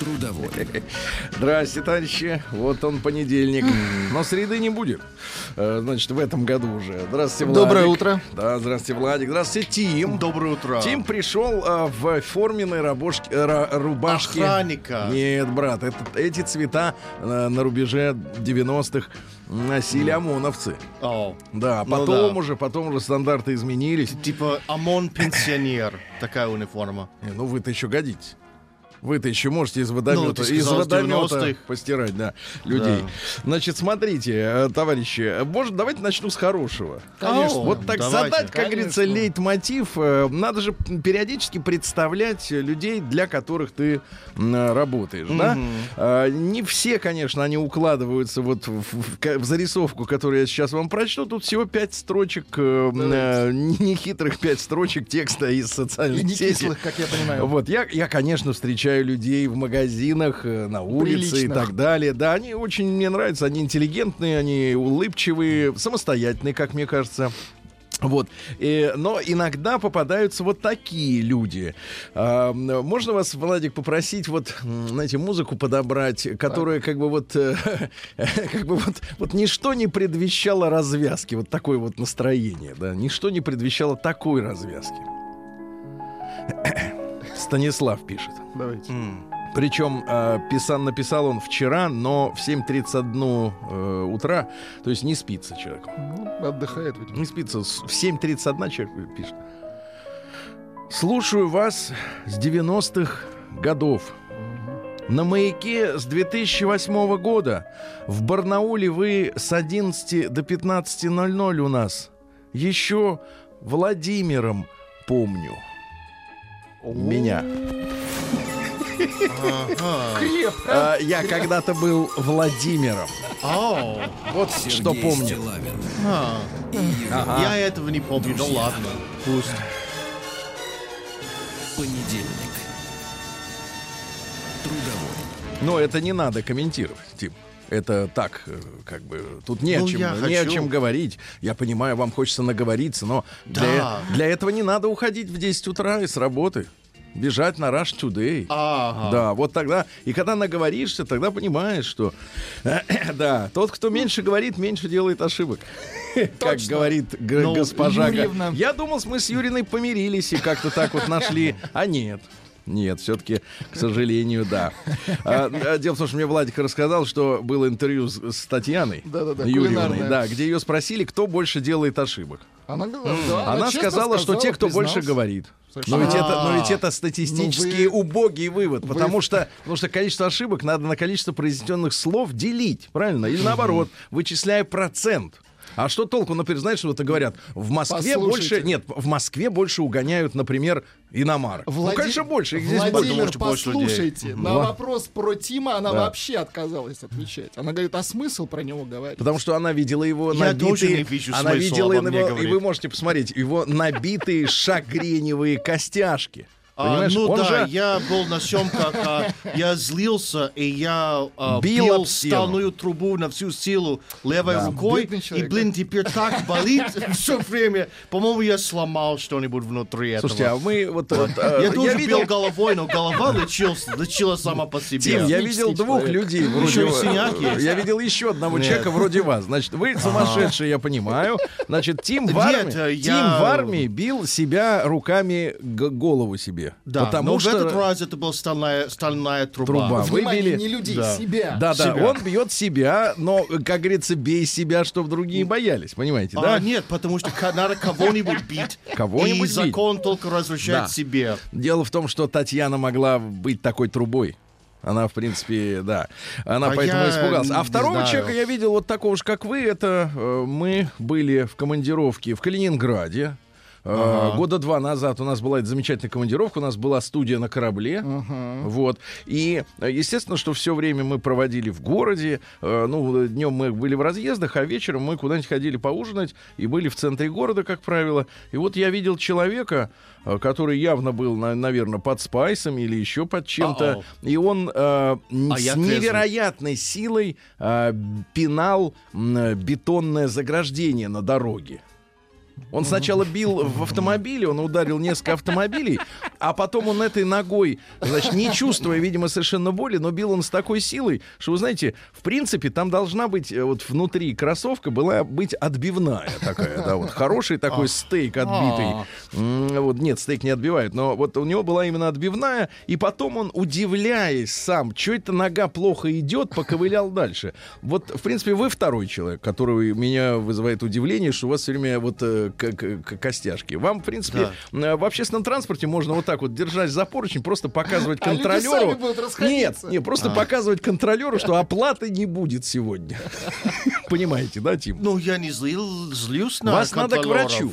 Трудовой. Здрасте, товарищи. Вот он понедельник. Но среды не будет. Э, Значит, в этом году уже. Здравствуйте, Владик. Доброе утро. Да, здравствуйте, Владик. Здравствуйте, Тим. Доброе утро. Тим пришел э, в форменной рабошке- э, ра- рубашке. Охранника. Нет, брат, это, эти цвета э, на рубеже 90-х носили ОМОНовцы. О, Да, Ну потом да. уже, потом уже стандарты изменились. типа ОМОН-пенсионер. Такая униформа. Не, ну вы-то еще годитесь. Вы-то можете из водомета, Ну, из водомета 90-х. постирать, да, людей. Да. Значит, смотрите, э, товарищи, может, давайте начну с хорошего. Конечно. Вот так Давайте. задать, как говорится, Конечно. лейтмотив. э, Надо же периодически представлять людей, для которых ты работаешь, да? Мгм. А, Не все, конечно, они укладываются вот в, в- в- зарисовку, которую я сейчас вам прочту. Тут всего пять строчек, э, э, нехитрых пять строчек текста из И социальных не сетей. кислых, как я понимаю. Вот, я, я, конечно, встречаю людей в магазинах, э, на улице и Приличных. так далее. Да, они очень мне нравятся, они интеллигентные, они улыбчивые, самостоятельные, как мне кажется. Вот. Э, но иногда попадаются вот такие люди. А, можно вас, Владик, попросить вот, знаете, музыку подобрать, которая как бы вот, э, как бы вот, вот ничто не предвещало развязки, вот такое вот настроение, да, ничто не предвещало такой развязки. Станислав пишет. Давайте. М. Причем э, писан, написал он вчера, но в 7.31 э, утра, то есть не спится человек. Ну, отдыхает, видимо. Не спится. В 7.31 человек пишет. Слушаю вас с 90-х годов. На маяке с 2008 года. В Барнауле вы с 11 до 15.00 у нас. Еще Владимиром помню. Меня. Ага. А, я когда-то был Владимиром. О, Вот Сергей что помню. А. Я этого не помню, ну ладно. Пусть. понедельник. Трудовой. Но это не надо комментировать, Тим. Это так, э, как бы, тут не, о Ну, чем, я не о чем говорить. Я понимаю, вам хочется наговориться, но для, Да. для этого не надо уходить в 10 утра и с работы. Бежать на Rush Today. Ага. Да, вот тогда, и когда наговоришься, тогда понимаешь, что, да, тот, кто меньше говорит, меньше делает ошибок. Как говорит г- Ну, госпожа. Юрьевна. Я думал, мы с Юриной помирились и как-то так вот нашли, а нет. Нет, все-таки, к сожалению, да. А, а, дело в том, что мне Владик рассказал, что было интервью с, с Татьяной Да-да-да, Юрьевной, кулинарное. да, где ее спросили, кто больше делает ошибок. Она, говорила, да, Она, честно сказала, что те, кто больше говорит. Но ведь, это, но А. ведь это статистически Ну вы- убогий вывод, вы- потому, что, потому что количество ошибок надо на количество произнесенных слов делить, правильно? Или наоборот, вычисляя процент. А что толку, например, знаешь, вот говорят, в Москве Послушайте. больше, нет, в Москве больше угоняют, например, иномарок. Ну, Влади- конечно, больше, их здесь Владимир, что больше людей. послушайте, на Ва- вопрос про Тима она Да. вообще отказалась отвечать. Она говорит, а смысл про него говорить? Потому что она видела его Я набитые... вижу она видела его, и вы можете посмотреть, его набитые шагреневые костяшки. А, Понимаешь, ну он да, же... я был на съемках, а, я злился, и я а, Бил бил стальную трубу на всю силу левой Да. рукой, и, блин, теперь так болит все время. По-моему, я сломал что-нибудь внутри этого. Слушайте, а мы вот... вот, э, я тоже видел- бил головой, но голова лечилась, лечила сама по себе. Тим, я видел двух человек. людей вроде Еще синяк есть. Я видел еще одного Нет. человека вроде вас. Значит, вы сумасшедший, я понимаю. Значит, Тим в Нет, армии, э, Тим я- в армии бил себя руками голову себе. Да, потому но что... в этот раз это была стальная, стальная труба. Труба. Вы Внимание, били- не людей, Да. себя. Да, да, себя. он бьет себя, но, как говорится, бей себя, чтобы другие боялись, понимаете, А, да? нет, потому что надо кого-нибудь бить. Кого-нибудь И бить. закон только разрешает Да. себе. Дело в том, что Татьяна могла быть такой трубой. Она, в принципе, да. Она А поэтому я испугался. А второго знаю. человека я видел вот такого же, как вы. Это э, мы были в командировке в Калининграде. Э, Года два назад у нас была эта замечательная командировка, у нас была студия на корабле. Вот. И, э, естественно, что все время мы проводили в городе. Э, Ну, днем мы были в разъездах, а вечером мы куда-нибудь ходили поужинать и были в центре города, как правило. И вот я видел человека, который явно был, наверное, под спайсом или еще под чем-то. И он э, А с невероятной силой э, пинал бетонное заграждение на дороге. Он сначала бил в автомобиле, он ударил несколько автомобилей, а потом он этой ногой, значит, не чувствуя, видимо, совершенно боли, но бил он с такой силой, что, вы знаете, в принципе, там должна быть э, вот внутри кроссовка была быть отбивная такая, да, вот хороший такой стейк отбитый. М, Вот, нет, стейк не отбивают, но вот у него была именно отбивная, и потом он, удивляясь сам, что это нога плохо идет, поковылял дальше. Вот, в принципе, вы второй человек, который меня вызывает удивление, что у вас все время вот э, костяшки. Вам, в принципе, э, в общественном транспорте можно вот так вот держать за поручень, просто показывать А люди контролеру. сами будут Нет, нет, просто показывать контролеру, что оплаты не будет сегодня. Понимаете, да, Тим? Ну, я не злил, злюсь на Вас надо к врачу.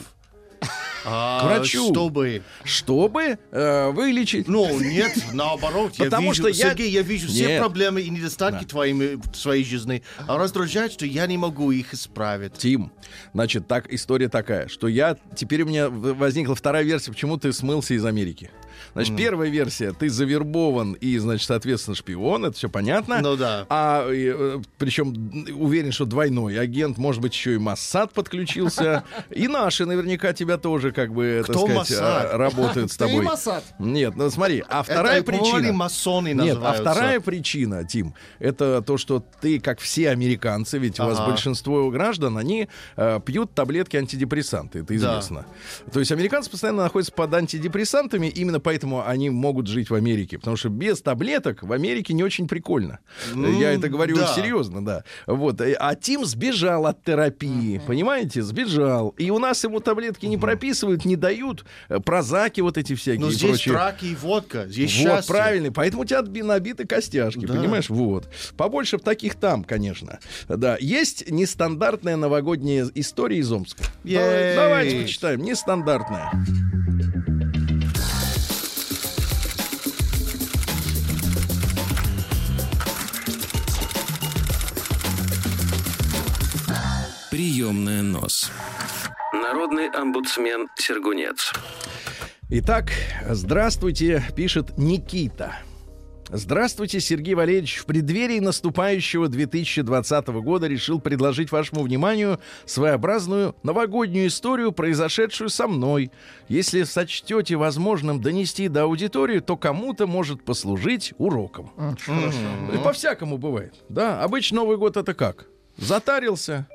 А, К врачу. Чтобы... Чтобы э, вылечить. Ну, нет, наоборот. я Потому вижу, что я- Сергей, я вижу все проблемы и недостатки твоими, в твоей жизни. А раздражает, что я не могу их исправить. Тим, значит, так история такая, что я теперь у меня возникла вторая версия, почему ты смылся из Америки. Значит, первая версия, ты завербован и, значит, соответственно, шпион, это все понятно. Ну да. А причем уверен, что двойной агент, может быть, еще и Моссад подключился. И наши наверняка тебя тоже, как бы, так Кто сказать, Моссад? а, работают с Ты тобой. Моссад. Нет, ну смотри, а вторая Это, причина... масоны Нет, а вторая причина, Тим, это то, что ты, как все американцы, ведь у вас Ага. большинство граждан, они э, пьют таблетки антидепрессанты, это Да. известно. То есть американцы постоянно находятся под антидепрессантами, именно поэтому они могут жить в Америке, потому что без таблеток в Америке не очень прикольно. Ну, Я это говорю да. серьезно, да. Вот. э, А Тим сбежал от терапии, понимаете, сбежал. И у нас ему таблетки не прописывают, не дают, э, прозаки вот эти всякие Но и здесь прочие. драки и водка, здесь Вот, счастье. правильно. Поэтому у тебя набиты костяшки, Да. понимаешь? Вот. Побольше б таких там, конечно. Да. Есть нестандартная новогодняя история из Омска. Давайте почитаем. Нестандартная. Приемная нос. Народный омбудсмен Сергунец. Итак, здравствуйте, пишет Никита. Здравствуйте, Сергей Валерьевич. В преддверии наступающего 2020 года решил предложить вашему вниманию своеобразную новогоднюю историю, произошедшую со мной. Если сочтете возможным донести до аудитории, то кому-то может послужить уроком. И по-всякому бывает. Да, обычно Новый год это как? Затарился,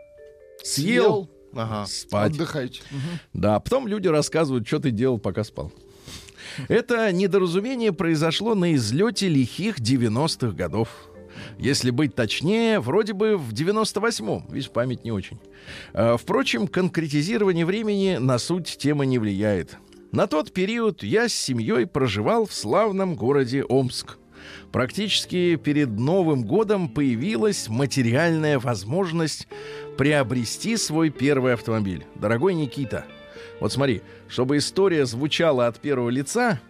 съел, Ага. спать. Отдыхайте. Да, а потом люди рассказывают, что ты делал, пока спал. Это недоразумение произошло на излете лихих 90-х годов. Если быть точнее, вроде бы в 98-м. Видишь, память не очень. А, Впрочем, конкретизирование времени на суть темы не влияет. На тот период я с семьей проживал в славном городе Омск. Практически перед Новым годом появилась материальная возможность приобрести свой первый автомобиль. Дорогой Никита, вот смотри, чтобы история звучала от первого лица,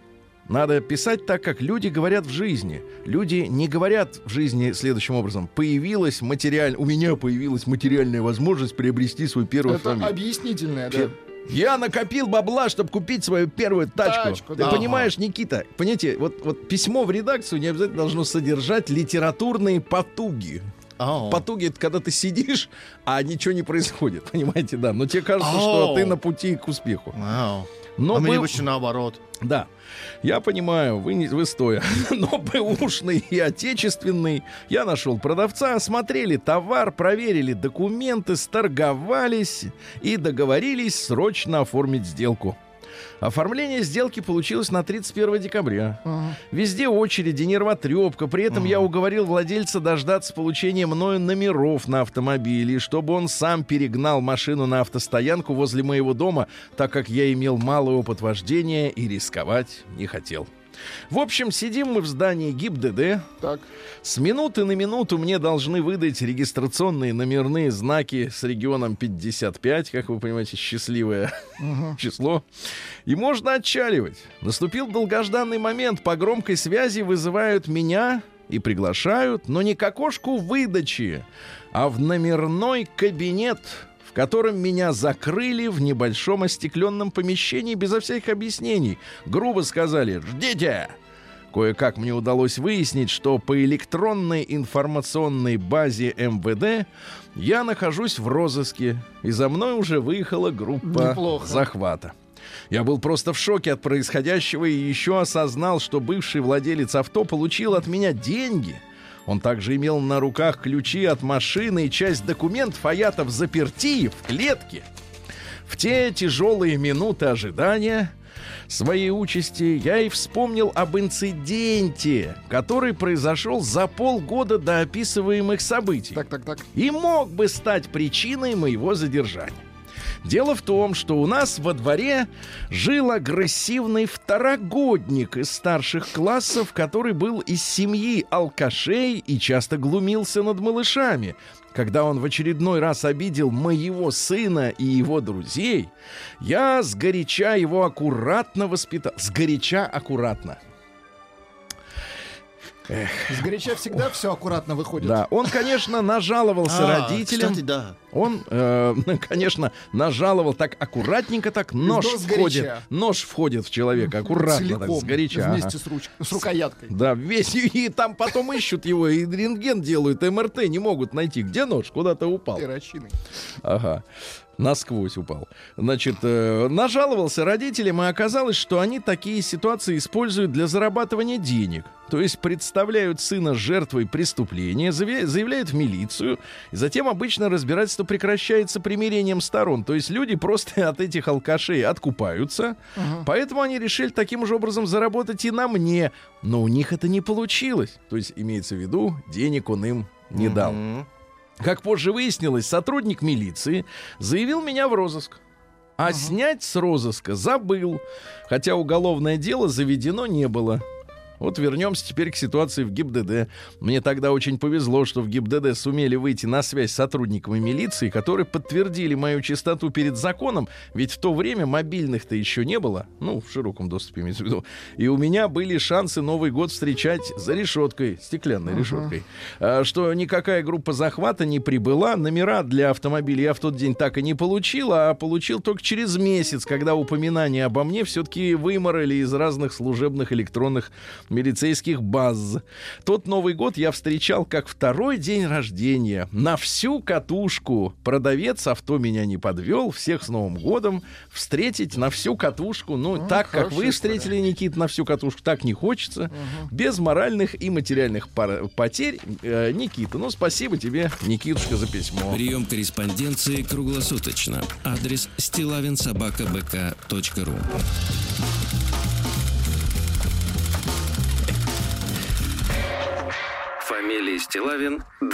надо писать так, как люди говорят в жизни. Люди не говорят в жизни следующим образом. Появилась материаль... У меня появилась материальная возможность приобрести свой первый Это автомобиль. объяснительное, да. Я накопил бабла, чтобы купить свою первую тачку. Тачку, Ты да. понимаешь, Никита? Понимаете, вот, вот письмо в редакцию не обязательно должно содержать литературные потуги. Ау. Потуги это когда ты сидишь, а ничего не происходит. Понимаете, да. Но тебе кажется, что Ау. ты на пути к успеху. Вау. Но а мне был- больше наоборот. да, я понимаю, вы, не, вы стоя, но бэушный и отечественный. Я нашел продавца, осмотрели товар, проверили документы, сторговались и договорились срочно оформить сделку. Оформление сделки получилось на 31 декабря. Ага. Везде очереди, нервотрепка. При этом я уговорил владельца дождаться получения мною номеров на автомобиле, чтобы он сам перегнал машину на автостоянку возле моего дома, так как я имел малый опыт вождения и рисковать не хотел. В общем, сидим мы в здании ГИБДД. Так. С минуты на минуту мне должны выдать регистрационные номерные знаки с регионом 55, как вы понимаете, счастливое число. И можно отчаливать. Наступил долгожданный момент. По громкой связи вызывают меня и приглашают, но не к окошку выдачи, а в номерной кабинет, в котором меня закрыли в небольшом остекленном помещении безо всяких объяснений. Грубо сказали «Ждите!» Кое-как мне удалось выяснить, что по электронной информационной базе МВД я нахожусь в розыске, и за мной уже выехала группа Неплохо. захвата. Я был просто в шоке от происходящего и еще осознал, что бывший владелец авто получил от меня деньги. Он также имел на руках ключи от машины и часть документов, а я-то в заперти, в клетке. В те тяжелые минуты ожидания своей участи я и вспомнил об инциденте, который произошел за полгода до описываемых событий Так, так, так. и мог бы стать причиной моего задержания. Дело в том, что у нас во дворе жил агрессивный второгодник из старших классов, который был из семьи алкашей и часто глумился над малышами. Когда он в очередной раз обидел моего сына и его друзей, я сгоряча его аккуратно воспитал. Сгоряча аккуратно. Сгоряча всегда все аккуратно выходит. Да, он, конечно, нажаловался А, родителям. Кстати, да. Он, э, конечно, нажаловал так аккуратненько, так нож входит, нож входит в человека аккуратно, так Целиком, сгоряча. Вместе ага. с, руч- с рукояткой. Да, весь и, и там потом ищут его, и рентген делают, МРТ не могут найти, где нож, куда-то упал. Перочиной. Ага. Насквозь упал. Значит, э, нажаловался родителям, и оказалось, что они такие ситуации используют для зарабатывания денег. То есть представляют сына жертвой преступления, заявляют в милицию, и затем обычно разбирательство прекращается примирением сторон. То есть люди просто от этих алкашей откупаются, поэтому они решили таким же образом заработать и на мне. Но у них это не получилось. То есть имеется в виду, денег он им не дал. Как позже выяснилось, сотрудник милиции заявил меня в розыск. А снять с розыска забыл, хотя уголовное дело заведено не было. Вот вернемся теперь к ситуации в ГИБДД. Мне тогда очень повезло, что в ГИБДД сумели выйти на связь с сотрудниками милиции, которые подтвердили мою чистоту перед законом, ведь в то время мобильных-то еще не было, ну, в широком доступе имеется в виду, и у меня были шансы Новый год встречать за решеткой, стеклянной решеткой, А, что никакая группа захвата не прибыла, номера для автомобиля я в тот день так и не получил, а получил только через месяц, когда упоминания обо мне все-таки выморали из разных служебных электронных милицейских баз. Тот Новый год я встречал как второй день рождения. На всю катушку. Продавец авто меня не подвел. Всех с Новым годом. Встретить на всю катушку. Ну, так, как вы встретили, Никит, на всю катушку, так не хочется. Без моральных и материальных пар- потерь. Э, Никита, ну, спасибо тебе, Никитушка, за письмо. Прием корреспонденции круглосуточно. Адрес стилавинсобакабк.ру Фамилия Стилавин 2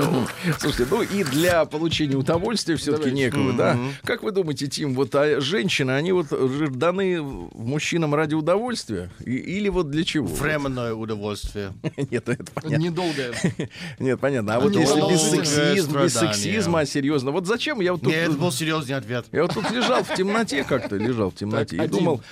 Л. Слушайте, ну и для получения удовольствия все-таки некого, да? Как вы думаете, Тим, вот а женщины, они вот даны мужчинам ради удовольствия? И- или вот для чего? Временное удовольствие. Нет, это понятно. Недолгое. Нет, понятно. А вот если без сексизма, без сексизма, а серьезно, вот зачем я вот тут... Нет, это был серьезный ответ. Я вот тут лежал в темноте как-то, лежал в темноте и думал,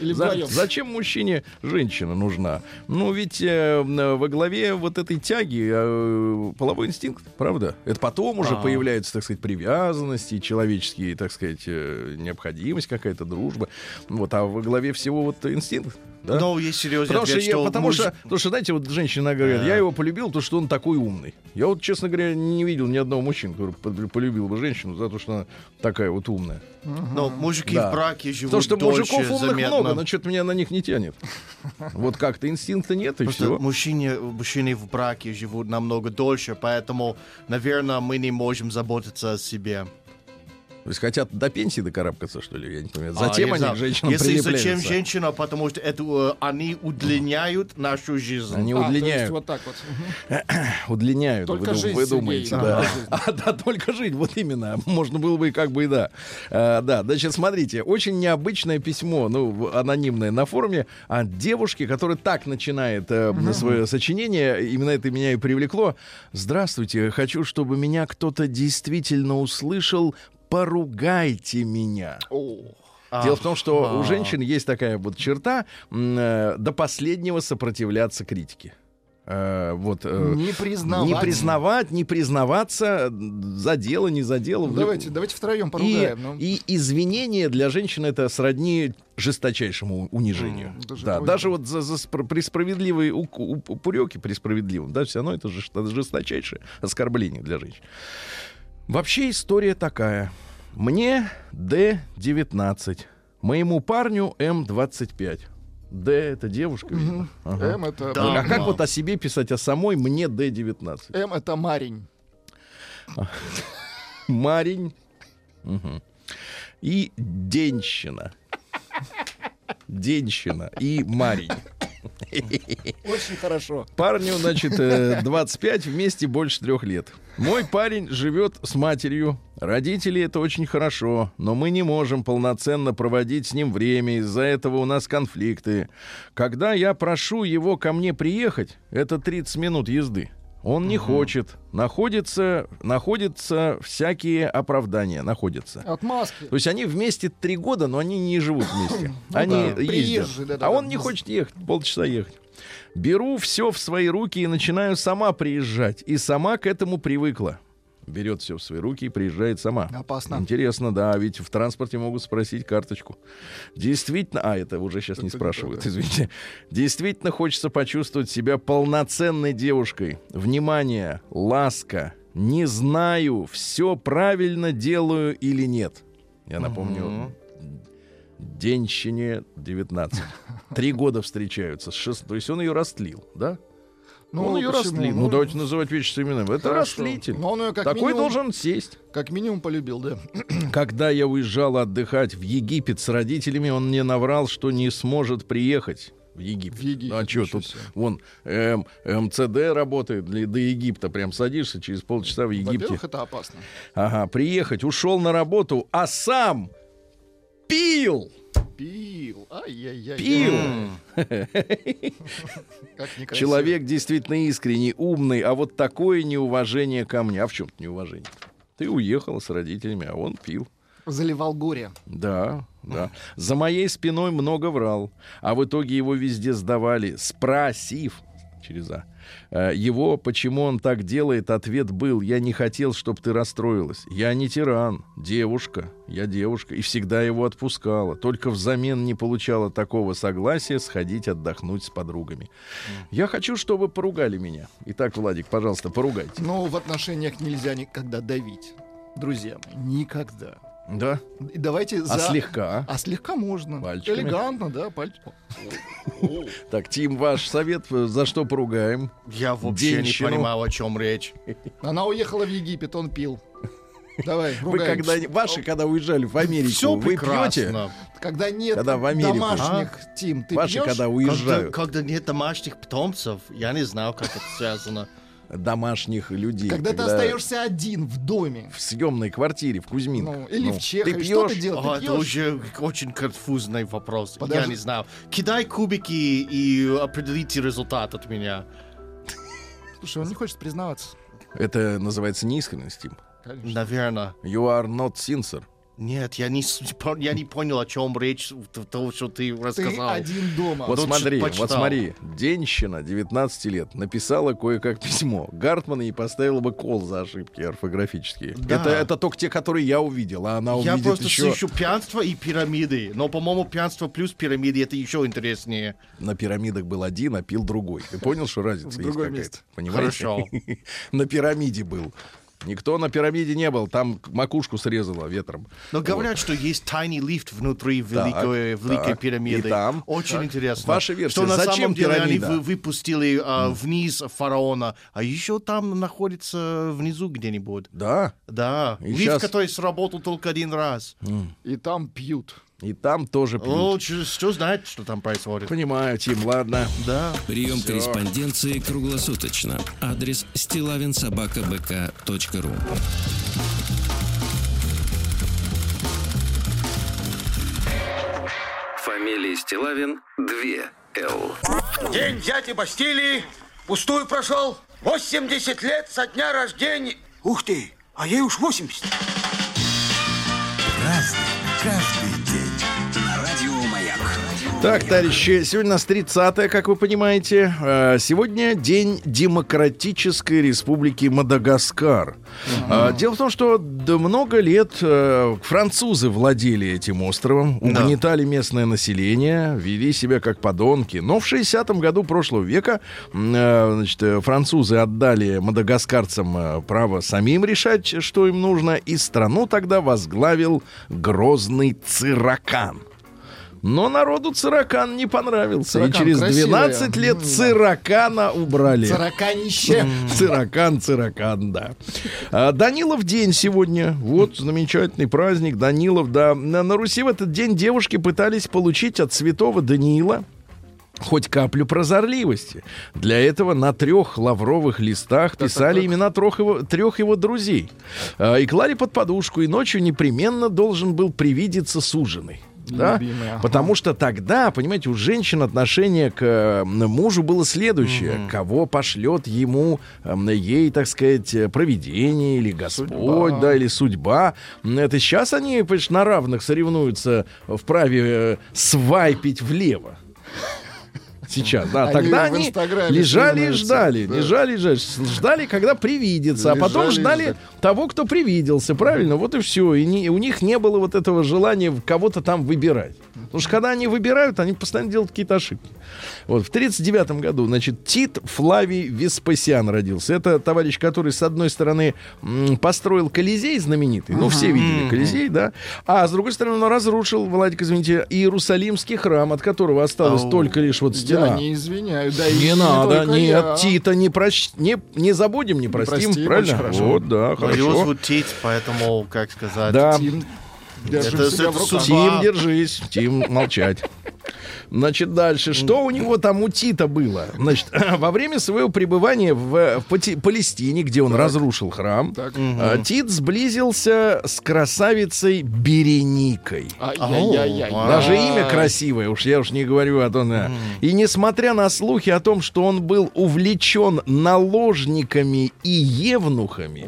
зачем мужчине женщина нужна? Ну, ведь э, м, во главе вот этой тяги э, половой инстинкт, правда? Это потом уже А. появляются, так сказать, привязанности, человеческие, так сказать, э, необходимость какая-то, дружба. Вот, а во главе всего вот инстинкт. Да? Но есть серьезный Потому, что, ответ, я, что потому, муж- что, потому что, знаете, вот женщина говорит, Да. я его полюбил, потому что он такой умный. Я вот, честно говоря, не видел ни одного мужчины, который по- полюбил бы женщину за то, что она такая вот умная. Но мужики Да. в браке живут Потому что дольше, мужиков умных заметно. много, но что-то меня на них не тянет. Вот как-то инстинкта нет, и Просто все. мужчины, мужчины в браке живут намного дольше, поэтому, наверное, мы не можем заботиться о себе. То есть хотят до пенсии докарабкаться, что ли? Я не понимаю. А, Затем я они к женщинам Если зачем женщина, потому что это э, они удлиняют нашу жизнь. Они А, удлиняют, вот так вот. Удлиняют. Только вы, жизнь, вы думаете, да, да. только жизнь. А, да, только жить, вот именно. Можно было бы и как бы и да. А, да, значит, смотрите, очень необычное письмо, ну, анонимное на форуме от девушки, которая так начинает э, свое сочинение, именно это меня и привлекло. Здравствуйте, хочу, чтобы меня кто-то действительно услышал, поругайте меня. Дело в том, что у женщин есть такая вот черта э, до последнего сопротивляться критике. Э, вот, э, Не признавать. не признавать, не признаваться за дело, не за дело. Ну, Давайте, давайте втроем и, поругаем. ну. и извинения для женщин это сродни жесточайшему унижению. М, даже да, даже вот за, за спро- при справедливые ук- уп- упреки при справедливом, да, все равно это же жесточайшее оскорбление для женщин. Вообще история такая. Мне Д-19, моему парню М-25. Д это девушка, видимо. Ага. М это... Да. А как вот о себе писать, о самой мне Д-19? М это Марень. Марень. И Денщина. Денщина и Марень. Очень хорошо. Парню, значит, э, 25, вместе больше трех лет. Мой парень живет с матерью. Родители это очень хорошо, но мы не можем полноценно проводить с ним время, из-за этого у нас конфликты. Когда я прошу его ко мне приехать, это 30 минут езды. Он не хочет. Находится, находятся всякие оправдания. Находятся. Отмазки. То есть они вместе три года, но они не живут вместе. они да. ездят. А он не хочет ехать, полчаса ехать. Беру все в свои руки и начинаю сама приезжать. И сама к этому привыкла. Берет все в свои руки и приезжает сама. Опасно. Интересно, да, ведь в транспорте могут спросить карточку. Действительно, а это уже сейчас не Это не спрашивают, извините. Действительно хочется почувствовать себя полноценной девушкой. Внимание, ласка. Не знаю, все правильно делаю или нет. Я напомню, Денщине 19. Три года встречаются. С шест- То есть он ее растлил, да? Он ее почему? растлил. Ну, давайте называть вещи своими именами. Это Хорошо. растлитель. Но он ее как Такой минимум- должен сесть. Как минимум полюбил, да. Когда я уезжал отдыхать в Египет с родителями, он мне наврал, что не сможет приехать в Египет. В Египет, Ну, а что тут? Вон эм, МЦД работает для, до Египта. Прям садишься, через полчаса в Египте. Во-первых, это опасно. Ага, приехать, ушел на работу, а сам пил. Пил. Ай-яй-яй. Пил. Человек действительно искренний, умный, а вот такое неуважение ко мне. А в чем неуважение? Ты уехала с родителями, а он пил. Заливал горе. Да, да. За моей спиной много врал, а в итоге его везде сдавали, спросив через А. э, Его, почему он так делает, ответ был, я не хотел, чтобы ты расстроилась. Я не тиран, девушка, я девушка, и всегда его отпускала. Только взамен не получала такого согласия сходить отдохнуть с подругами. Я хочу, чтобы поругали меня. Итак, Владик, пожалуйста, поругайте. Но в отношениях нельзя никогда давить. Друзья мои, никогда. Да? И давайте за... А слегка? А слегка можно. Пальчиками? Элегантно, да, пальч... Так, Тим, ваш совет, э, за что поругаем? Я вообще не понимаю, о чем речь. Она уехала в Египет, он пил. Давай, Вы ругаемся. когда ваши, когда уезжали в Америку, Все вы пьете? прекрасно. Когда нет Когда в Америку. домашних, Тим, ты Ваши, пьешь? когда Когда, уезжают, когда нет домашних питомцев, я не знаю, как это связано. Домашних людей. Когда ты остаешься один в доме. в съемной квартире в Кузьминках. Ну, или в Ты Чехове. Что ты пьешь? делаешь? О, Ты это пьешь? уже очень конфузный вопрос. Подожди. Я не знаю. Кидай кубики и определите результат от меня. Слушай, он не хочет признаваться. Это называется неискренность, Тим. Конечно. Наверное. You are not sincere. Нет, я не, я не понял, о чем речь, в- то, что ты Ты рассказал. один дома. Вот Тут смотри, вот смотри. Денщина, 19 лет, написала кое-как письмо. Гартман ей поставила бы кол за ошибки орфографические. Да. Это, это только те, которые я увидел, а она Я увидит просто еще слышу пьянство и пирамиды. Но, по-моему, пьянство плюс пирамиды это еще интереснее. на пирамидах был один, а пил другой. Ты понял, что разница есть какая-то? месте. Понимаете? Хорошо. На пирамиде был. Никто на пирамиде не был. Там макушку срезало ветром. Но говорят, что есть тайный лифт внутри великой, великой так. пирамиды. И там? Очень интересно. Ваша версия, Что на зачем самом деле они вы- выпустили а, вниз фараона, а еще там находится внизу где-нибудь. Да. Да, И лифт, щас- который сработал только один раз. И там пьют. И там тоже пьют. О, чё- что знает, что там происходит? Понимаю, Тим, ладно. Да. Прием корреспонденции круглосуточно. Адрес стилавинсобакабк.ру Фамилия Стилавин 2 Л. День дяди Бастилии пустую прошел. 80 лет со дня рождения. Ух ты, а ей уж 80. Так, товарищи, сегодня у нас 30 как вы понимаете. Э, Сегодня день Демократической Республики Мадагаскар. А, Дело в том, что да, много лет э, французы владели этим островом, Да. угнетали местное население, вели себя как подонки. Но в 60-м году прошлого века значит, французы отдали мадагаскарцам право самим решать, что им нужно, и страну тогда возглавил грозный Циракан. Но народу Циракан не понравился. Циракан и через красивая. 12 лет. Циракана убрали. Цараканище. Циракан, циракан, да. А, Данилов день сегодня. Вот замечательный праздник. Данилов, да. На, на Руси в этот день девушки пытались получить от святого Даниила хоть каплю прозорливости. Для этого на трех лавровых листах писали имена трех его, трех его друзей. А, И клали под подушку, и ночью непременно должен был привидеться суженый. Да? Любимый, ага. Потому что тогда, понимаете, у женщин отношение к мужу было следующее. Кого пошлет ему, ей, так сказать, провидение или Господь, Судьба. да, или судьба. Это сейчас они, понимаешь, на равных соревнуются в праве э, свайпить влево. Сейчас, да. Они Тогда они лежали и ждали, да. лежали и ждали, ждали, когда привидится, а потом ждали того, кто привиделся, правильно? Вот и все. И не- у них не было вот этого желания кого-то там выбирать. Потому что когда они выбирают, они постоянно делают какие-то ошибки. Вот в 39 году, значит, Тит Флавий Веспасиан родился. Это товарищ, который, с одной стороны, построил Колизей знаменитый. Ну, все видели Колизей, да. А с другой стороны, он разрушил, Владик, извините, Иерусалимский храм, от которого осталась Ау. только лишь вот стена. Я не извиняю. Да Не надо, нет, я. Тита не, прощ... не, не забудем, не простим, простим, правильно? хорошо. Вот, да, Его хорошо. зовут Тит, поэтому, как сказать... Да, Тим, держим Это- себя это в руках. Тим, держись, Тим, молчать. Значит, дальше. Что у него там у Тита было? Значит, во время своего пребывания в, в Пати- Палестине, где он разрушил храм, Так. э, Тит сблизился с красавицей Береникой. Ай-яй-яй-яй. Даже имя красивое, уж я уж не говорю о том. И несмотря на слухи о том, что он был увлечен наложниками и евнухами,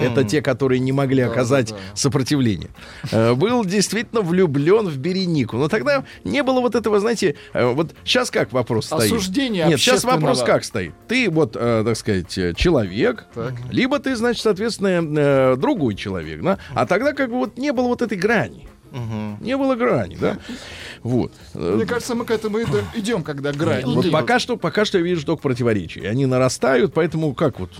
это те, которые не могли оказать да. сопротивление, э, был действительно влюблен в Беренику. Но тогда не было вот этого, знаете, э, вот сейчас как вопрос стоит? Осуждение Нет, сейчас вопрос как стоит? Ты вот, э, так сказать, э, человек, либо ты, значит, соответственно, другой человек, да? А тогда как бы вот не было вот этой грани. Не было грани, да? Вот. Мне кажется, мы к этому идем, когда грань. вот пока что, пока что я вижу только противоречия. Они нарастают, поэтому как вот?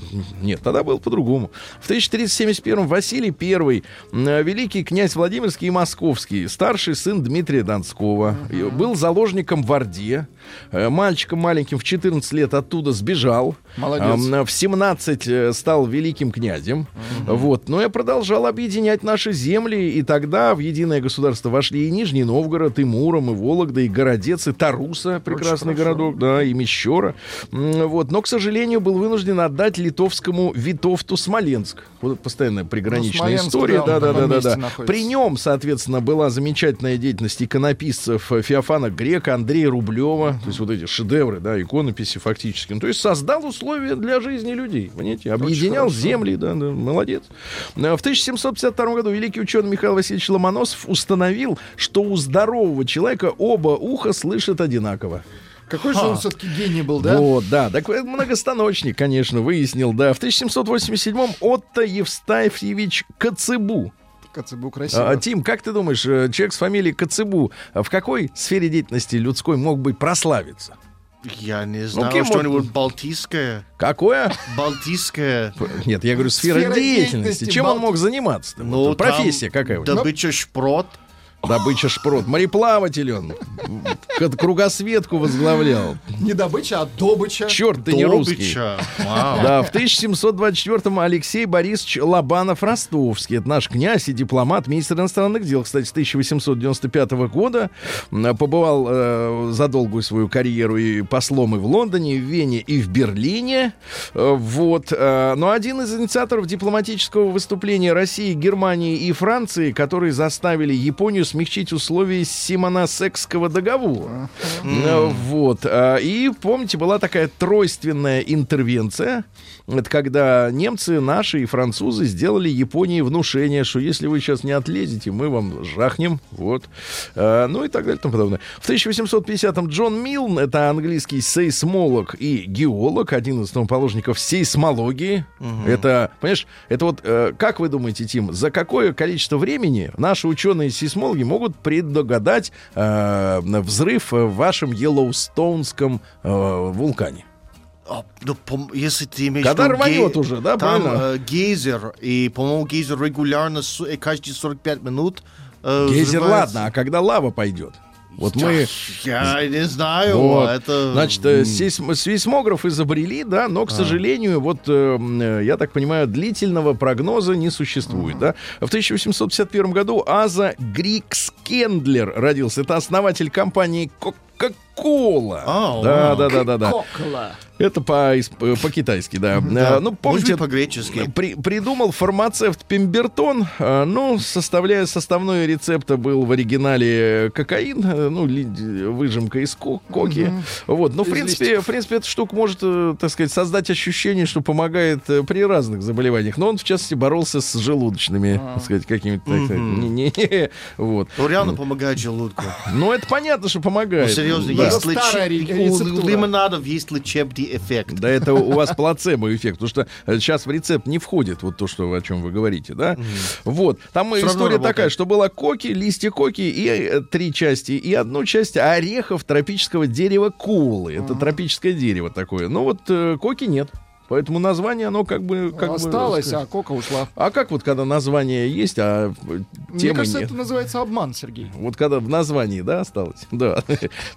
Нет, тогда было по-другому. В 1371 Василий I, великий князь Владимирский и Московский, старший сын Дмитрия Донского, и был заложником в Орде. Э, Мальчиком маленьким в 14 лет оттуда сбежал. Молодец. В 17 э, стал великим князем. Вот. Но я продолжал объединять наши земли, и тогда в единое государство вошли и Нижний Новгород, и Муром, и Вологда, и Городец, и Таруса, прекрасный городок, да, и Мещера. Вот. Но, к сожалению, был вынужден отдать литовскому Витовту Смоленск. Вот постоянная приграничная Смоленск, история. да, Да, да, да, да, находится. При нем, соответственно, была замечательная деятельность иконописцев э, Феофана Грека, Андрея Рублева, то есть вот эти шедевры, да, иконописи фактически. Ну, то есть создал условия для жизни людей, понимаете, объединял земли, да, да, молодец. Э, В 1752 году великий ученый Михаил Васильевич Ломоносов установил, что у здорового человека оба уха слышат одинаково. Какой же он все-таки гений был, да? Вот, да. Так многостаночник, конечно, выяснил, да. В 1787-м Отто Евстафьевич Коцебу. Коцебу красиво. А, Тим, как ты думаешь, э, человек с фамилией Коцебу в какой сфере деятельности людской мог бы прославиться? Я не знаю, кем что-нибудь он- балтийское. Какое? Балтийское. Нет, я говорю, сфера, Сфера деятельности. деятельности Чем он Балт- мог заниматься? Ну, Профессия там какая у него? Добыча шпрот. Добыча шпрот. Мореплаватель он. Кругосветку возглавлял. Не добыча, а добыча. Черт, ты не русский. Вау. Да, в 1724-м Алексей Борисович Лобанов-Ростовский. Это наш князь и дипломат, министр иностранных дел, кстати, с 1895 года. Побывал э, за долгую свою карьеру и послом и в Лондоне, и в Вене, и в Берлине. Э, вот. э, но один из инициаторов дипломатического выступления России, Германии и Франции, которые заставили Японию смягчить условия Симоносекского договора. Э, Вот. а, И, помните, была такая тройственная интервенция. Это когда немцы, наши и французы сделали Японии внушение, что если вы сейчас не отлезете, мы вам жахнем. Вот. А, Ну и так далее и тому подобное. В 1850-м Джон Милн, это английский сейсмолог и геолог, один из основоположников сейсмологии. Это, понимаешь, это вот, э, как вы думаете, Тим, за какое количество времени наши ученые-сейсмологи могут предугадать э, взрыв в вашем Йеллоустоунском э, вулкане? А, ну, если ты имеешь Когда виду рванет ге- уже, да, там правильно? э, гейзер, и, по-моему, гейзер регулярно с- э, каждые 45 минут э, Гейзер, взрывается. ладно, а когда лава пойдет? Вот мы... Я не знаю, Вот. это... Значит, э, сейсм- сейсмограф изобрели, да, но, к А. сожалению, вот, э, я так понимаю, длительного прогноза не существует, да. В 1851 году Аза Грикскендлер родился. Это основатель компании Coca-Cola. А, да, да, да, да, да. Кокола. Это по- э, по-китайски, да. Да. Э, Ну, помните, по-гречески. при- придумал фармацевт Пембертон. э, Ну, составляя составной рецепта был в оригинале кокаин, э, ну, выжимка из ко- коки. Вот. Ну, в принципе, в принципе, эта штука может, э, так сказать, создать ощущение, что помогает э, при разных заболеваниях. Но он, в частности, боролся с желудочными, так сказать, какими-то, так сказать, не- не- вот. Ну, реально помогает желудку. Ну, это понятно, что помогает. Ну, серьезно, Да. есть лечеб- у лимонадов есть лечебный эффект. Да это у вас плацебо-эффект, потому что э, сейчас в рецепт не входит вот то, что, о чем вы говорите, да? Вот. Там история такая, что была коки, листья коки и э, три части, и одну часть орехов тропического дерева кулы. Это тропическое дерево такое. Но вот э, коки нет. Поэтому название, оно как бы... Как бы, Осталось, сказать. а кока ушла. а как вот, когда название есть, а э, Мне темы кажется, нет? это называется обман, Сергей. Вот когда в названии, да, осталось? Да.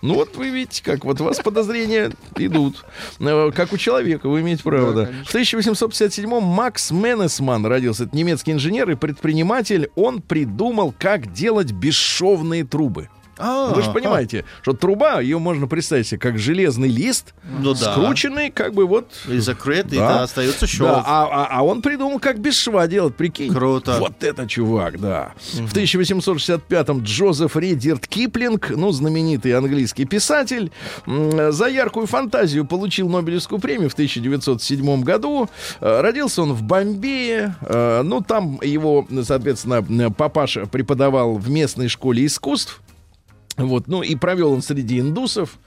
Ну вот вы видите, как вот у вас подозрения идут. Э, Как у человека, вы имеете право, да. В 1857-м Макс Менесман родился. Это немецкий инженер и предприниматель. Он придумал, как делать бесшовные трубы. А, Вы же понимаете, что труба, ее можно представить себе как железный лист, Ну да. скрученный, как бы вот... И закрыт, и Да. да, остается Да, шов. а, а- а он придумал, как без шва делать, прикинь. Круто. Вот это чувак, да. В 1865-м Джозеф Редерт Киплинг, ну, знаменитый английский писатель, за яркую фантазию получил Нобелевскую премию в 1907 году. Э, Родился он в Бомбее. Э, Ну, там его, соответственно, папаша преподавал в местной школе искусств. Вот, ну и провел он среди индусов.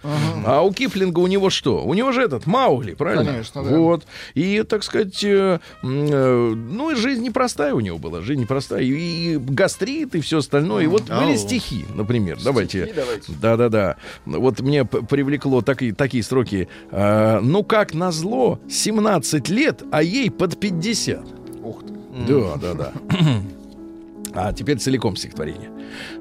А у Киплинга у него что? У него же этот Маугли, правильно? Конечно, да. Вот. И, так сказать, э, э, ну и жизнь непростая у него была. Жизнь непростая. И, и гастрит, и все остальное. И вот были Ау. стихи, например. давайте. давайте. Да-да-да. Вот мне привлекло таки- такие строки. Э, ну, как назло, 17 лет, а ей под 50. Ух ты. Да, да, да. А теперь целиком стихотворение.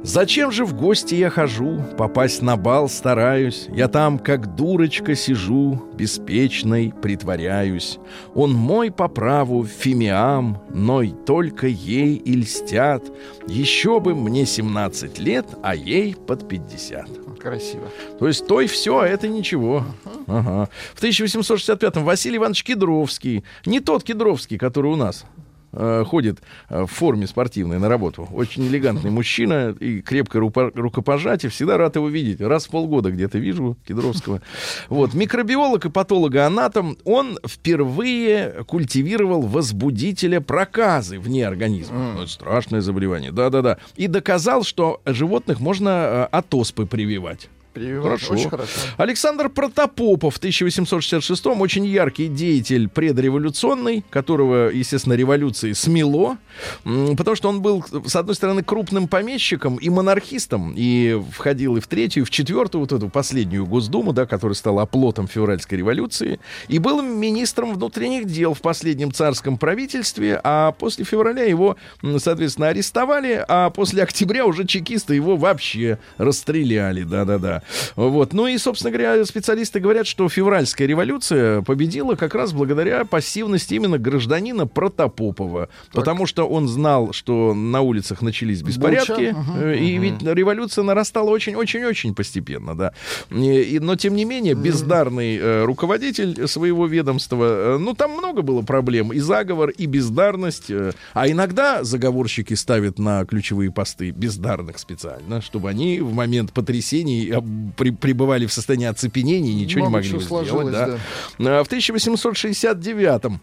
Зачем же в гости я хожу, попасть на бал стараюсь, я там, как дурочка, сижу, беспечной притворяюсь. Он мой по праву фимиам, но и только ей и льстят. Еще бы мне 17 лет, а ей под 50. Красиво. То есть той все, а это ничего. Ага. В 1865-м Василий Иванович Кедровский, не тот Кедровский, который у нас э, ходит э, в форме спортивной на работу. Очень элегантный мужчина и крепкое рупо- рукопожатие. Всегда рад его видеть. Раз в полгода где-то вижу Кедровского. Вот. Микробиолог и патологоанатом. Он впервые культивировал возбудителя проказы вне организма. Ну, это страшное заболевание. Да-да-да. И доказал, что животных можно э, от оспы прививать. Прививать. Хорошо. Очень хорошо. Александр Протопопов в 1866-м очень яркий деятель предреволюционный, которого, естественно, революции смело, потому что он был, с одной стороны, крупным помещиком и монархистом, и входил и в третью, и в четвертую, вот эту последнюю Госдуму, да, которая стала оплотом февральской революции, и был министром внутренних дел в последнем царском правительстве, а после февраля его, соответственно, арестовали, а после октября уже чекисты его вообще расстреляли, да-да-да. Вот. Ну и, собственно говоря, специалисты говорят, что февральская революция победила как раз благодаря пассивности именно гражданина Протопопова. Потому что он знал, что на улицах начались беспорядки, Буча, э, и ведь революция нарастала очень-очень-очень постепенно, да. И- и- но, тем не менее, бездарный э, руководитель своего ведомства, э, ну, там много было проблем, и заговор, и бездарность, э, а иногда заговорщики ставят на ключевые посты бездарных специально, чтобы они в момент потрясений об- при- пребывали в состоянии оцепенения ничего не Много могли чего сделать. сложилось, да. А В 1869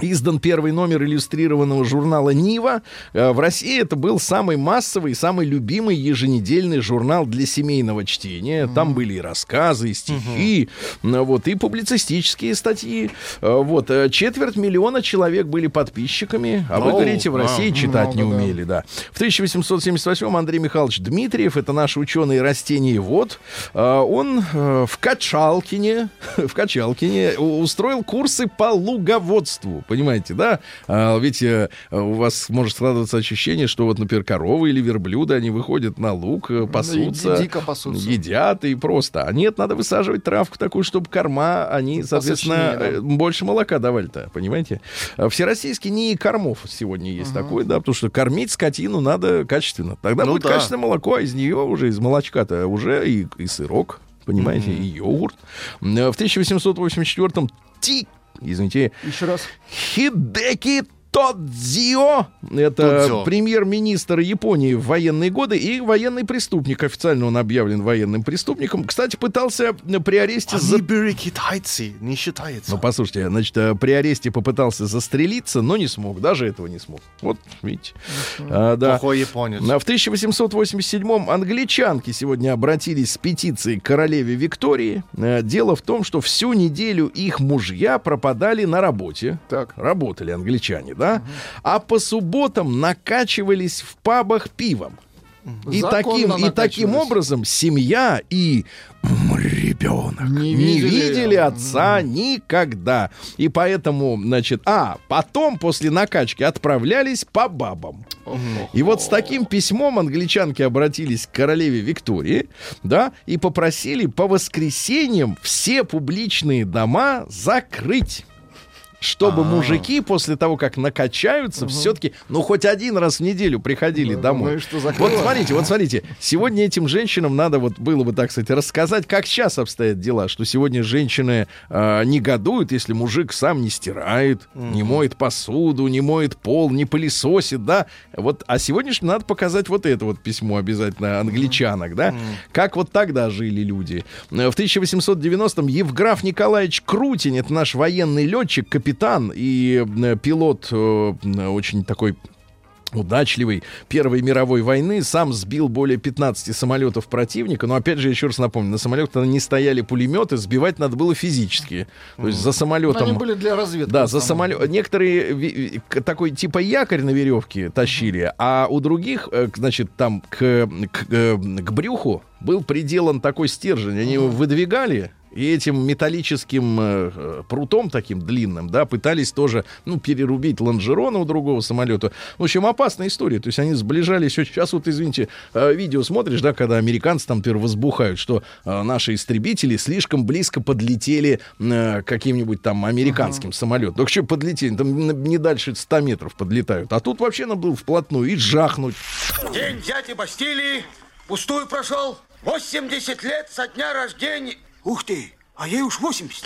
Издан первый номер иллюстрированного журнала «Нива». Э, В России это был самый массовый, самый любимый еженедельный журнал для семейного чтения. Там были и рассказы, и стихи, ну, вот, и публицистические статьи. Э, Вот, четверть миллиона человек были подписчиками, а вы говорите, в России а, читать не умели, да. В 1878 Андрей Михайлович Дмитриев, это наш ученый растениевод, э, он в Качалкине, в Качалкине устроил курсы по луговодству, понимаете, да? А, Ведь э, у вас может складываться ощущение, что вот, например, коровы или верблюды, они выходят на луг, э, пасутся, ди- дико пасутся. едят и просто. А нет, надо высаживать травку такую, чтобы корма, они, соответственно, Посочнее, да. э, больше молока давали-то, понимаете? А Всероссийский НИИ кормов сегодня есть такой, да, потому что кормить скотину надо качественно. Тогда Ну будет да. качественное молоко, а из нее уже, из молочка-то уже и, и сырок, понимаете, и йогурт. М, В 1884-м Ти, извините, Еще раз. Хидеки Тодзио, это Тодзио. премьер-министр Японии в военные годы и военный преступник. Официально он объявлен военным преступником. Кстати, пытался э, при аресте... за- Они были китайцы, не считается. Ну, послушайте, значит, э, при аресте попытался застрелиться, но не смог. Даже этого не смог. Вот, видите. А, да. Плохой японец. А В 1887-м англичанки сегодня обратились с петицией к королеве Виктории. Э, Дело в том, что всю неделю их мужья пропадали на работе. Так. Работали англичане, да? А по субботам накачивались в пабах пивом. И Законно таким, и таким образом семья и ребенок не, Не видели, видели. отца никогда. И поэтому, значит, а потом после накачки отправлялись по бабам. И вот с таким письмом англичанки обратились к королеве Виктории, да, и попросили по воскресеньям все публичные дома закрыть. Чтобы мужики после того, как накачаются, все-таки, ну, хоть один раз в неделю приходили домой. Ну и что Вот смотрите, вот смотрите. Сегодня этим женщинам надо вот было бы, так сказать, рассказать, как сейчас обстоят дела. Что сегодня женщины э, негодуют, если мужик сам не стирает, не моет посуду, не моет пол, не пылесосит, да. Вот, а сегодняшним надо показать вот это вот письмо обязательно англичанок, да. Как вот тогда жили люди. Э, В 1890-м Евграф Николаевич Крутин, это наш военный летчик, капитан и э, пилот э, очень такой удачливый Первой мировой войны, сам сбил более 15 самолетов противника. Но опять же, еще раз напомню, на самолетах не стояли пулеметы, сбивать надо было физически. То есть за самолетом... Они были для разведки. Да, за самолет. Некоторые такой типа якорь на веревке тащили, а у других, э, значит, там к, к, э, к брюху был приделан такой стержень. Они его выдвигали. И этим металлическим э, э, прутом таким длинным, да, пытались тоже, ну, перерубить лонжероны у другого самолета. В общем, опасная история. То есть они сближались. Сейчас вот, извините, э, видео смотришь, да, когда американцы там, например, возбухают, что э, наши истребители слишком близко подлетели э, к каким-нибудь там американским самолетам. Так что подлетели, там не дальше 100 метров подлетают. А тут вообще надо было вплотную и жахнуть. День взятия Бастилии пустую прошел. 80 лет со дня рождения. Ух ты, а ей уж 80.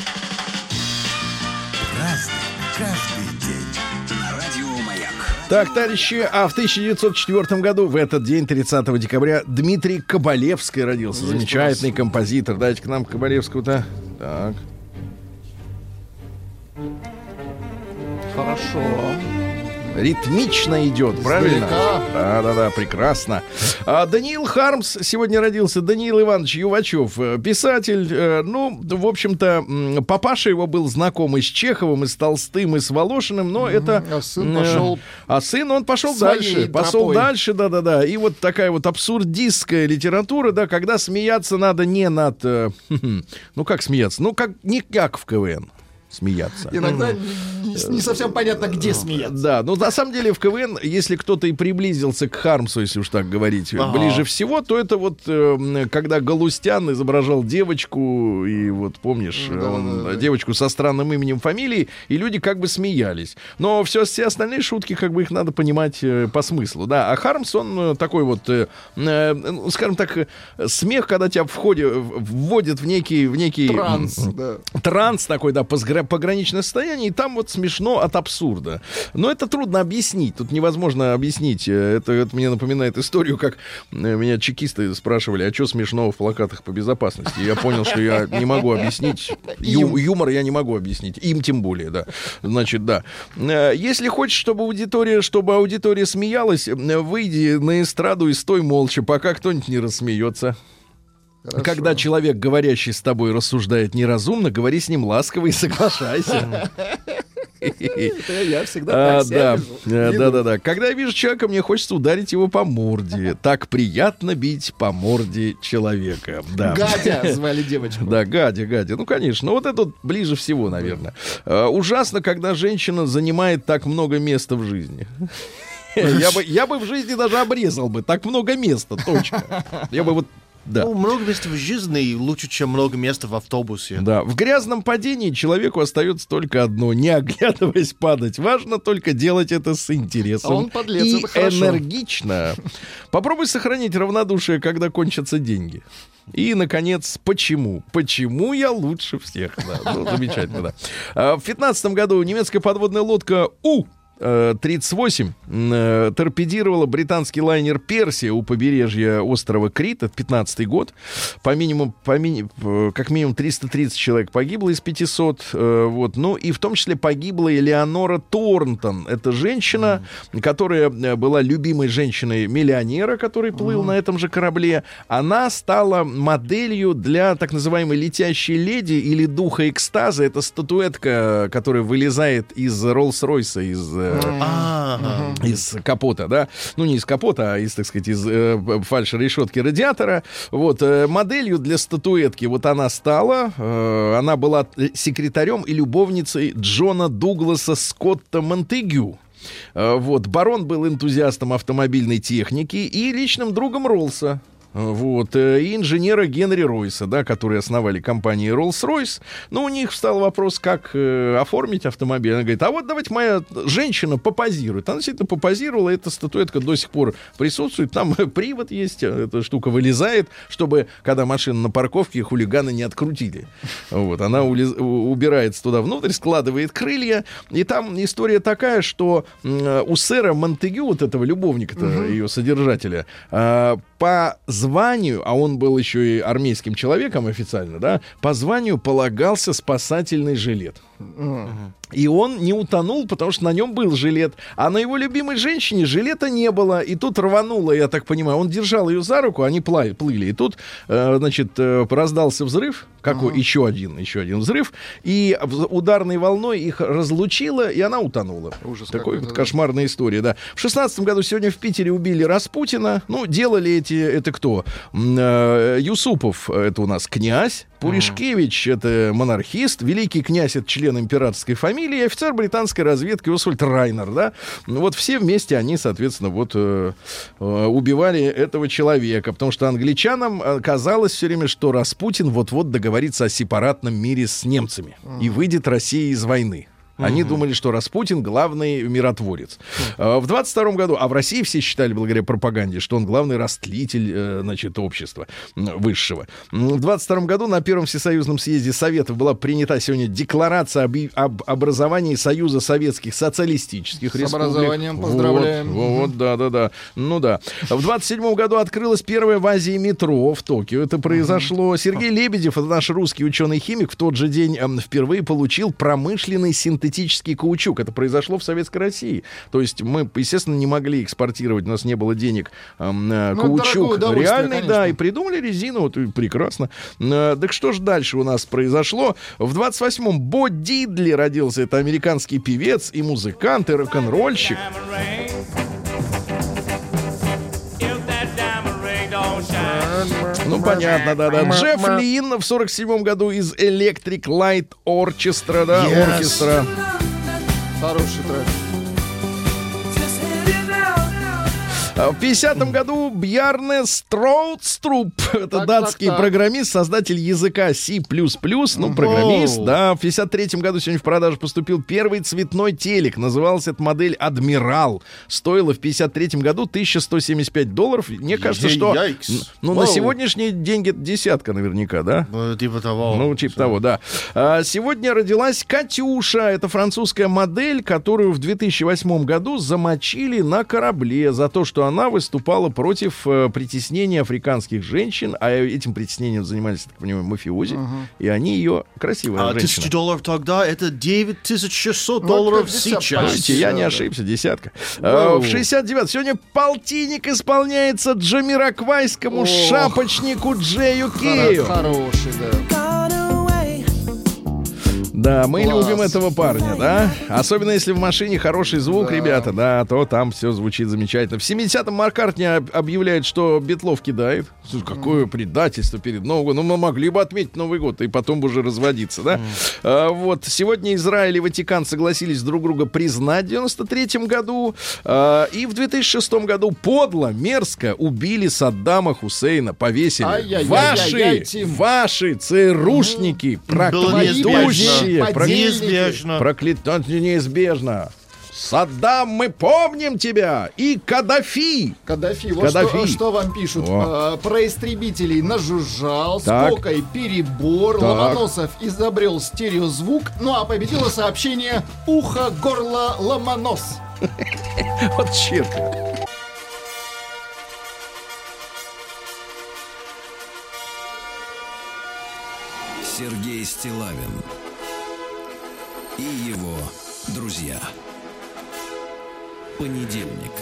Так, товарищи, а в 1904 году, в этот день, 30 декабря, Дмитрий Кабалевский родился. Замечательный композитор. Дайте к нам Кабалевского-то. Так. Хорошо. Ритмично идет, правильно? Да, да, да, прекрасно. А, Даниил Хармс сегодня родился. Даниил Иванович Ювачев, э, писатель. э, Ну, в общем-то, папаша его был знаком и с Чеховым, и с Толстым, и с Волошиным, но это... А сын пошел А сын, он пошел дальше. Пошел тропой. дальше, да-да-да. И вот такая вот абсурдистская литература, да, когда смеяться надо не над... э, ну, как смеяться? Ну, как не как в КВН смеяться. Иногда не, не совсем понятно, где смеяться. Да, ну на самом деле в КВН, если кто-то и приблизился к Хармсу, если уж так говорить, Ага. ближе всего, то это вот э, м, когда Галустян изображал девочку, и вот помнишь, Да, он, да, да. девочку со странным именем фамилии, и люди как бы смеялись. Но все, все остальные шутки, как бы их надо понимать э, по смыслу, да. А Хармс, он э, такой вот, э, э, ну, скажем так, э, смех, когда тебя в ходе вводит в некий, в некий Транс, м, да. транс такой, да, позгра- пограничное состояние, и там вот смешно от абсурда. Но это трудно объяснить, тут невозможно объяснить. Э, Это, это мне напоминает историю, как э, меня чекисты спрашивали, а что смешного в плакатах по безопасности? И Я понял, что я не могу объяснить. Ю- юмор я не могу объяснить. Им тем более, да. Значит, да. Э, Если хочешь, чтобы аудитория, чтобы аудитория смеялась, выйди на эстраду и стой молча, пока кто-нибудь не рассмеется. Хорошо. Когда человек, говорящий с тобой, рассуждает неразумно, говори с ним ласково и соглашайся. Я всегда А, Да, да, да, да. Когда я вижу человека, мне хочется ударить его по морде. Так приятно бить по морде человека. Да. Гадя звали девочку. Да, Гадя, Гадя. Ну, конечно. Ну, вот это вот ближе всего, наверное. Э, ужасно, когда женщина занимает так много места в жизни. Я бы, я бы в жизни даже обрезал бы. Так много места, точка. Я бы вот, да. Ну, много места в жизни лучше, чем много места в автобусе. Да, в грязном падении человеку остается только одно, не оглядываясь падать. Важно только делать это с интересом А он подлец, и это хорошо. энергично. Попробуй сохранить равнодушие, когда кончатся деньги. И, наконец, почему? Почему я лучше всех? Да, ну, замечательно, да. А, В 15 году немецкая подводная лодка У 38 э, торпедировала британский лайнер Персия у побережья острова Крит. Это 15 год. По минимуму, по мини- э, как минимум 330 человек погибло из 500. э, Вот. Ну и в том числе погибла Элеонора Торнтон. Это женщина, которая э, была любимой женщиной миллионера, который плыл на этом же корабле. Она стала моделью для так называемой летящей леди или духа экстаза. Это статуэтка, которая вылезает из Роллс-Ройса, из э, из капота, да, ну не из капота, а из, так сказать, из э, фальш-решетки радиатора. Вот э, моделью для статуэтки вот она стала. Э, она была секретарем и любовницей Джона Дугласа Скотта Монтегю. Вот, барон был энтузиастом автомобильной техники и личным другом Роллса. Э, Вот, э, и инженера Генри Ройса, да, которые основали компанию Rolls-Royce. Но у них встал вопрос, как э, оформить автомобиль. Она говорит, а вот давайте моя женщина попозирует. Она действительно попозировала, эта статуэтка до сих пор присутствует. Там э, привод есть, э, эта штука вылезает, чтобы, когда машина на парковке, хулиганы не открутили. Вот, она улез- убирается туда внутрь, складывает крылья. И там история такая, что м, у сэра Монтегю, вот этого любовника-то, ее содержателя, а, по званию, а он был еще и армейским человеком официально, да, по званию полагался спасательный жилет. И он не утонул, потому что на нем был жилет. А на его любимой женщине жилета не было. И тут рвануло, я так понимаю. Он держал ее за руку, они пла- плыли. И тут, э, значит, э, раздался взрыв. Какой? Еще один, еще один взрыв. И ударной волной их разлучило, и она утонула. Ужас Такой вот да. кошмарная история, да. В шестнадцатом году сегодня в Питере убили Распутина. Ну, делали эти, это кто? Э, Юсупов, это у нас князь. Пуришкевич, это монархист. Великий князь, это член императорской фамилии. И офицер британской разведки Освальд Райнер, да. Ну, Вот все вместе они, соответственно, вот э, э, убивали этого человека. Потому что англичанам казалось все время, что Распутин вот-вот договорится о сепаратном мире с немцами. И выйдет Россия из войны. Они думали, что Распутин главный миротворец. А, В 22 году, а в России все считали, благодаря пропаганде, что он главный растлитель, э, значит, общества высшего. В 22 году на Первом Всесоюзном съезде Советов была принята сегодня декларация об, об образовании Союза Советских Социалистических С Республик. образованием Вот, поздравляем. Вот, да, да, да. Ну да. В 27 году открылось первое в Азии метро в Токио. Это произошло. Сергей Лебедев, это наш русский ученый-химик, в тот же день эм, впервые получил промышленный синтетический синтетический каучук. Это произошло в Советской России. То есть мы, естественно, не могли экспортировать, у нас не было денег эм, э, Ну, каучук удовольствие, реальный, да, конечно. и придумали резину, вот и прекрасно. Э, Так что же дальше у нас произошло? В 28-м Бо Дидли родился. Это американский певец и музыкант, и рок-н-ролльщик. Ну, понятно, да-да. Джефф Лин в 47 году из Electric Light Orchestra, да, Yes. оркестра. Хороший трек. В 50-м году Бьярне Строудструп, это Так, датский так, так. программист, создатель языка C++, ну, программист, Оу. да. В 53-м году сегодня в продажу поступил первый цветной телек. Назывался эта модель «Адмирал». Стоила в 53-м году 1175 долларов. Мне кажется, что... Ну, на деньги это десятка наверняка, да? Ну, типа того. Ну, типа того, да. А, сегодня родилась Катюша. Это французская модель, которую в 2008 году замочили на корабле за то, что она выступала против э, притеснения африканских женщин. А этим притеснением занимались, так понимаю, мафиози. И они ее красивая А тысяча долларов тогда, это 9600 Ну, долларов десятка. сейчас. Слушайте, я не ошибся, десятка. А, В 69 сегодня полтинник исполняется Джамираквайскому Ох. шапочнику Джею Кею. Хороший, да. Да, мы Класс. любим этого парня, да? Особенно если в машине хороший звук, Да. ребята, да, то там все звучит замечательно. В 70-м Маркартни об- объявляет, что Битлов кидает. Слушай, какое предательство перед Новым годом. Ну, мы могли бы отметить Новый год и потом бы уже разводиться, да? А, вот, сегодня Израиль и Ватикан согласились друг друга признать в 93-м году. А, и в 2006 году подло, мерзко убили Саддама Хусейна, повесили. Ай-яй-яй-яй-яй, ваши, ваши ЦРУшники, проклятущие, неизбежно. прокля- Неизбежно. Проклятать неизбежно. Саддам, мы помним тебя! И Каддафи! Каддафи, вот Каддафи. Что, что вам пишут. О. А, про истребителей нажужжал, Так. с Кокой перебор, Так. Ломоносов изобрел стереозвук, ну а победило сообщение «Ухо, горло, ломонос». Вот черт. Сергей Стилавин и его друзья. Понедельник.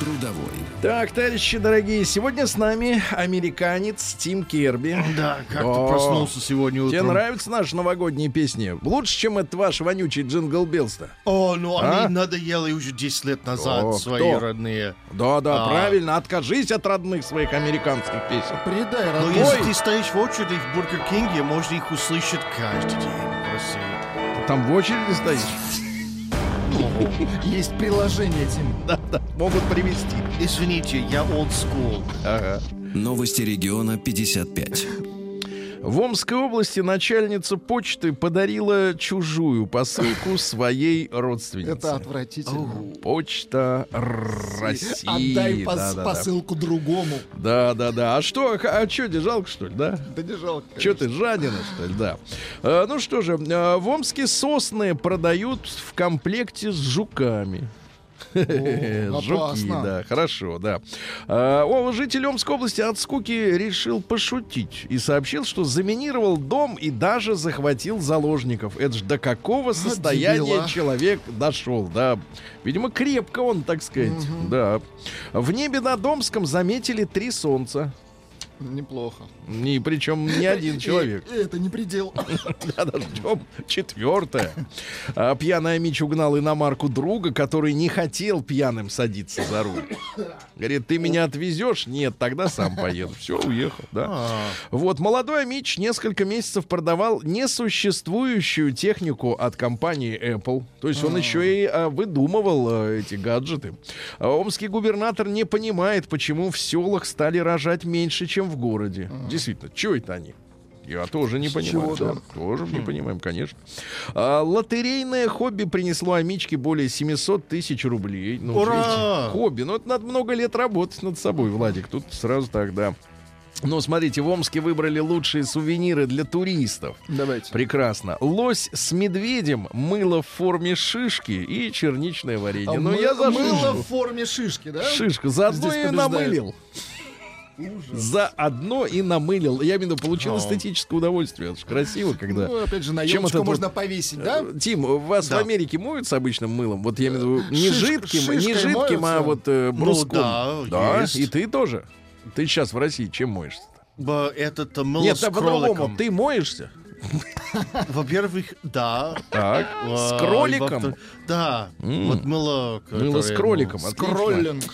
Трудовой. Так, товарищи дорогие, сегодня с нами американец Тим Керби. Да, как О, ты проснулся сегодня утром. Тебе нравятся наши новогодние песни? Лучше, чем этот ваш вонючий джингл Беллс-то? О, ну А? они надоели уже 10 лет назад, О, свои кто? родные. Да-да, А. правильно, откажись от родных своих американских песен. Предай, Но родной. если ты стоишь в очереди в Бургер Кинге, можно их услышать каждый день. Там в очереди стоишь? Есть приложение, Тим. Да-да, могут привезти. Извините, я old school. Ага. Новости региона 55. В Омской области начальница почты подарила чужую посылку своей родственнице. Это отвратительно. Почта России. Отдай пос- посылку другому. Да, да, да. А что, а что, тебе жалко, что ли, да? Да не жалко. Че ты, жадина, что ли, да? А, ну что же, а, в Омске сосны продают в комплекте с жуками. Жуки, да, хорошо, да. А, о, житель Омской области от скуки решил пошутить и сообщил, что заминировал дом и даже захватил заложников. Это ж до какого состояния а. человек дошел, да. Видимо, крепко он, так сказать, да. В небе над Омском заметили три солнца. Неплохо. И причем не один человек. И- и Это не предел. Да, ждем четвертое. А, пьяная Мич угнал иномарку друга, который не хотел пьяным садиться за руль. Говорит, ты меня отвезешь? Нет, тогда сам поеду. Все, уехал, да. А, Вот, молодой Амич несколько месяцев продавал несуществующую технику от компании Apple. То есть он еще и а, выдумывал а, эти гаджеты. А омский губернатор не понимает, почему в селах стали рожать меньше, чем в городе. Действительно, что это они? Я тоже не С понимаю. чего, да. Тоже не понимаем, конечно. А, лотерейное хобби принесло Амичке более 700 тысяч рублей. Ну, Ура! видите, хобби. Ну, это надо много лет работать над собой, Владик. Тут сразу так, да. Ну, смотрите, в Омске выбрали лучшие сувениры для туристов. Давайте. Прекрасно. Лось с медведем, мыло в форме шишки и черничное варенье. А ну, мы- я за Мыло в форме шишки, да? Шишка. Заодно Здесь и побеждает. намылил. За одно и намылил. Я именно получил О. эстетическое удовольствие. Это ж красиво, когда... Ну, опять же, на Чем это можно вот- повесить, да? Э, Тим, вас Да. в Америке моются обычным мылом? Вот я имею в виду не Шиш- жидким, не жидким, а вот э, Ну бруском. да, да, есть. и ты тоже. Ты сейчас в России чем моешься? Этот э, мыло Нет, с да по-другому. Ты моешься? Во-первых, да. Так. С А, кроликом? во-втор- Да. Вот мыло... Мыло с кроликом. ну, отлично. Кроллинг.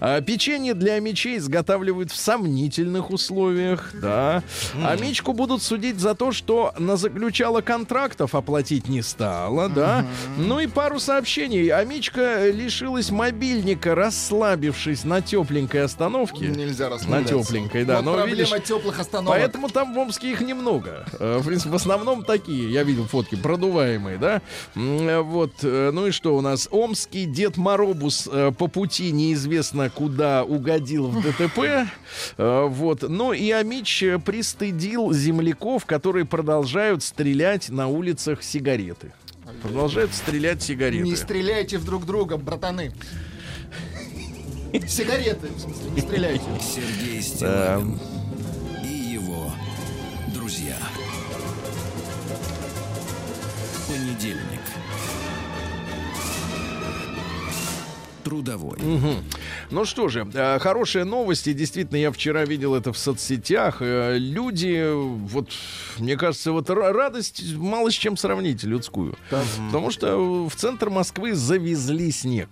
А, печенье для мечей изготавливают в сомнительных условиях, да. А Мичку будут судить за то, что на заключала контрактов оплатить не стала, да. Ну и пару сообщений. А Мичка лишилась мобильника, расслабившись на тепленькой остановке. Нельзя На расслабляться. тепленькой, да. Но проблема теплых остановок. Поэтому там в Омске их немного. Э, В принципе, в основном такие. Я видел фотки продуваемые, да. Вот. э, Ну и что у нас? Омский Дед Моробус э, по пути неизвестно куда угодил в ДТП. Э, Вот. Ну и Амич пристыдил земляков, которые продолжают стрелять на улицах сигареты. Продолжают стрелять сигареты. Не стреляйте в друг друга, братаны. Сигареты, в смысле, не стреляйте. Сергей Стилавин Понедельник. Трудовой. Ну что же, э, хорошие новости. Действительно, я вчера видел это в соцсетях. Э, Люди, вот, мне кажется, вот ра- радость мало с чем сравнить людскую. Потому что в центр Москвы завезли снег.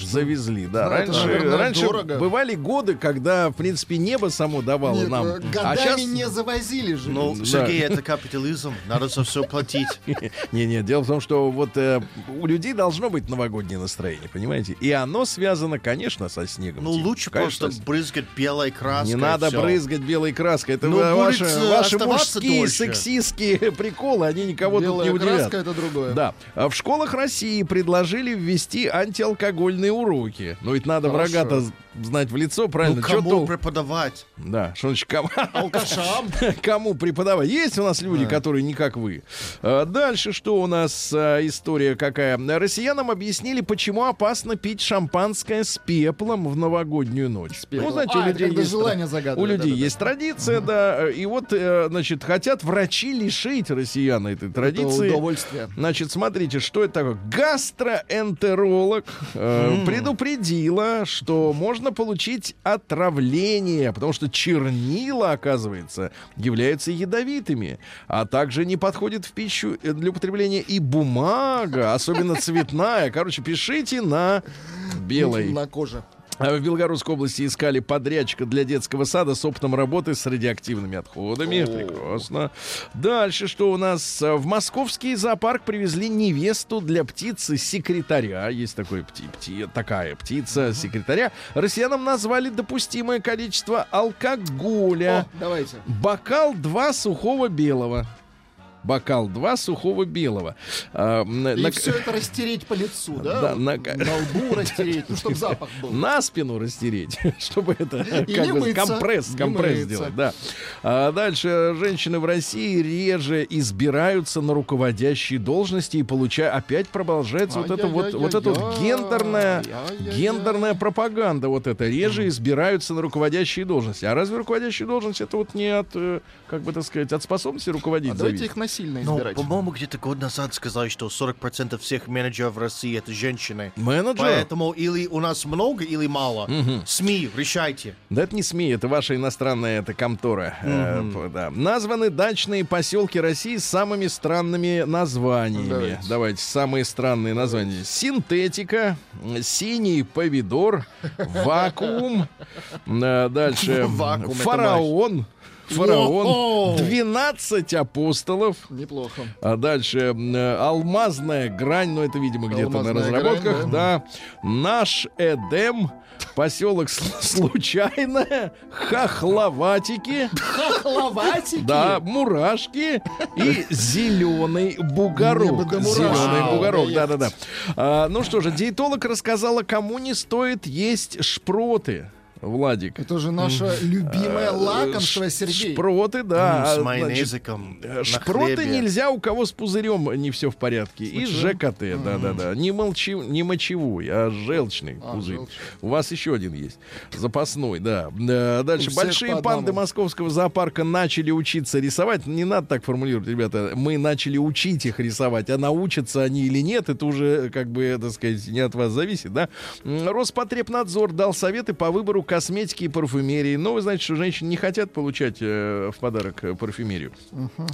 Завезли, да. Ну, это, раньше наверное, раньше дорого. бывали годы, когда, в принципе, небо само давало Нет, нам. э, А годами сейчас... не завозили же. Ну. Сергей, это капитализм. Надо за все платить. Не-не, дело в том, что вот э, у людей должно быть новогоднее настроение, понимаете? И оно связано, конечно, со снегом. Ну, лучше Конечно, просто брызгать белой краской. Не надо всё. брызгать белой краской. Это Ну, ваши, э, ваши мужские дольше. сексистские приколы, они никого Белая тут не удивят. краска это другое. Да. А В школах России предложили ввести антиалкогольные уроки. Но ведь надо врага-то знать в лицо, Ну, правильно? Чё кому тол- преподавать? Да, что значит кому? Алкашам. Кому преподавать? Есть у нас люди, которые не как вы. А, Дальше что у нас а, история какая? Россиянам объяснили, почему опасно пить шампанское с пеплом в новогоднюю ночь. Ну, знаете, у А, людей есть... желание У людей есть традиция, да. И вот, э, значит, хотят врачи лишить россиян этой Это традиции. удовольствие. Значит, смотрите, что это такое. Гастроэнтеролог э, предупредила, что можно получить отравление, потому что чернила, оказывается, являются ядовитыми, а также не подходит в пищу для употребления и бумага, особенно цветная. Короче, пишите на белой. На коже. А В Белгородской области искали подрядчика для детского сада с опытом работы с радиоактивными отходами. Прекрасно. Дальше что у нас? В московский зоопарк привезли невесту для птицы-секретаря. Есть такой пти- пти- такая птица-секретаря. Россиянам назвали допустимое количество алкоголя. О, давайте. Бокал два сухого белого. Бокал два сухого белого. А, И на- все это растереть по лицу, да? Да, на- На лбу растереть, ну, чтобы запах был. на спину растереть, чтобы это И как бы мыться, компресс, компресс сделать, да. А дальше женщины в России реже избираются на руководящие должности и получают опять продолжается вот это вот вот это вот гендерная гендерная пропаганда вот это реже избираются на руководящие должности. А разве руководящие должности это вот не от э, как бы так сказать от способности руководить А давайте их насильно Ну, избирать. по-моему, где-то год назад сказали, что 40% всех менеджеров в России это женщины. Менеджер? Поэтому или у нас много, или мало. СМИ, решайте. Да это не СМИ, это ваша иностранная это контора. Э, п- да. Названы дачные поселки России с самыми странными названиями. Давайте. Давайте, самые странные названия. Синтетика, синий повидор, вакуум. Э, Дальше Вакуум, это фараон. Фараон, Воу! 12 апостолов, Неплохо. а дальше алмазная грань, ну это, видимо, где-то на разработках, грань, да. Наш Эдем, поселок С- случайное, хохловатики, Хохловатики. да, мурашки и зеленый бугорок. Зеленый бугорок, да-да-да. А, ну что же, диетолог рассказала, кому не стоит есть шпроты. Владик. Это же наше любимое лакомство, Ш- Сергей. Шпроты, да. А, С значит, майонезиком. э, Шпроты нельзя у кого с пузырем не все в порядке. И ЖКТ, да-да-да. Не, мочевой, а желчный А, пузырь. У вас еще один есть. Запасной, да. Э, Дальше. Большие панды московского зоопарка начали учиться рисовать. Не надо так формулировать, ребята. Мы начали учить их рисовать. А научатся они или нет, это уже, как бы, так сказать, не от вас зависит, да? Роспотребнадзор дал советы по выбору косметики и парфюмерии. Но вы знаете, что женщины не хотят получать э, в подарок э, парфюмерию.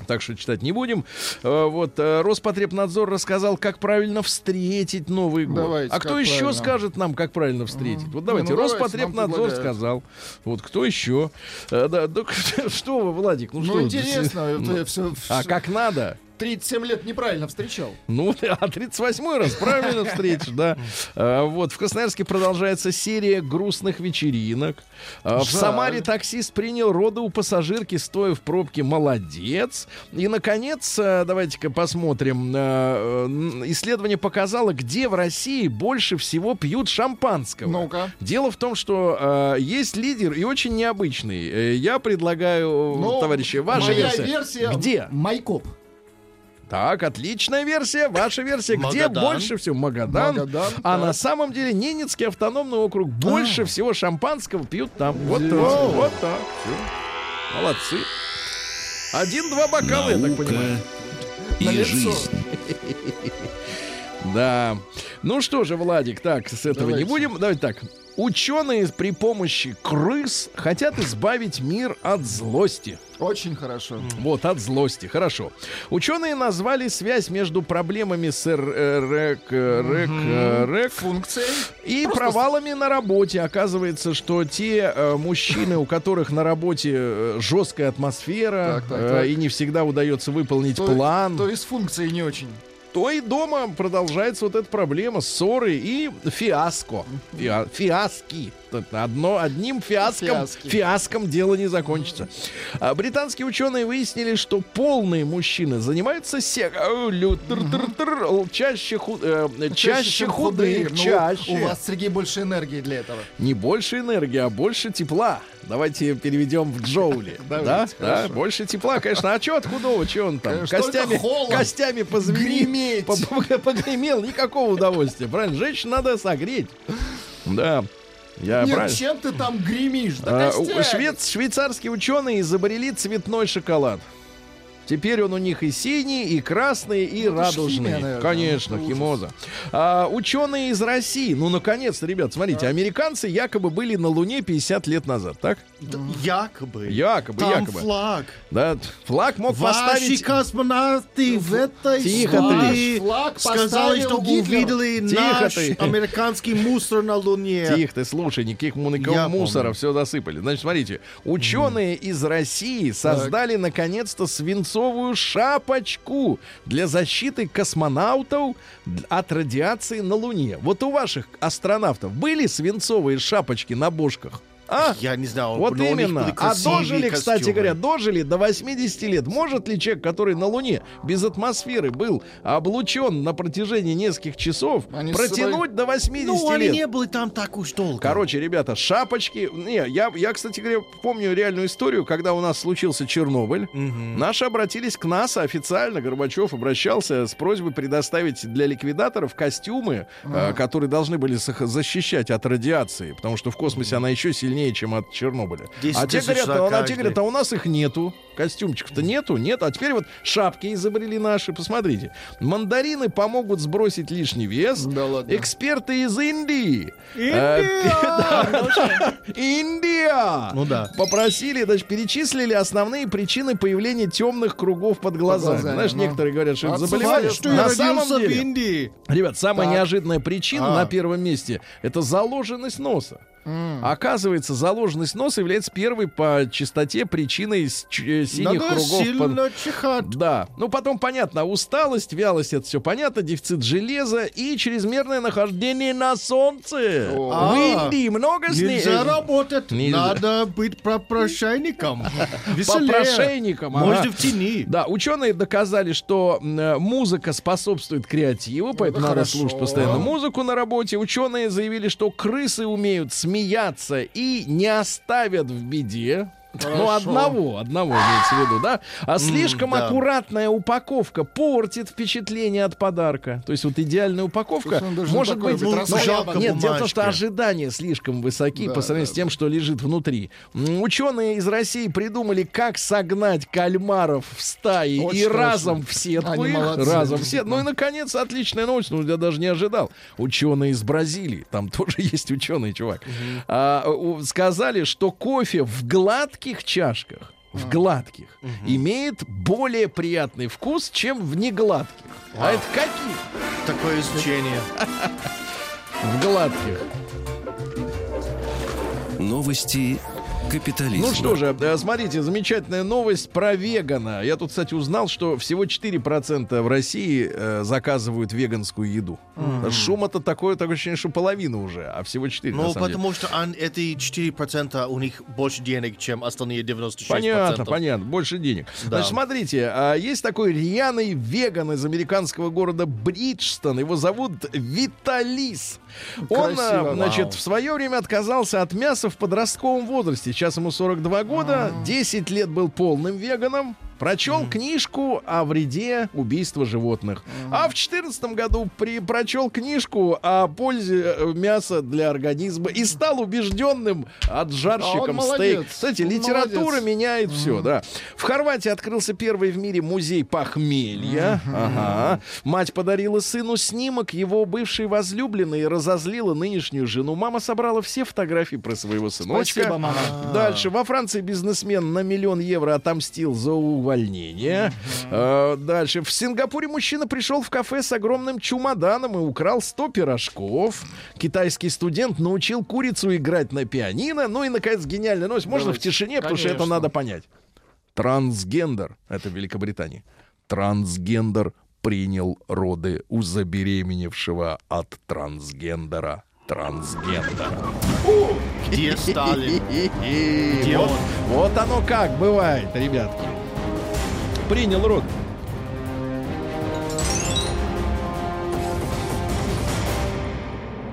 Так что читать не будем. Э, вот Роспотребнадзор рассказал, как правильно встретить Новый год. Давайте, а кто еще правильно. скажет нам, как правильно встретить? Вот давайте. ну нам Роспотребнадзор сказал. Вот кто еще? Да, да, что вы, Владик? Ну, Ну, что? интересно, это все, А как надо? 37 лет неправильно встречал. Ну, а 38 раз правильно встретишь, да. А, Вот, в Красноярске продолжается серия грустных вечеринок. А, В. Самаре таксист принял роды у пассажирки, стоя в пробке. Молодец. И, наконец, а, давайте-ка посмотрим. Исследование показало, где в России больше всего пьют шампанского. Ну-ка. Дело в том, что есть лидер и очень необычный. Э, Я предлагаю, Ну, товарищи, ваша версия. версия Где? Майкоп. Так, отличная версия. Ваша версия. Где Магадан. больше всего? Магадан. Магадан, а так. на самом деле Ненецкий автономный округ. Больше всего шампанского пьют там. Вот так. Вот так. Всё. Молодцы. Один-два бокала, я так Наука понимаю. и На лицо. жизнь. Да. Ну что же, Владик, так, с этого не будем. Давайте так. Ученые при помощи крыс хотят избавить мир от злости. Очень хорошо. Вот, от злости. Хорошо. Ученые назвали связь между проблемами с э, рэк, э, рэк, э, рэк Функция. и Просто провалами на работе. Оказывается, что те э, мужчины, у которых на работе э, жесткая атмосфера Так, так, э, так. и не всегда удается выполнить То, план, то есть функции не очень. То и дома продолжается вот эта проблема ссоры и фиаско. Фиа- фиаски. Это Одно, одним фиаском, Фиаски. фиаском дело не закончится. А британские ученые выяснили, что полные мужчины занимаются се- Ау, лю- тр- тр- тр- чаще, ху- э, чаще чем худых, Ну, чаще. У вас, Сергей, больше энергии для этого. Не больше энергии, а больше тепла. Давайте переведем в джоули. Да? да, больше тепла, конечно. А что от худого? Что он там? Костями, костями по- по- Погремел. Никакого удовольствия. Правильно? Женщину надо согреть. Да. Я Нет, правильно. чем ты там гремишь? Да А, швед- швейцарские ученые изобрели цветной шоколад. Теперь он у них и синий, и красный, и Ну, радужный. химия, наверное. Конечно, химоза. А, ученые из России, ну, наконец-то, ребят, смотрите, американцы якобы были на Луне 50 лет назад, так? Д- Якобы. Якобы, Там якобы. флаг. Да, флаг мог Ваши поставить... космонавты в этой Тихо ты. Флаг сказали, что Гитлер. увидели Тихо наш ты. американский мусор на Луне. Тихо ты, слушай, никаких никакого мусора, помню. все засыпали. Значит, смотрите, ученые из России создали наконец-то свинцовую шапочку для защиты космонавтов от радиации на Луне. Вот у ваших астронавтов были свинцовые шапочки на бошках? А? Я не знаю, Вот именно. А дожили, кстати костюмы. говоря, дожили до 80 лет. Может ли человек, который на Луне без атмосферы был облучен на протяжении нескольких часов, Они протянуть до 80 Ну, они лет? не были там так уж долго. Короче, ребята, шапочки. Не, я, я, кстати говоря, помню реальную историю, когда у нас случился Чернобыль. Наши обратились к НАСА официально. Горбачев обращался с просьбой предоставить для ликвидаторов костюмы, э, которые должны были защищать от радиации, потому что в космосе она еще сильнее, чем от Чернобыля. 10 А те говорят, а, а те говорят, а у нас их нету. Костюмчиков-то нету, нет. А теперь вот шапки изобрели наши. Посмотрите. Мандарины помогут сбросить лишний вес. Да ладно. Эксперты из Индии. э, да, Индия! Ну да. Попросили, значит, перечислили основные причины появления темных кругов под глазами. Знаешь, ну. некоторые говорят, что это заболевание. На самом деле, ребят, самая неожиданная причина А. на первом месте это заложенность носа. Оказывается, заложенность носа является первой по частоте причиной э, синих Надо кругов под, сильно чихать. да. Ну, потом понятно, усталость, вялость, это все понятно, дефицит железа и чрезвмерное нахождение на солнце. О. В А, Индии много Нельзя снега. работать. Нельзя. Надо быть попрошайником. Попрошайником. Можно в тени. Да, ученые доказали, что э, музыка способствует креативу, поэтому надо хорошо. слушать постоянно музыку на работе. Ученые заявили, что крысы умеют сменять смеяться и не оставят в беде. Ну, Хорошо. одного, одного имеется в виду, да? А слишком да. аккуратная упаковка портит впечатление от подарка. То есть вот идеальная упаковка Слушай, может быть... ну, жалко нет, дело в том, что ожидания слишком высоки Да, по сравнению да, с тем, что лежит внутри. Ученые из России придумали, как согнать кальмаров в стаи Очень и хорошо. разом в сетку Они их. молодцы. Разом все. Ну и, наконец, отличная новость, ну, я даже не ожидал. Ученые из Бразилии, там тоже есть ученые, чувак, а, у- сказали, что кофе в гладких чашках, в гладких, имеет более приятный вкус, чем в негладких. А это какие? Такое изучение. В гладких. Новости капитализма. Ну что же, э, смотрите, замечательная новость про вегана. Я тут, кстати, узнал, что всего 4% в России э, заказывают веганскую еду. Шума-то такое, такое ощущение, что половина уже, а всего 4 на Ну, самом деле. потому что ан- эти 4% у них больше денег, чем остальные 96%. Понятно, понятно, больше денег. Да. Значит, смотрите, а, есть такой рьяный веган из американского города Бриджстон. Его зовут Виталис. Он, а, Красиво, значит, вау. в свое время отказался от мяса в подростковом возрасте. Сейчас ему 42 года, 10 лет был полным веганом. Прочел книжку о вреде убийства животных. А в 2014 году при, прочел книжку о пользе э, мяса для организма и стал убежденным А отжарщиком молодец. стейк. Кстати, Он литература молодец. меняет все, да. В Хорватии открылся первый в мире музей похмелья. Ага. Мать подарила сыну снимок его бывшей возлюбленной и разозлила нынешнюю жену. Мама собрала все фотографии про своего сыночка. Спасибо, мама. Дальше. Во Франции бизнесмен на миллион евро отомстил за увольнение. А, Дальше. В Сингапуре мужчина пришел в кафе с огромным чемоданом и украл 100 пирожков. Китайский студент научил курицу играть на пианино. Ну и, наконец, гениальная новость. Можно в тишине, потому что это надо понять. Трансгендер. Это в Великобритании. Трансгендер принял роды у забеременевшего от трансгендера трансгендера. Где Сталин? Где вот, он? вот оно как бывает, ребятки. Принял род.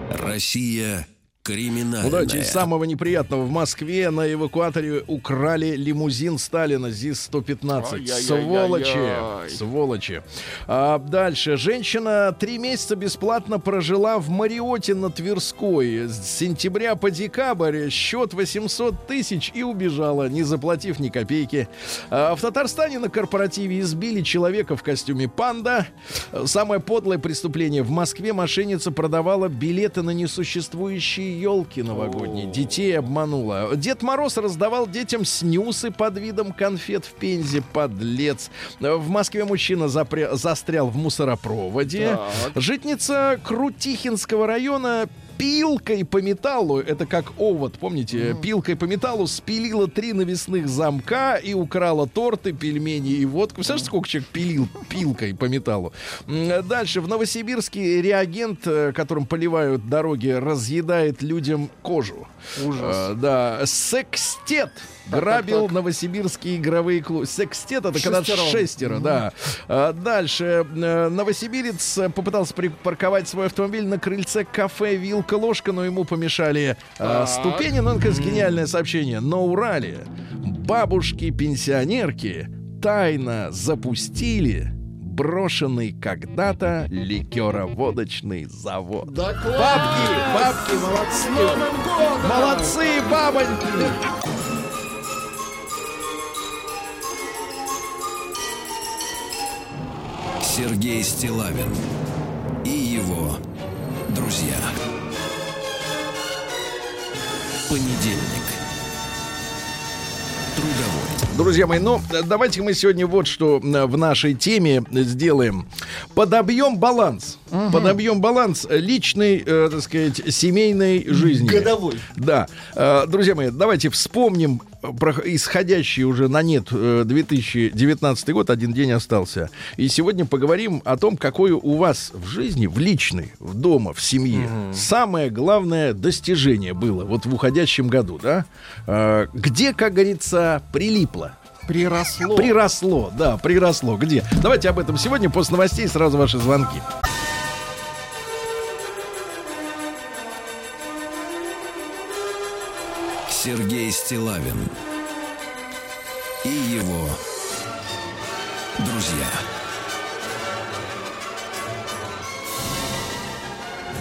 Россия криминальная. Ну, давайте из самого неприятного. В Москве на эвакуаторе украли лимузин Сталина ЗИС-115. Ай-яй-яй-яй-яй. Сволочи. Сволочи. А, дальше. Женщина три месяца бесплатно прожила в Мариоте на Тверской. С сентября по декабрь счет 800 тысяч и убежала, не заплатив ни копейки. А, в Татарстане на корпоративе избили человека в костюме панда. Самое подлое преступление. В Москве мошенница продавала билеты на несуществующие елки новогодние. Детей обманула. Дед Мороз раздавал детям снюсы под видом конфет в Пензе. Подлец. В Москве мужчина запря- застрял в мусоропроводе. Житница Крутихинского района пилкой по металлу, это как овод, помните, пилкой по металлу спилила три навесных замка и украла торты, пельмени и водку. Представляешь, сколько человек пилил пилкой по металлу? Дальше. В Новосибирске реагент, э, которым поливают дороги, разъедает людям кожу. Ужас. да. Секстет грабил новосибирские игровые клубы. Секстет это когда Шестером. шестеро, да. А, Дальше. Э, Новосибирец э, попытался припарковать свой автомобиль на крыльце кафе «Вилка-ложка», но ему помешали э, ступени. Ну, наконец, гениальное сообщение. На Урале бабушки-пенсионерки тайно запустили брошенный когда-то ликероводочный завод. Да класс! Бабки, бабки, С молодцы. Новым годом! Молодцы, бабоньки! Сергей Стилавин и его друзья. Понедельник. Трудовой. Друзья мои, ну, давайте мы сегодня вот что в нашей теме сделаем. Подобьем баланс. Подобьем баланс личной, э, так сказать, семейной жизни. Годовой. Да. Э, Друзья мои, давайте вспомним э, про исходящий уже на нет э, 2019 год, один день остался. И сегодня поговорим о том, какое у вас в жизни, в личной, в дома, в семье, самое главное достижение было вот в уходящем году, да? Э, Где, как говорится, прилипло. Приросло. Приросло, да, приросло. Где? Давайте об этом сегодня после новостей сразу ваши звонки. Сергей Стилавин и его друзья.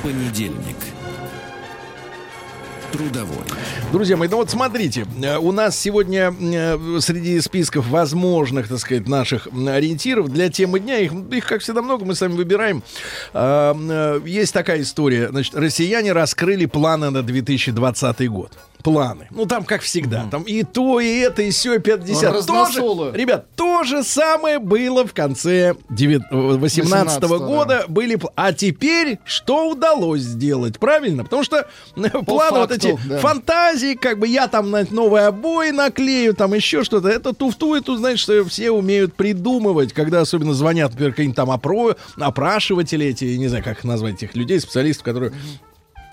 Понедельник. Трудовой. Друзья мои, ну вот смотрите, э, у нас сегодня э, среди списков возможных, так сказать, наших ориентиров для темы дня, их, их как всегда много, мы сами выбираем. А, э, Есть такая история, значит, россияне раскрыли планы на 2020 год. Планы. Ну, там, как всегда. Там и то, и это, и все, и 50. Тоже, ребят, то же самое было в конце 18 18-го, года. Были, пл- а теперь что удалось сделать? Правильно? Потому что планы вот факту, эти да. фантазии, как бы я там на новые обои наклею, там еще что-то. Это туфту, эту, знаешь, что все умеют придумывать, когда особенно звонят, например, какие-нибудь там опро- опрашиватели эти, не знаю, как их назвать, этих людей, специалистов, которые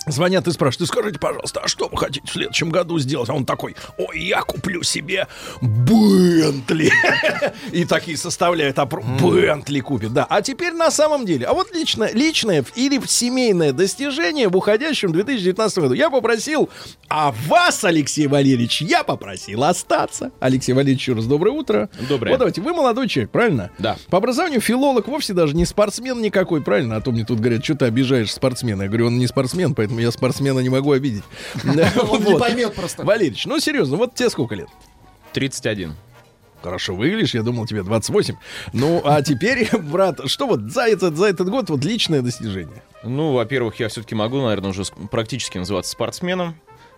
Звонят и спрашивают, скажите, пожалуйста, а что вы хотите в следующем году сделать? А он такой, ой, я куплю себе Бентли. И такие составляют, про- Бентли купит, да. А теперь на самом деле, а вот лично, личное или семейное достижение в уходящем 2019 году. Я попросил, а вас, Алексей Валерьевич, я попросил остаться. Алексей Валерьевич, еще раз доброе утро. Доброе. Вот давайте, вы молодой человек, правильно? Да. По образованию филолог вовсе даже не спортсмен никакой, правильно? А то мне тут говорят, что ты обижаешь спортсмена. Я говорю, он не спортсмен, поэтому я спортсмена не могу обидеть. Он не поймет просто. Валерич, ну серьезно, вот тебе сколько лет? 31. Хорошо выглядишь, я думал, тебе 28. Ну, а теперь, брат, что вот за этот, за этот год вот личное достижение? Ну, во-первых, я все-таки могу, наверное, уже практически называться спортсменом.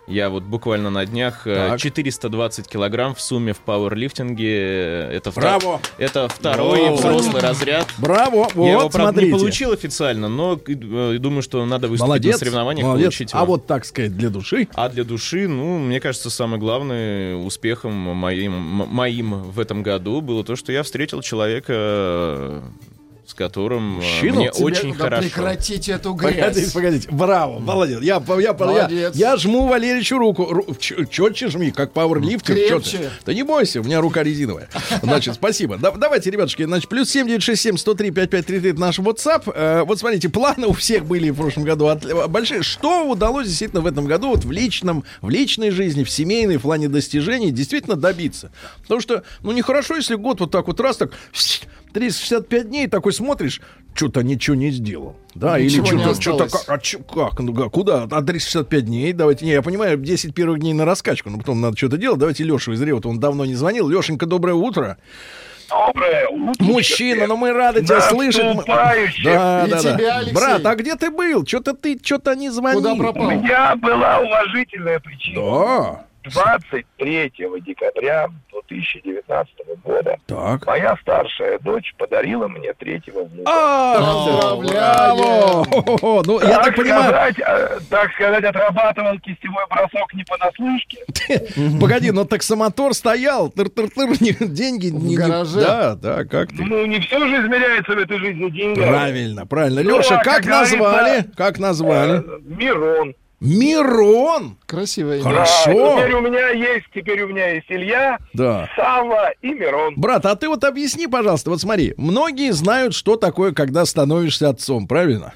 Я вот буквально на днях э, Так. 420 килограмм в сумме в пауэрлифтинге. э, Это, втор- Браво! это второй Браво! взрослый разряд. Браво, вот, я его, правда, смотрите. не получил официально, но э, думаю, что надо выступить Молодец, на соревнованиях, молодец. получить его. А вот, так сказать, для души. А для души, ну, мне кажется, самое главное успехом моим, моим в этом году было то, что я встретил человека, э, с которым э, Мужчину? мне Тебе- очень да хорошо. прекратите эту Погодите, грязь. погодите. Браво, молодец. Я, я, я, Молодец. я жму Валеричу руку. Ру, четче жми, как пауэрлифтер. Четче. Да не бойся, у меня рука резиновая. Значит, спасибо. Да- давайте, ребятушки, значит, плюс 7967 103 5533 это наш WhatsApp. Э, вот смотрите, планы у всех были в прошлом году от- большие. Что удалось действительно в этом году вот в личном, в личной жизни, в семейной, в плане достижений действительно добиться? Потому что, ну, нехорошо, если год вот так вот раз так 365 дней такой смотришь, что-то ничего не сделал. Да, Ничего или что-то, что-то как, а чё- как, ну, га- куда? А 365 дней, давайте, не, я понимаю, 10 первых дней на раскачку, но потом надо что-то делать, давайте Лешу из Рева, он давно не звонил. Лешенька, доброе утро. Доброе утро. Мужчина, ну мы рады тебя слышать. Да, И да, да. тебя, Алексей. Брат, а где ты был? Что-то ты, что-то не звонил. Куда У пропал? меня была уважительная причина. Да, 23 декабря 2019 года так. моя старшая дочь подарила мне третьего внука. А! Хо-хо-хо. Ну, я так понимаю, э, так сказать, отрабатывал кистевой бросок не понаслышке. погоди, но таксомотор стоял, деньги не... не- гараже. Да, да, как ты? Ну, не все же измеряется в этой жизни деньгами. Правильно, правильно. Ну, Леша, а как назвали? Как назвали? Э, Мирон. Мирон! Красивое имя. Хорошо. Да, теперь у меня есть, теперь у меня есть Илья, Да. Сава и Мирон. Брат, а ты вот объясни, пожалуйста, вот смотри, многие знают, что такое, когда становишься отцом, правильно?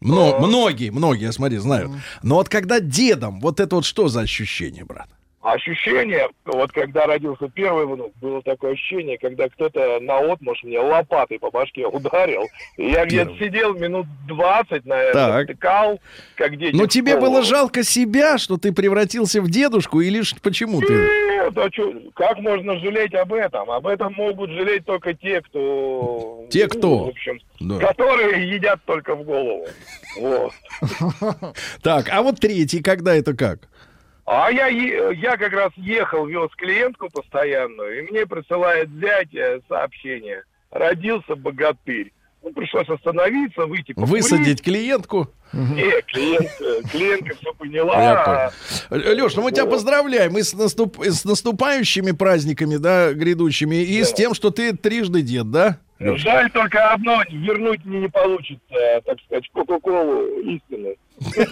Мно- многие, многие, смотри, знают. Но вот когда дедом, вот это вот что за ощущение, брат? Ощущение, вот когда родился первый внук, было такое ощущение, когда кто-то на отмуж мне лопатой по башке ударил. И я где-то сидел минут 20, наверное, Так. втыкал, как дети. Но Ну, тебе было жалко себя, что ты превратился в дедушку, или почему ты? Нет, а чё, как можно жалеть об этом? Об этом могут жалеть только те, кто... Те, ну, кто? В общем, Да. которые едят только в голову. Вот. Так, а вот третий, когда это как? А я, я как раз ехал, вез клиентку постоянную, и мне присылает зять э, сообщение. Родился богатырь. Ну, пришлось остановиться, выйти покурить. Высадить клиентку? Не, клиент, э, клиентка все поняла. Леш, ну мы тебя поздравляем и с, наступ- и с наступающими праздниками, да, грядущими, и с тем, что ты трижды дед, да? Жаль только одно, вернуть мне не получится, так сказать, Кока-Колу истины.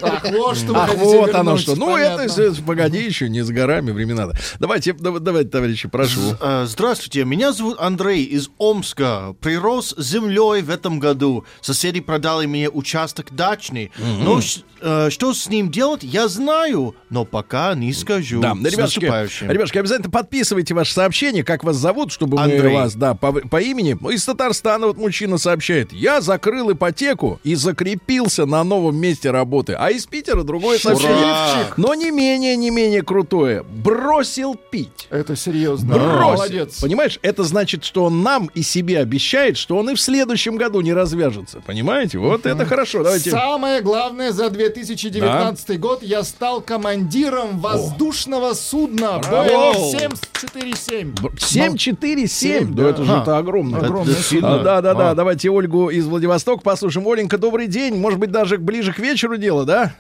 Ах, вот что Ах, вот оно что. Ну, понятно. это, погоди, еще не с горами времена. Давайте, дав- давайте, товарищи, прошу. Э, Здравствуйте, меня зовут Андрей из Омска. Прирос землей в этом году. Соседи продали мне участок дачный. Но ш- э, что с ним делать, я знаю, но пока не скажу. Да, ребятушки, ребятушки, обязательно подписывайте ваше сообщение, как вас зовут, чтобы мы вас, да, по, по имени. Из Татарстана вот мужчина сообщает, я закрыл ипотеку и закрепился на новом месте работы. А из Питера другое сообщение. Но не менее, не менее крутое. Бросил пить. Это серьезно. Бросил. Молодец. Понимаешь, это значит, что он нам и себе обещает, что он и в следующем году не развяжется. Понимаете? Вот это хорошо. Давайте. Самое главное за 2019 год я стал командиром воздушного судна Браво. Boeing 747. 747. Да, да. это же это огромное. Огромное. А, да, да, да. Давайте Ольгу из Владивостока послушаем. Оленька, добрый день. Может быть, даже ближе к вечеру дело, да?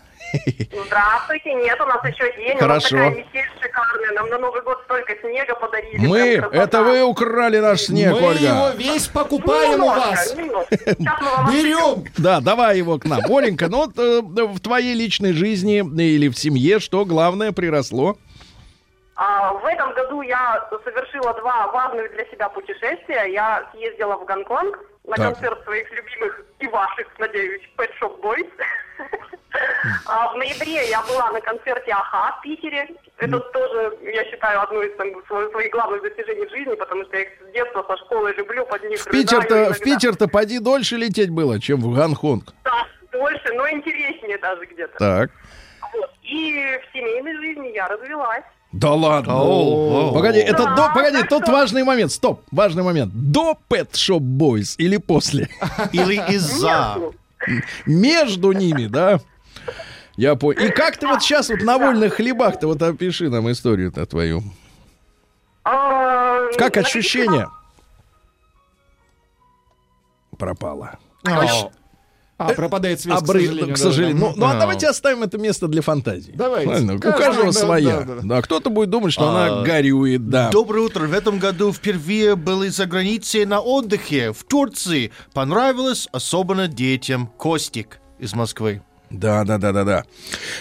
Здравствуйте, нет, у нас еще день. Хорошо. У нас такая метель шикарная. Нам на Новый год столько снега подарили. Мы, это вы украли наш снег, Мы Ольга. его весь покупаем у Немножко, вас. мы Берем. Да, давай его к нам. Оленька, ну вот э, в твоей личной жизни или в семье что главное приросло? А, в этом году я совершила два важных для себя путешествия. Я съездила в Гонконг на Так. концерт своих любимых и ваших, надеюсь, Pet Shop Boys. А в ноябре я была на концерте Аха в Питере. Это тоже, я считаю, одно из там, сво- своих главных достижений в жизни, потому что я их с детства со школы люблю, под них В Питер-то, в. Питер-то поди дольше лететь было, чем в Гонконг. Да, дольше, но интереснее даже где-то. Так. Вот. И в семейной жизни я развелась. Да ладно. Погоди, это Да, до, погоди, так тут что- важный момент. Стоп, важный момент. До Pet Shop Boys или после? Или из-за. Между ними, да? Я понял. И как ты вот сейчас вот на вольных хлебах-то вот опиши нам историю-то твою. А, Как ощущение? Пропало. А, пропадает связь, Обрыв, к сожалению. к да, сожалению. да. Ну, ну, а Да. давайте оставим это место для фантазии. Давайте. Правильно? У каждого да, своя. да, да. Да, кто-то будет думать, что она А, горюет, да. Доброе утро. В этом году впервые были за границей на отдыхе в Турции. Понравилось особенно детям. Костик из Москвы. Да, да, да, да, да.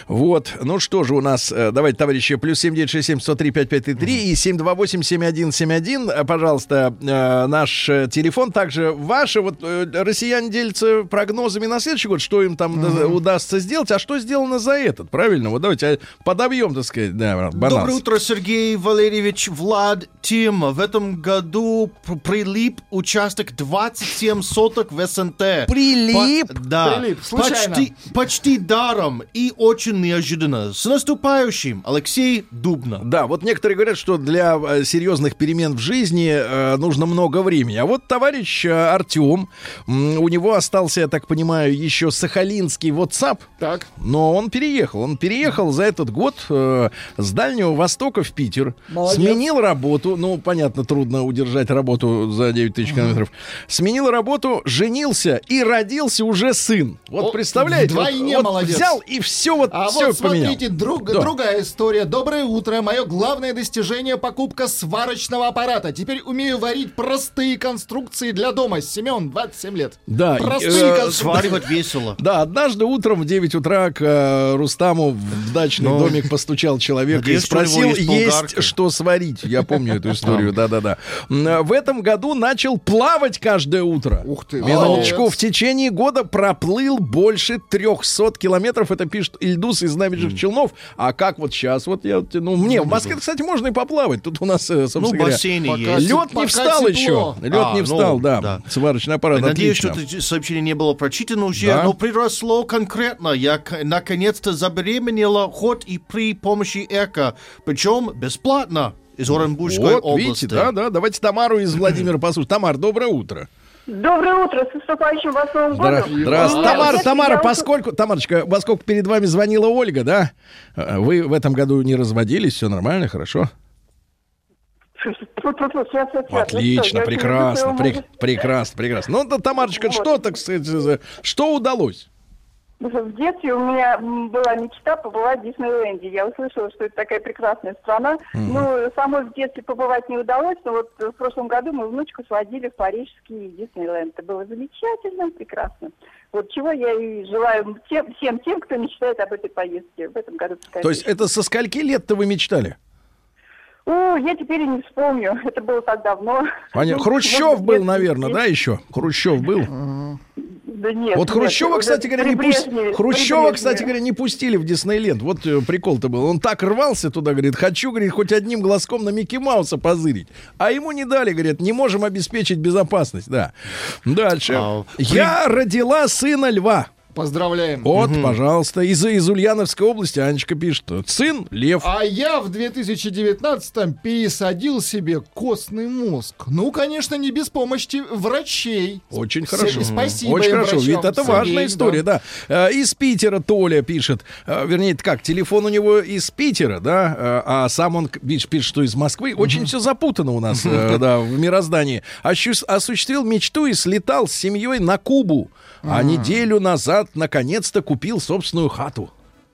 Вот. Ну что же у нас, э, давайте, товарищи, плюс 7967 103 5533 и 728 7171. Э, Пожалуйста, э, наш телефон. Также ваши, вот россияне делятся прогнозами на следующий год, что им там да, удастся сделать, а что сделано за этот, правильно? Вот давайте подобьем, так сказать, да, баланс. Доброе утро, Сергей Валерьевич, Влад, Тим. В этом году пр- прилип участок 27 соток в СНТ. Прилип? По- да. Прилип, случайно. Почти, почти даром и очень неожиданно. С наступающим, Алексей Дубна. Да, вот некоторые говорят, что для э, серьезных перемен в жизни э, нужно много времени. А вот товарищ э, Артем, у него остался, я так понимаю, еще сахалинский WhatsApp, Так. но он переехал. Он переехал за этот год э, с Дальнего Востока в Питер, Молодец. сменил работу, ну, понятно, трудно удержать работу за 9 тысяч километров, сменил работу, женился и родился уже сын. Вот О, представляете? вдвойне вот, вот молодец. взял и все вот, А все вот поменял. смотрите, друг- Да. другая история. Доброе утро. Мое главное достижение покупка сварочного аппарата. Теперь умею варить простые конструкции для дома. Семен, 27 лет. Да, Простые э, конструкции. Сваривать весело. Да, однажды утром в 9 утра к э, Рустаму в дачный Ну, домик постучал человек надеюсь, и спросил, есть есть что сварить. Я помню эту историю, да-да-да. В этом году начал плавать каждое утро. Ух ты, Минуточку, в течение года проплыл больше 300 километров. Это пишет Ильдус из набережных Челнов. А как вот сейчас? Вот я, ну, мне в Москве, кстати, можно и поплавать. Тут у нас, э, собственно Ну, говоря, Лед не встал тепло. еще. Лед А, не ну, встал, да. да. Сварочный аппарат Надеюсь, отлично. что это сообщение не было прочитано уже, Да. но приросло конкретно. Я наконец-то забеременела хоть и при помощи ЭКО, причем бесплатно из Оренбургской Вот, области. видите, да, да. Давайте Тамару из Владимира послушаем. Тамар, доброе утро. Доброе утро, с наступающим вас Новым Здра- годом. Здравствуйте. Тамара, Тамара, поскольку, Тамарочка, поскольку перед вами звонила Ольга, да? э, Вы в этом году не разводились, все нормально, хорошо? Отлично, прекрасно, прекрасно, прекрасно. Ну, Тамарочка, что, так сказать, за- что удалось? В детстве у меня была мечта побывать в Диснейленде. Я услышала, что это такая прекрасная страна. Ну, самой в детстве побывать не удалось, но вот в прошлом году мы внучку сводили в парижский Диснейленд. Это было замечательно, прекрасно. Вот чего я и желаю тем- всем тем, кто мечтает об этой поездке в этом году. То есть это со скольки лет-то вы мечтали? О, я теперь и не вспомню. Это было так давно. Понятно. Ну, Хрущев был, наверное, да, еще? Хрущев был. Да нет. Вот нет, Хрущева, кстати говоря, не при Хрущева, кстати говоря, не пустили в Диснейленд. Вот э, прикол-то был. Он так рвался туда, говорит, хочу, говорит, хоть одним глазком на Микки Мауса позырить. А ему не дали, говорят, не можем обеспечить безопасность. Да. Дальше. А, Я родила сына льва. Поздравляем. Вот, пожалуйста, из, из Ульяновской области Анечка пишет. Сын лев. А я в 2019-м пересадил себе костный мозг. Ну, конечно, не без помощи врачей. Очень С- хорошо. Спасибо Очень хорошо. врачам. Ведь это Сергей, важная история, да. Э, Из Питера Толя пишет. Э, Вернее, это как, телефон у него из Питера, да, э, а сам он видишь, пишет, что из Москвы. Очень все запутано у нас, да, в мироздании. Осуществил мечту и слетал с семьей на Кубу. А неделю назад наконец-то купил собственную хату.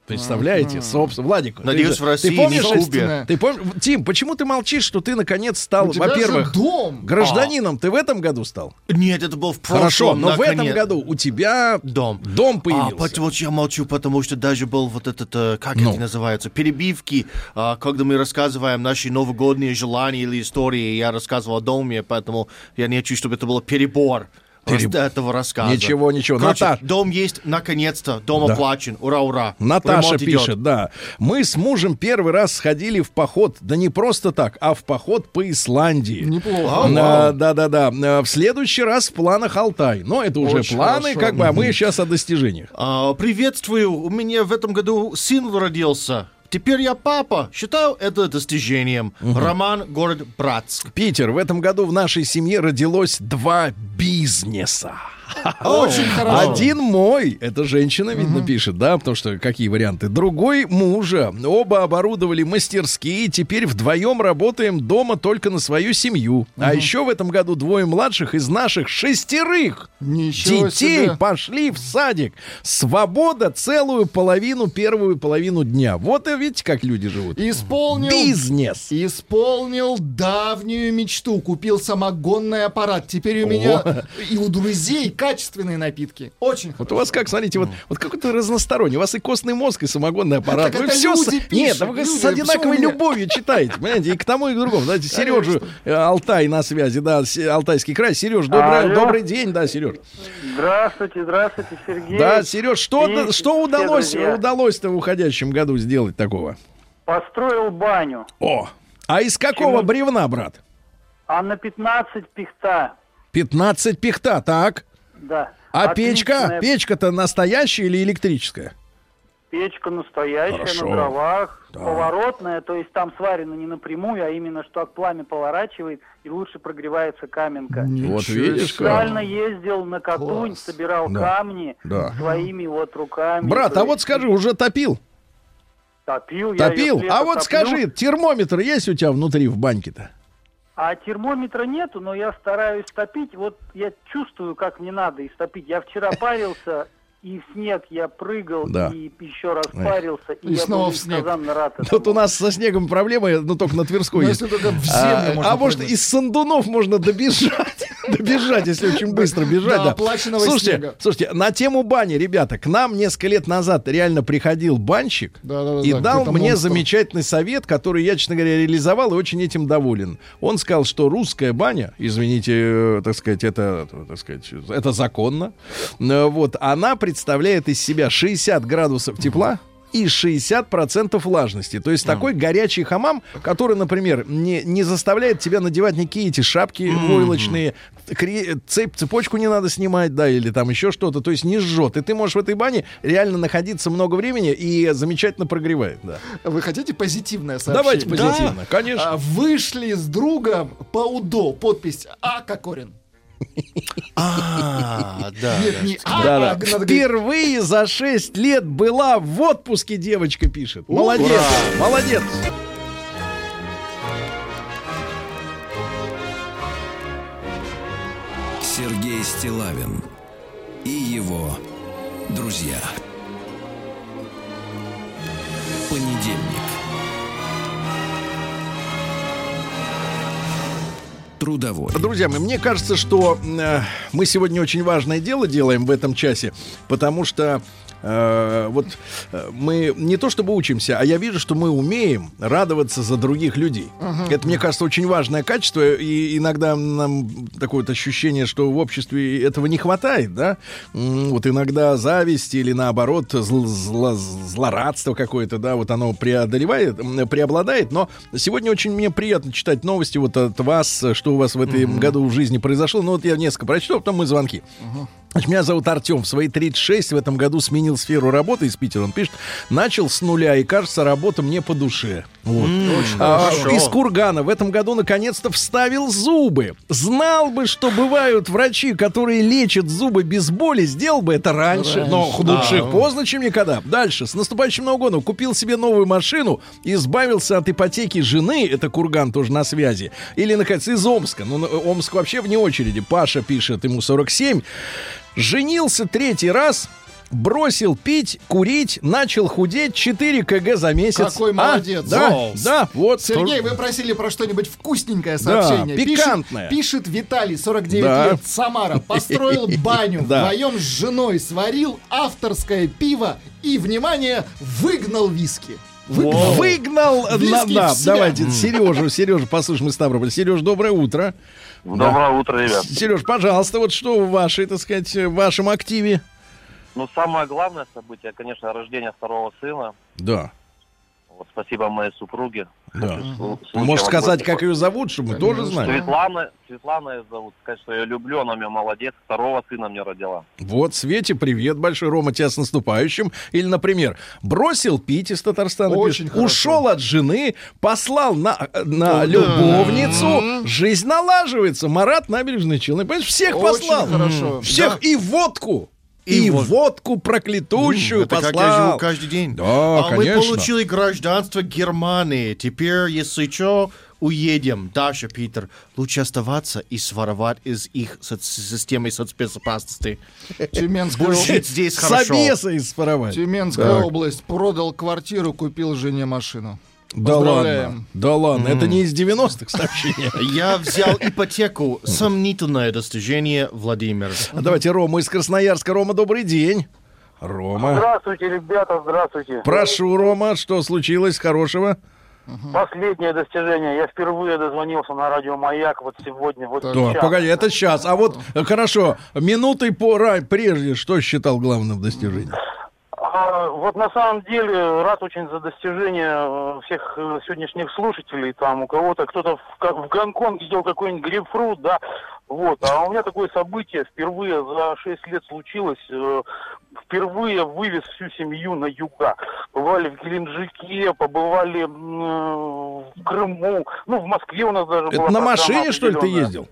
Представляете? Собственно, Владик. ты Надеюсь, же- в России, ты помнишь, не в Кубе. Ты помнишь, Тим, почему ты молчишь, что ты наконец стал, У тебя же во-первых, дом. гражданином? Ты в этом году стал? Нет, это был в прошлом. Хорошо, но в этом наконец. году у тебя Дом. дом А, появился. потому что я молчу, потому что даже был вот этот, э, как Ну. это называется, перебивки, а, когда мы рассказываем наши новогодние желания или истории, я рассказывал о доме, поэтому я не хочу, чтобы это был перебор. Переб- этого рассказа. Ничего, ничего. Короче, Наташ. дом есть, наконец-то, дом Да. оплачен, ура, ура. Наташа Ремонт идет. пишет, да. Мы с мужем первый раз сходили в поход, да не просто так, а в поход по Исландии. Неплохо. Да, да, да, да. Э, В следующий раз в планах Алтай. Но это уже Очень планы, хорошо. как бы, а мы сейчас о достижениях. А, приветствую, у меня в этом году сын родился. Теперь я папа. Считаю это достижением. Роман, город Братск. Питер, в этом году в нашей семье родилось два бизнеса. Очень хорошо. Один мой, это женщина, видно, пишет, да, потому что какие варианты. Другой мужа. Оба оборудовали мастерские, теперь вдвоем работаем дома только на свою семью. А еще в этом году двое младших из наших шестерых детей пошли в садик. Свобода целую половину, первую половину дня. Вот и видите, как люди живут. Исполнил... Бизнес. Исполнил давнюю мечту. Купил самогонный аппарат. Теперь у меня и у друзей качественные напитки. Очень Вот у вас как, смотрите, вот, вот какой-то разносторонний. У вас и костный мозг, и самогонный аппарат. Так вы это все люди с... пишут, Нет, да вы люди, с одинаковой любовью читаете, понимаете, и к тому, и к другому. Знаете, Сережу э, Алтай на связи, да, С- Алтайский край. Сереж, добрый, добрый день, да, Сереж. Здравствуйте, здравствуйте, Сергей. Да, Сереж, что, И что удалось, удалось-то в уходящем году сделать такого? Построил баню, О, а из какого Чему? бревна, брат? а на 15 пихта, 15 пихта, так. Да. А печка? Печка-то настоящая или электрическая? Печка настоящая, Хорошо. на дровах, Да. поворотная, то есть там сварено не напрямую, а именно что пламя поворачивает и лучше прогревается каменка. Вот видишь как. Специально ездил на Катунь, Класс. собирал Да. камни Да. своими вот руками. Брат, а есть вот скажи, уже топил? Топил, я Топил? с лета А вот топлю. скажи, термометр есть у тебя внутри в банке-то? А термометра нету, но я стараюсь топить. Вот я чувствую, как мне надо истопить. Я вчера парился, и в снег я прыгал, Да. и еще раз парился, и, И я снова был в снег. Тут этому. у нас со снегом проблемы, но только на Тверской Ну, есть. если только в землю А, можно а может, из Сандунов можно добежать. Добежать, если очень быстро бежать. Да. оплаченного Слушайте, снега. слушайте, на тему бани, ребята, к нам несколько лет назад реально приходил банщик и дал мне монстр. замечательный совет, который я, честно говоря, реализовал и очень этим доволен. Он сказал, что русская баня, извините, э, так сказать, это, так сказать, это законно, э, вот, она представляет из себя 60 градусов тепла, и 60% влажности. То есть такой горячий хамам, который, например, не, не заставляет тебя надевать никакие эти шапки войлочные, кре- цепь, цепочку не надо снимать, да, или там еще что-то. То есть не жжет. И ты можешь в этой бане реально находиться много времени и замечательно прогревает. Да. Вы хотите позитивное сообщение? Давайте позитивно, конечно. А, вышли с другом по УДО. Подпись А. Кокорин. А, да. Да, да. Впервые за 6 лет была в отпуске девочка пишет. Молодец, молодец. Сергей Стилавин и его друзья. Понедельник. Трудовой. Друзья мои, мне кажется, что э, мы сегодня очень важное дело делаем в этом часе, потому что э, вот э, мы не то чтобы учимся, а я вижу, что мы умеем радоваться за других людей. Это, мне кажется, очень важное качество, и иногда нам такое вот ощущение, что в обществе этого не хватает, да? Вот иногда зависть или наоборот зл- зло- злорадство какое-то, да, вот оно преодолевает, преобладает, но сегодня очень мне приятно читать новости вот от вас, что у вас в этом году в жизни произошло. Ну вот я несколько прочту, а потом мы звонки. Значит, меня зовут Артем. В свои 36 в этом году сменил сферу работы из Питера. Он пишет, начал с нуля, и кажется, работа мне по душе. Вот. А, хорошо. из Кургана в этом году наконец-то вставил зубы. Знал бы, что бывают врачи, которые лечат зубы без боли, сделал бы это раньше. Но лучше Да. поздно, чем никогда. Дальше. С наступающим Новым годом купил себе новую машину, избавился от ипотеки жены, это Курган тоже на связи. Или, наконец, из Омска. Ну, Омск вообще вне очереди. Паша пишет, ему 47. Женился третий раз, бросил пить, курить, начал худеть 4 кг за месяц. Какой А? молодец. Да, Вау. да, вот. Сергей, вы просили про что-нибудь вкусненькое сообщение. Да, Пишет- пикантное. Пишет, Виталий, 49 Да. лет, Самара. Построил баню, Да. вдвоем с женой сварил авторское пиво и, внимание, выгнал виски. Выгнал. Выгнал. на- да, давайте, Сережу, Сережу, послушаем из Ставрополя. Сереж, доброе утро. Доброе утро, ребят. Сереж, пожалуйста, вот что в вашей, так сказать, в вашем активе? Ну, самое главное событие, конечно, рождение второго сына. Да. Вот, спасибо моей супруге. Да. Можешь сказать, как ее зовут, чтобы мы тоже знали. Светлана, Светлана ее зовут. Сказать, что я люблю, она меня молодец. Второго сына мне родила. Вот, Свете, привет большой, Рома, тебя с наступающим. Или, например, бросил пить из Татарстана, Очень пишет, ушел от жены, послал на, на О, да. любовницу, жизнь налаживается. Марат, набережный Челны, понимаешь, всех Очень послал. хорошо. Всех, и водку. И, И вод- водку проклятущую Это как я послал. живу каждый день. Да, а конечно. мы получили гражданство Германии. Теперь, если что, уедем. Даша, Питер, лучше оставаться и своровать из их соц- системы соцбезопасности. Тюменская, Жить здесь хорошо. Собеса своровать. Тюменская Так. область. Продал квартиру, купил жене машину. Да ладно, да ладно, это не из 90-х сообщения. Я взял ипотеку. Сомнительное достижение, Владимир. А Давайте Рома из Красноярска. Рома, добрый день. Рома. Здравствуйте, ребята, здравствуйте. Прошу, Рома, что случилось хорошего? Последнее достижение. Я впервые дозвонился на радио «Маяк» вот сегодня, вот Да, сейчас. погоди, это сейчас. А вот, э, хорошо, минутой по прежде, что считал главным достижением? А, вот на самом деле рад очень за достижение э, всех э, сегодняшних слушателей. Там у кого-то кто-то в, в Гонконге сделал какой-нибудь грейпфрут, да. Вот. А у меня такое событие впервые за 6 лет случилось. э, Впервые вывез всю семью на юга. Бывали в Геленджике, побывали в Крыму. Ну, в Москве у нас даже была Это на программа машине, что ли, ты ездил?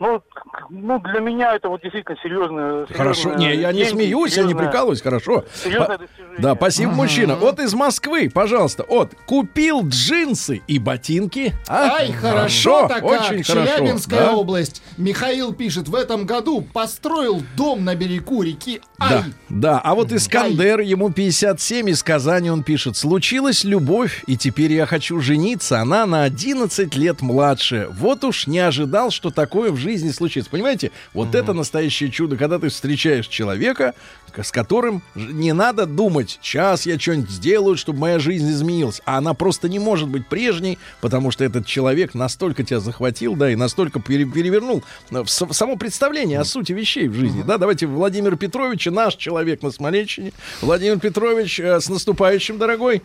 Ну, ну, для меня это вот действительно серьезное. Хорошо. Не, я не смеюсь, я не прикалываюсь, хорошо. Серьезное По- достижение. Да, спасибо, мужчина. Вот из Москвы, пожалуйста. Вот, купил джинсы и ботинки. А? Ай, хорошо-то как! очень хорошо. Челябинская да? область. Михаил пишет, в этом году построил дом на берегу реки Ай. Да, да. А вот Искандер, ему 57, из Казани он пишет. Случилась любовь, и теперь я хочу жениться. Она на 11 лет младше. Вот уж не ожидал, что такое в жизни случится. Понимаете? Вот это настоящее чудо, когда ты встречаешь человека, с которым не надо думать, сейчас я что-нибудь сделаю, чтобы моя жизнь изменилась. А она просто не может быть прежней, потому что этот человек настолько тебя захватил, да, и настолько пере- перевернул э, в само представление о сути вещей в жизни. Да, давайте Владимир Петрович, наш человек на Смоленщине. Владимир Петрович, э, с наступающим, дорогой.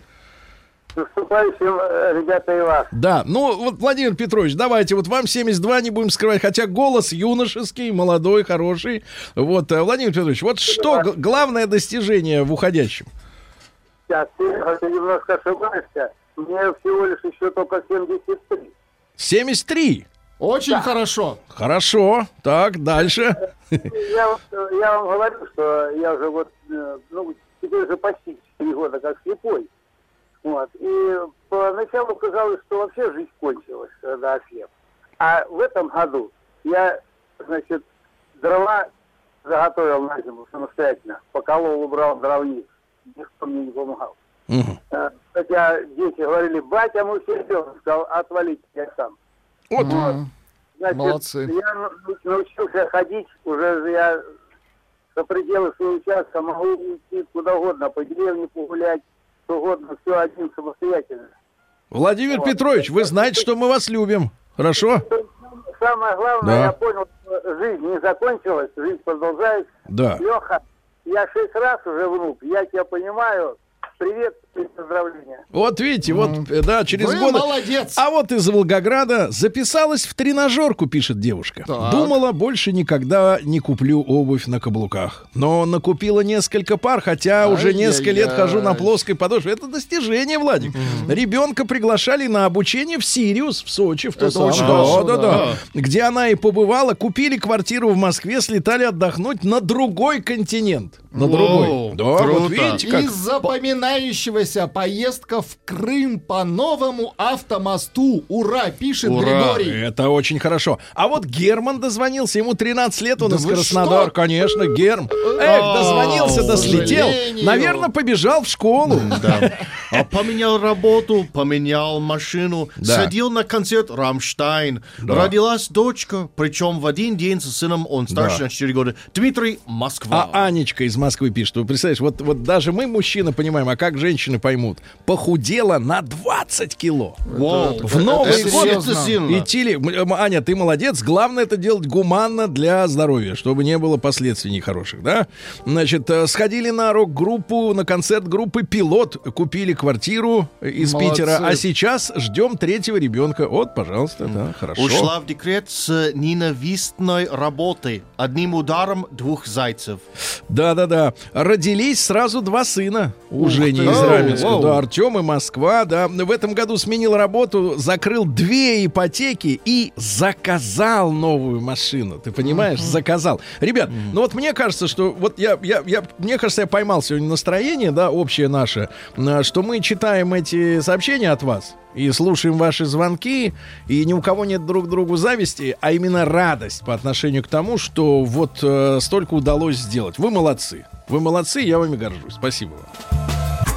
Наступающим, э, ребята, и вас. Да, ну вот, Владимир Петрович, давайте, вот вам 72 не будем скрывать, хотя голос юношеский, молодой, хороший. Вот, э, Владимир Петрович, вот что г- главное достижение в уходящем? Сейчас, ты, ты немножко ошибаешься. Мне всего лишь еще только 73. 73. Очень хорошо. Хорошо. Так, дальше. Я, я вам говорю, что я уже вот, э, ну, теперь уже почти 4 года как слепой. Вот. И поначалу казалось, что вообще жизнь кончилась, когда ослеп. А в этом году я, значит, дрова заготовил на зиму самостоятельно. Поколол, убрал дровник. Никто мне не помогал. Э, хотя дети говорили, батя, мы все идем. Сказал, отвалите, я сам. Вот. Значит, Молодцы. я научился ходить, уже я за пределы своего участка могу идти куда угодно, по деревне погулять, что угодно, все один самостоятельно. Владимир Петрович, вы знаете, что мы вас любим. Хорошо? Самое главное, Да. я понял, что жизнь не закончилась, жизнь продолжается. Да. Леха, я шесть раз уже внук, я тебя понимаю. Привет поздравления. Вот видите, вот, э, да, через Вы годы. молодец. А вот из Волгограда записалась в тренажерку, пишет девушка. Так. Думала, больше никогда не куплю обувь на каблуках. Но накупила несколько пар, хотя уже Ай-яй-яй. несколько лет хожу на плоской подошве. Это достижение, Владик. Ребенка приглашали на обучение в Сириус, в Сочи, в то Это очень да, хорошо, да, да. да. Где она и побывала, купили квартиру в Москве, слетали отдохнуть на другой континент. На другой. Да, вот круто. видите, как Из запоминающегося поездка в Крым по новому автомосту. Ура, пишет Ура. Григорий. Это очень хорошо. А вот Герман дозвонился, ему 13 лет, он Да из вы Краснодар, что? конечно, Герм. Эх, дозвонился, да слетел. Наверное, побежал в школу. А поменял работу, поменял машину, Да. сходил на концерт Рамштайн. Родилась дочка, причем в один день со сыном, он старше на 4 года. Дмитрий, Москва. А Анечка из Москвы пишет, вы представляете, вот, вот даже мы, мужчины, понимаем, а как женщины поймут, похудела на 20 кило. Вау. В Новый Это год сильно. идти ли... М, Аня, ты молодец. Главное это делать гуманно для здоровья, чтобы не было последствий нехороших, да? Значит, э, сходили на рок-группу, на концерт группы «Пилот», купили квартиру э, из Молодцы. Питера, а сейчас ждем третьего ребенка. Вот, пожалуйста, да, хорошо. Ушла в декрет с ненавистной работой. Одним ударом двух зайцев. Да-да-да. Родились сразу два сына. Уже не ты. из Оу, Раменска. оу. Да, Артем и Москва, да. В этом году сменил работу, закрыл две ипотеки и заказал новую машину. Ты понимаешь? Заказал. Ребят, ну вот мне кажется, что вот я, я, я, мне кажется, я поймал сегодня настроение, да, общее наше, а, что мы читаем эти сообщения от вас и слушаем ваши звонки, и ни у кого нет друг другу зависти, а именно радость по отношению к тому, что вот э, столько удалось сделать. Вы молодцы. Вы молодцы, я вами горжусь. Спасибо вам.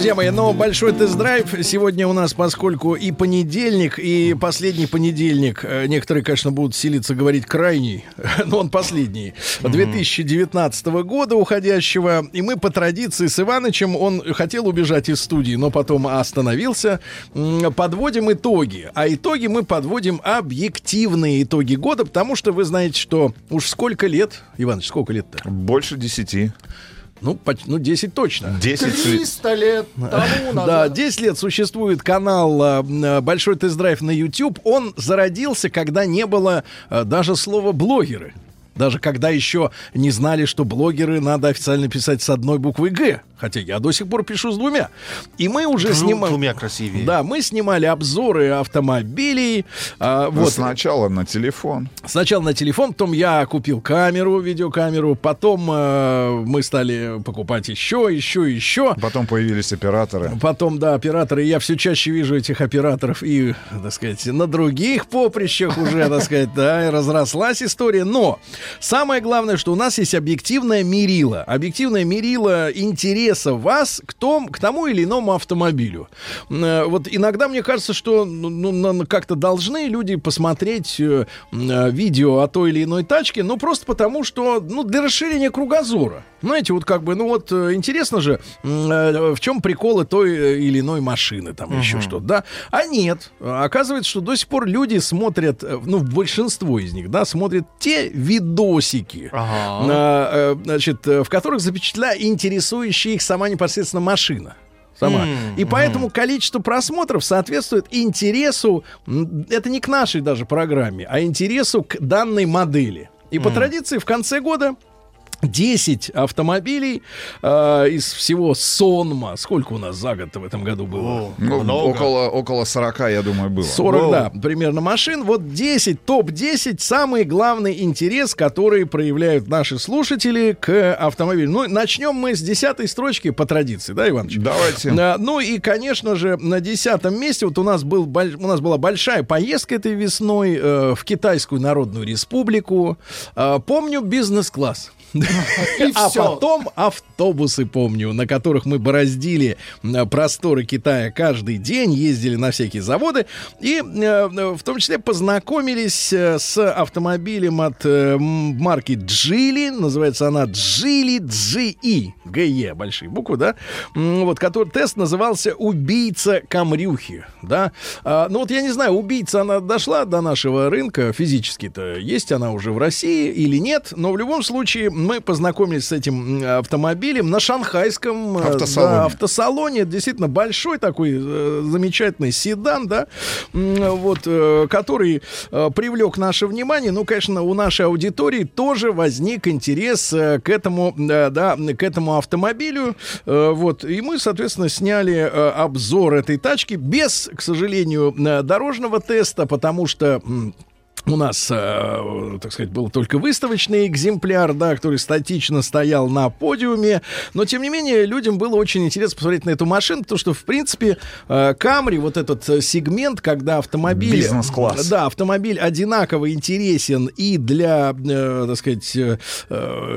Друзья мои, но большой тест-драйв сегодня у нас, поскольку и понедельник, и последний понедельник, э, некоторые, конечно, будут силиться говорить крайний, но он последний, 2019 года уходящего, и мы по традиции с Иванычем, он хотел убежать из студии, но потом остановился, подводим итоги, а итоги мы подводим объективные итоги года, потому что вы знаете, что уж сколько лет, Иваныч, сколько лет-то? Больше десяти. Ну, поч- ну 10 точно. Десять. 300 лет тому Да, назад. 10 лет существует канал а, м, Большой тест-драйв на YouTube. Он зародился, когда не было а, даже слова блогеры. Даже когда еще не знали, что блогеры надо официально писать с одной буквой Г. Хотя я до сих пор пишу с двумя. И мы уже снимали... Двумя красивее. Да, мы снимали обзоры автомобилей. а, вот. Сначала на телефон. Сначала на телефон, потом я купил камеру, видеокамеру, потом э, мы стали покупать еще, еще, еще. Потом появились операторы. Потом, да, операторы. Я все чаще вижу этих операторов и, так сказать, на других поприщах уже, так сказать, да, и разрослась история. Но самое главное, что у нас есть объективное мерило. Объективное мерило интереса вас к, том, к тому или иному автомобилю. Э, Вот иногда мне кажется, что ну, ну, на- как-то должны люди посмотреть э, э, видео о той или иной тачке, ну, просто потому, что, ну, для расширения кругозора. Знаете, вот как бы, ну, вот интересно же, в чем приколы той или иной машины, там еще что-то, да? А нет. Оказывается, что до сих пор люди смотрят, ну, большинство из них, да, смотрят те видосики, Ага. э, значит, в которых запечатлена интересующая их сама непосредственно машина. Сама. М, И поэтому количество просмотров соответствует интересу, это не к нашей даже программе, а интересу к данной модели. И по традиции в конце года 10 автомобилей э, из всего Сонма. Сколько у нас за год в этом году было? Ну, Много. около, около 40, я думаю, было. 40, да, примерно машин. Вот 10, топ-10, самый главный интерес, который проявляют наши слушатели к автомобилю. Ну, начнем мы с десятой строчки по традиции, да, Иваныч? Давайте. А, Ну и, конечно же, на десятом месте вот у нас, был, у нас была большая поездка этой весной э, в Китайскую Народную Республику. Э, помню бизнес-класс. А потом автобусы, помню, на которых мы бороздили э, просторы Китая каждый день, ездили на всякие заводы. И э, в том числе познакомились э, с автомобилем от э, марки Джили, называется она Джили GE, GE, большие буквы, да, вот, который тест назывался «Убийца Камрюхи», да, А, ну вот я не знаю, убийца она дошла до нашего рынка физически-то, есть она уже в России или нет, но в любом случае мы познакомились с этим автомобилем на шанхайском э, Автосалоне. да, автосалоне. Действительно большой такой э, замечательный седан, да, вот, э, который привлек наше внимание. Ну, конечно, у нашей аудитории тоже возник интерес к этому, да, к этому автомобилю. Вот, и мы, соответственно, сняли обзор этой тачки без, к сожалению, дорожного теста, потому что у нас, э, так сказать, был только выставочный экземпляр, да, который статично стоял на подиуме. Но, тем не менее, людям было очень интересно посмотреть на эту машину, потому что, в принципе, э, Камри, вот этот э, сегмент, когда автомобиль... Бизнес-класс. Да, автомобиль одинаково интересен и для, э, так сказать, э,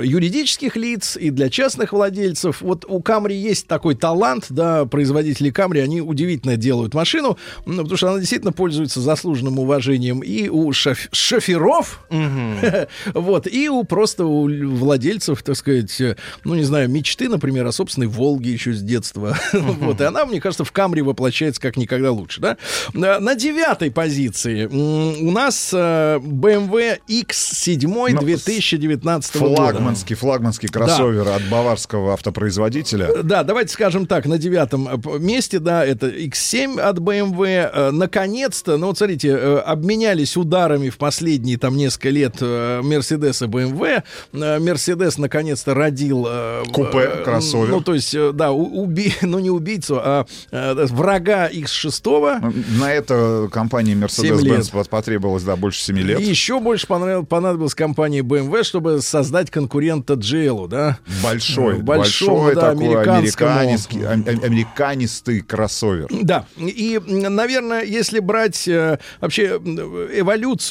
юридических лиц, и для частных владельцев. Вот у Камри есть такой талант, да, производители Камри, они удивительно делают машину, ну, потому что она действительно пользуется заслуженным уважением и у шоф- шоферов, вот, и у просто у владельцев, так сказать, э, ну, не знаю, мечты, например, о собственной Волге еще с детства. Вот, и она, мне кажется, в Камри воплощается как никогда лучше, да? На девятой позиции у нас э, BMW X7 Ну, 2019 года. Флагманский, флагманский кроссовер от баварского автопроизводителя. Да, давайте скажем так, на девятом э, месте, да, это X7 от BMW. Э, Наконец-то, ну вот смотрите, э, обменялись ударами в последние там несколько лет э, Mercedes и BMW. Э, Mercedes наконец-то родил... э, Купе, кроссовер. Ну, то есть, да, уби... ну не убийцу, а врага X6. На это лет. Mercedes-Benz потребовалось, да, больше 7 лет. И еще больше понадобилось компании BMW, чтобы создать конкурента GL, да? Большой, Большого, большой да, такой американский, ам- ам- американистый кроссовер. Да, и, наверное, если брать вообще м,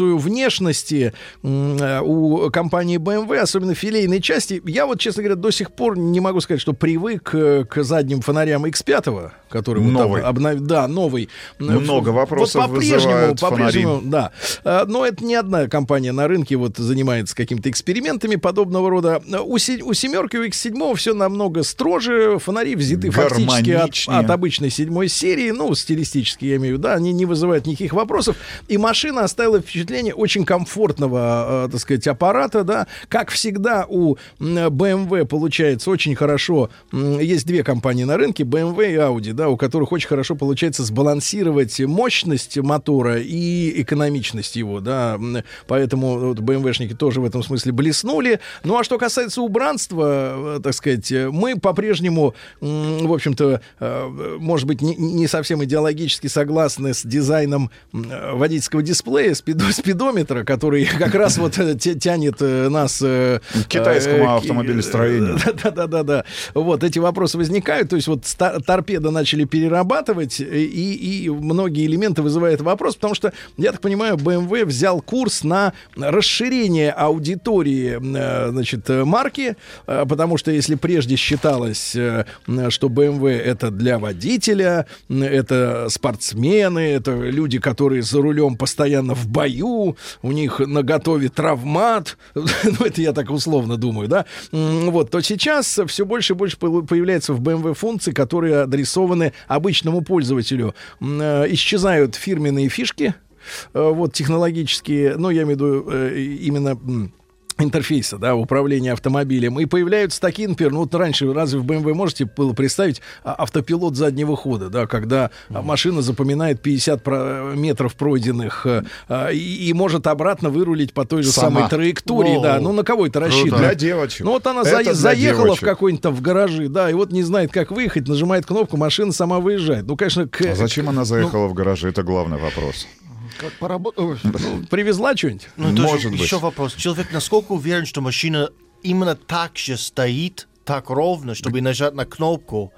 эволюцию внешности э, у компании BMW, особенно филейной части, я вот, честно говоря, до сих пор не могу сказать, что привык э, к задним фонарям X5, который вот Новый. об- обнов- да, новый. Много Вот вопросов по-прежнему, вызывают по-прежнему, фонари. да. Э, Но это не одна компания на рынке вот занимается какими-то экспериментами подобного рода. У, се- у семерки, у X7 все намного строже. Фонари взяты фактически от, от обычной седьмой серии. Ну, стилистически я имею в виду, да, они не вызывают никаких вопросов. И машина оставила впечатление очень комфортного, э, так сказать, аппарата, да. Как всегда у BMW получается очень хорошо. Есть две компании на рынке, BMW и Audi, да, у которых очень хорошо получается сбалансировать мощность мотора и экономичность его, да. Поэтому вот BMW-шники тоже в этом смысле блеснули. Ну, а что касается убранства, э, так сказать, э, мы по-прежнему, в общем-то, э, может быть, не, не совсем идеологически согласны с дизайном э, водительского дисплея, спидо- спидометра, который как раз вот э, тя- тянет э, нас... э, К китайскому э, к- автомобилестроению. Да-да-да-да. Вот эти вопросы возникают. То есть вот торпеды начали перерабатывать, и, и многие элементы вызывают вопрос, потому что, я так понимаю, BMW взял курс на расширение аудитории значит, марки, потому что если прежде считалось, что BMW это для водителя, это спортсмены, это люди, которые за рулем постоянно в бою, у них на готове травмат, ну это я так условно думаю, да, вот, то сейчас все больше и больше по- появляется в BMW функции, которые адресованы обычному пользователю. Э, Исчезают фирменные фишки, э, вот, технологические, ну, я имею в виду э, именно интерфейса, да, управления автомобилем. И появляются такие, например, ну вот раньше, разве в BMW можете было представить а, автопилот заднего хода, да, когда а, машина запоминает 50 про- метров пройденных э, а, и, и может обратно вырулить по той же Сама. самой траектории, Воу. да, ну на кого это Круто. рассчитано? Для девочек. Ну вот она за- заехала девочек. в какой-нибудь там в гаражи, да, и вот не знает, как выехать, нажимает кнопку, машина сама выезжает. Ну, конечно, к- А зачем она ну, заехала в гараже? Это главный вопрос. Как поработать? привезла что-нибудь? Ну, Может быть. еще вопрос. Человек насколько уверен, что машина именно так же стоит, так ровно, чтобы нажать на кнопку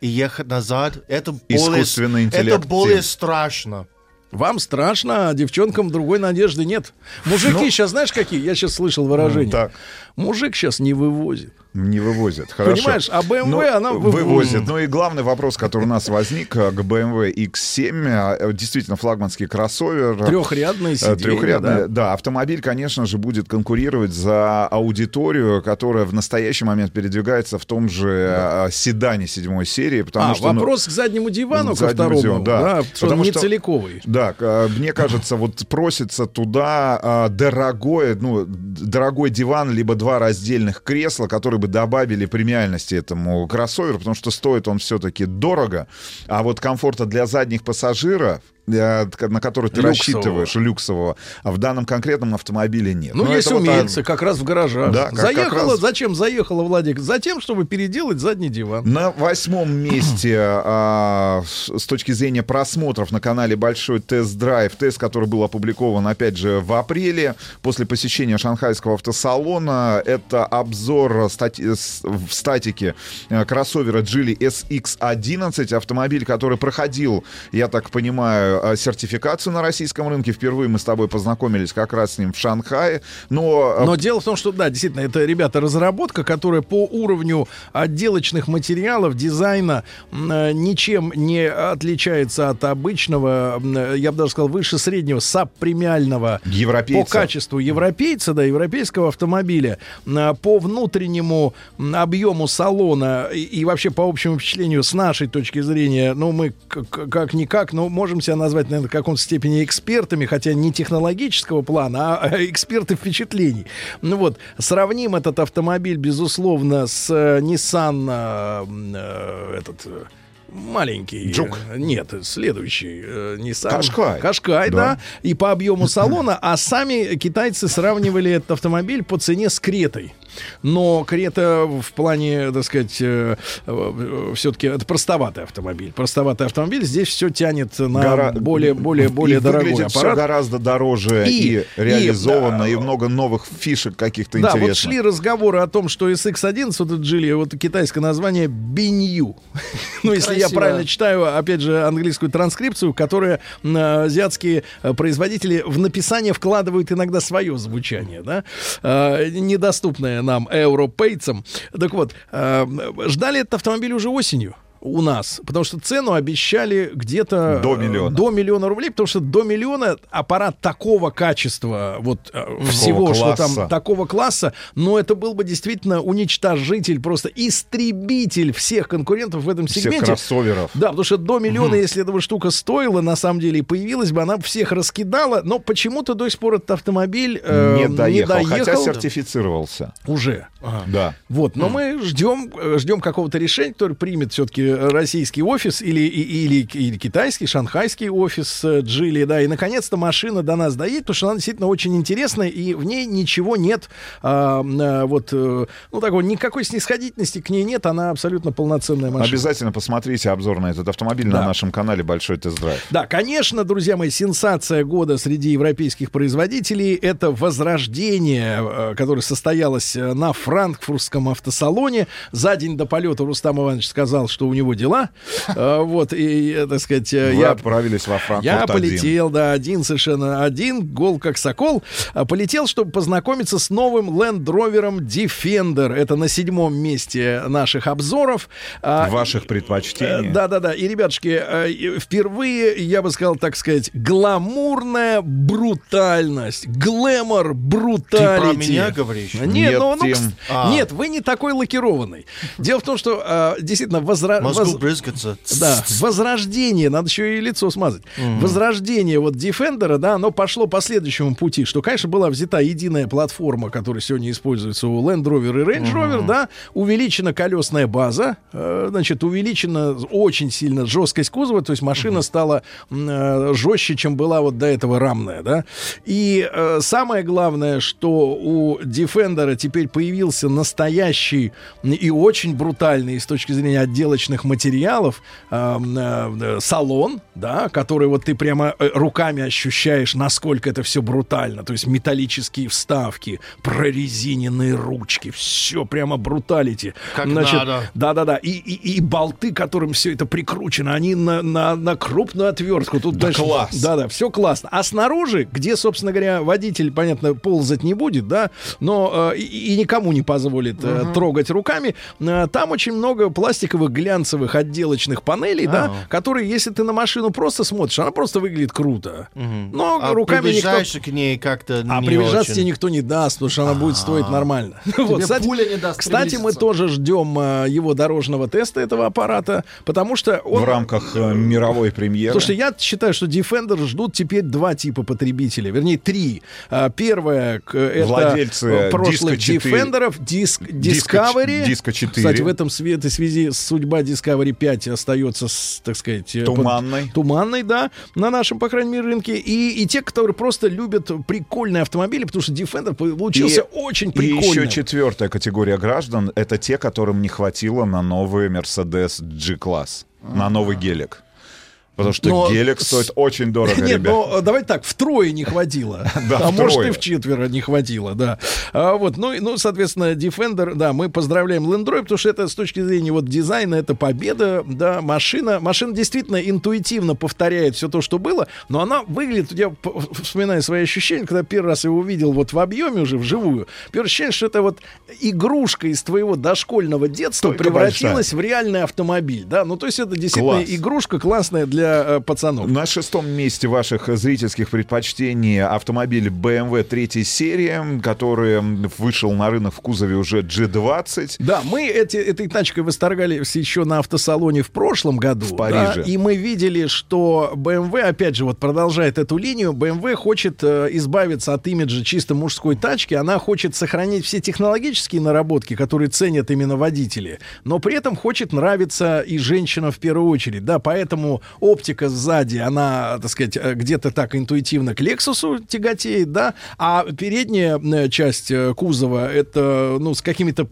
и ехать назад? Это более, Искусственный интеллект, это более страшно. Вам страшно, а девчонкам другой надежды нет. Мужики Ну, сейчас, знаешь, какие? Я сейчас слышал выражение. Так. Мужик сейчас не вывозит. Не вывозят. Хорошо. Понимаешь, а BMW Ну, она вывозит. вывозит. Ну и главный вопрос, который у нас возник э, к BMW X7, э, действительно флагманский кроссовер. Трехрядные Э, сиденья, Трехрядный, да. да. Автомобиль, конечно же, будет конкурировать за аудиторию, которая в настоящий момент передвигается в том же э, седане седьмой серии, потому а, что ну, вопрос к заднему дивану, к ко заднему второму, дивану, да. да, что он Потому не что- целиковый. Да, мне кажется, вот просится туда а, дорогой, ну, дорогой диван, либо два раздельных кресла, которые бы добавили премиальности этому кроссоверу, потому что стоит он все-таки дорого, а вот комфорта для задних пассажиров на который ты Люксового. рассчитываешь, люксового, а в данном конкретном автомобиле нет. Ну, Но есть это вот, а, умельцы, как раз в гаражах. Да, как- как заехала, раз- зачем заехала, Владик? Затем, чтобы переделать задний диван. На восьмом месте а, с точки зрения просмотров на канале Большой тест-драйв, тест, который был опубликован, опять же, в апреле, после посещения шанхайского автосалона, это обзор стати- в статике э, кроссовера Geely SX11, автомобиль, который проходил, я так понимаю, э, сертификацию на российском рынке. Впервые мы с тобой познакомились как раз с ним в Шанхае. Но, э, Но дело в том, что, да, действительно, это, ребята, разработка, которая по уровню отделочных материалов, дизайна э, ничем не отличается от обычного, э, я бы даже сказал, выше среднего, саб-премиального Европейца. по качеству европейца, да, европейского автомобиля, м, по внутреннему объему салона и, и вообще по общему впечатлению с нашей точки зрения, ну, мы как-никак, но можем себя назвать, наверное, в каком-то степени экспертами, хотя не технологического плана, а э, эксперты впечатлений. Ну вот, сравним этот автомобиль, безусловно, с э, Nissan э, э, этот маленький. Джук. э, Нет, следующий. э, Nissan. Кашкай. Кашкай, да. Да. И по объему салона, а сами китайцы сравнивали этот автомобиль по цене с Кретой. Но Крета в плане, так сказать, все-таки это простоватый автомобиль. Простоватый автомобиль. Здесь все тянет на Гора- более, более, более и дорогой аппарат. гораздо дороже и, И- реализованно, и, и, да, много новых фишек каких-то Да, интересных. вот шли разговоры о том, что SX11, вот этот Джили, вот китайское название Бинью. ну, если я правильно читаю, опять же, английскую транскрипцию, которая азиатские э, производители в написание вкладывают иногда свое звучание, да, э, недоступное нам, европейцам. Так вот, э, ждали этот автомобиль уже осенью у нас, потому что цену обещали где-то До э, миллиона. до миллиона рублей, потому что до миллиона аппарат такого качества, вот э, всего, что класса. там такого класса, но это был бы действительно уничтожитель, просто истребитель всех конкурентов в этом Всех сегменте. кроссоверов. Да, потому что до миллиона, если эта штука стоила, на самом деле, и появилась бы, она бы всех раскидала, но почему-то до сих пор этот автомобиль э, не, доехал, не хотя доехал. сертифицировался. Уже. Да. Вот, но мы ждем, э, ждем какого-то решения, который примет все-таки российский офис или, или, или китайский, шанхайский офис э, Джили, да, и наконец-то машина до нас доедет, потому что она действительно очень интересная, и в ней ничего нет, а, а, вот, э, ну, такой, никакой снисходительности к ней нет, она абсолютно полноценная машина. Обязательно посмотрите обзор на этот автомобиль на Да. нашем канале Большой тест-драйв. Да, конечно, друзья мои, сенсация года среди европейских производителей — это возрождение, э, которое состоялось э, на франкфуртском автосалоне. За день до полета Рустам Иванович сказал, что у него дела. Э, Вот, и, э, так сказать, э, Вы я... отправились во Франкфурт Я один. полетел, да, один совершенно один, гол как сокол. А, Полетел, чтобы познакомиться с новым Land Rover Defender. Это на седьмом месте наших обзоров. А, Ваших предпочтений. Э, Да-да-да. И, ребятушки, впервые, я бы сказал, так сказать, гламурная брутальность. Глэмор бруталити. меня говоришь? Нет, Нет, ну, ну, кс- А. нет, вы не такой лакированный. Дело в том, что действительно возра... Воз- брызгаться. Да, возрождение, надо еще и лицо смазать. Возрождение вот Defender, да, оно пошло по следующему пути, что, конечно, была взята единая платформа, которая сегодня используется у Land Rover и Range Rover, да, увеличена колесная база, э, значит, увеличена очень сильно жесткость кузова, то есть машина стала м, э, жестче, чем была вот до этого рамная, да. И э, самое главное, что у Defender теперь появился настоящий и очень брутальный с точки зрения отделочных материалов э, э, салон, да, который вот ты прямо э, руками ощущаешь, насколько это все брутально. То есть металлические вставки, прорезиненные ручки, все прямо бруталити. Как надо. Да-да-да. И, и, и болты, которым все это прикручено, они на, на, на крупную отвертку. Тут Да дальше- класс. Да-да, все классно. А снаружи, где, собственно говоря, водитель, понятно, ползать не будет, да, но э, и, и никому не позволит э, трогать руками, э, там очень много пластиковых глянцевых отделочных панелей, да, А. которые, если ты на машину просто смотришь, она просто выглядит круто. Но А руками никто... к ней как-то А не приближаться очень. тебе никто не даст, потому что она будет стоить нормально. Вот, Тебе кстати, пуля не даст кстати, мы тоже ждем э, его дорожного теста этого аппарата, потому что он В рамках э, мировой премьеры. Потому что я считаю, что Defender ждут теперь два типа потребителей, вернее три. А, Первое это Владельцы э, прошлых Disco 4. Defender'ов, Диск, Discovery. Disco 4. Кстати, в этом све- этой связи судьба Discovery 5 остается, так сказать, э, под- Туманной. туманной, да, на нашем, по крайней мере, рынке. И, и те, которые просто любят прикольные автомобили, потому что Defender получился И- очень И прикольным. еще четвертая категория граждан — это те, которым не хватило на новый Mercedes G-класс, на новый гелик. Потому что Но гелик стоит очень дорого, Нет, ребят. но давайте так, втрое не хватило. Да, а может и втрое. в четверо не хватило, да. А, вот, ну, ну, соответственно, Defender, да, мы поздравляем Land Rover, потому что это с точки зрения вот дизайна, это победа, да, машина, машина действительно интуитивно повторяет все то, что было, но она выглядит, я вспоминаю свои ощущения, когда первый раз его увидел вот в объеме уже, вживую, первое ощущение, что это вот игрушка из твоего дошкольного детства Только превратилась в реальный автомобиль, да, ну, то есть это действительно Класс. игрушка классная для э, пацанов. На шестом месте ваших зрительских предпочтений автомобиль BMW третьей серии, который вышел на рынок в кузове уже G20. Да, мы эти, этой тачкой восторгались еще на автосалоне в прошлом году. В Париже. и мы видели, что BMW, опять же, вот продолжает эту линию. BMW хочет э, избавиться от имиджа чисто мужской тачки. Она хочет сохранить все технологические наработки, которые ценят именно водители. Но при этом хочет нравиться и женщинам в первую очередь. Да, поэтому оптика сзади, она, так сказать, э, где-то так интуитивно к Lexus тяготеет, да. А передняя э, часть э, кузова, это, ну, с какими-то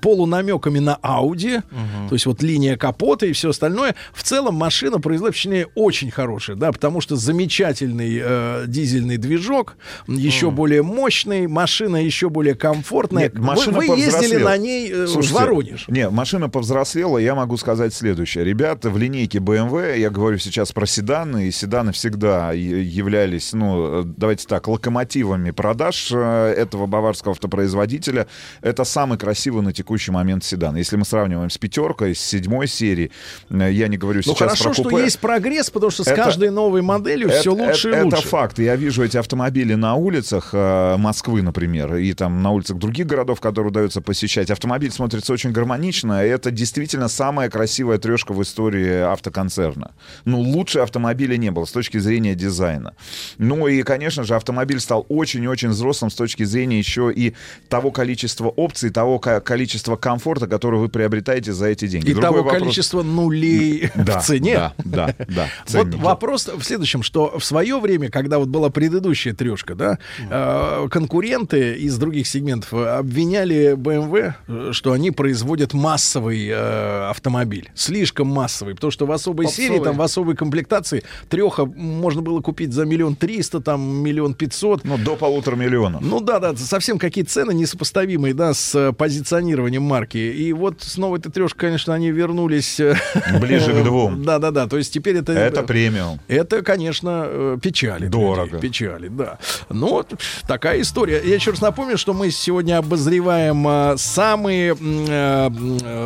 полунамеками на Audi. То есть вот линия капота и все остальное. В целом машина произвела впечатление очень хорошее, да, потому что замечательный э, дизельный движок, еще более мощный, машина еще более комфортная. Нет, Вы- машина вы, ездили повзрослела. на ней э, в Слушайте, Воронеж. Не, машина повзрослела, я могу сказать следующее. Ребята, в линейке BMW, я говорю сейчас про седаны, и седаны всегда являлись, ну, э, давайте так, локомотивами продаж э, этого баварского автопроизводителя. Это самый красивый на текущий момент седан. Если мы сравниваем с пятеркой, с седьмой серии, э, я не говорю Ну сейчас хорошо, про что купе. есть прогресс, потому что с Это- каждой новой моделью все Это- лучше это, и лучше. Это факт. Я вижу эти автомобили на улицах Москвы, например, и там на улицах других городов, которые удается посещать. Автомобиль смотрится очень гармонично. и Это действительно самая красивая трешка в истории автоконцерна. Ну, лучше автомобиля не было с точки зрения дизайна. Ну и, конечно же, автомобиль стал очень-очень взрослым с точки зрения еще и того количества опций, того ко- количества комфорта, которое вы приобретаете за эти деньги. И Другой того вопрос- количества нулей Да, в цене. Да, да, да. Вот вопрос в следующем, что в свое время, когда вот была предыдущая трешка, да, э, конкуренты из других сегментов обвиняли BMW, э, что они производят массовый э, автомобиль, слишком массовый, потому что в особой Попсовый. серии, там в особой комплектации треха можно было купить за миллион триста, там миллион пятьсот. Ну, до полутора миллионов. Ну да, да, совсем какие-то цены несопоставимые, да, с э, позиционированием марки. И вот с новой Т-трешкой, конечно, они вернулись... э, Ближе к двум. Да, да, да. То есть теперь это... Это премиум. Это, конечно, э, печалит. Дорого. людей, Печалит, да. Ну, вот такая история. Я еще раз напомню, что мы сегодня обозреваем самые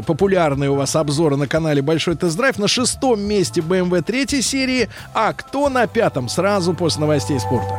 популярные у вас обзоры на канале Большой Тест-Драйв. На шестом месте BMW третьей серии, а кто на пятом? Сразу после новостей спорта.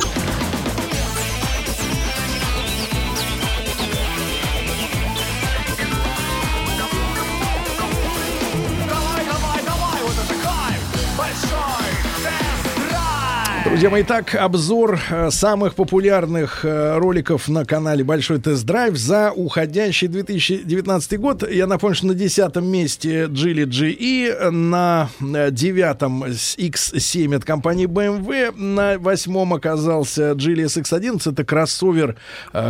Друзья мои, так, обзор э, самых популярных э, роликов на канале Большой Тест-Драйв за уходящий 2019 год. Я напомню, что на десятом месте Geely GE, на э, девятом X7 от компании BMW, на восьмом оказался Geely SX11. Это кроссовер,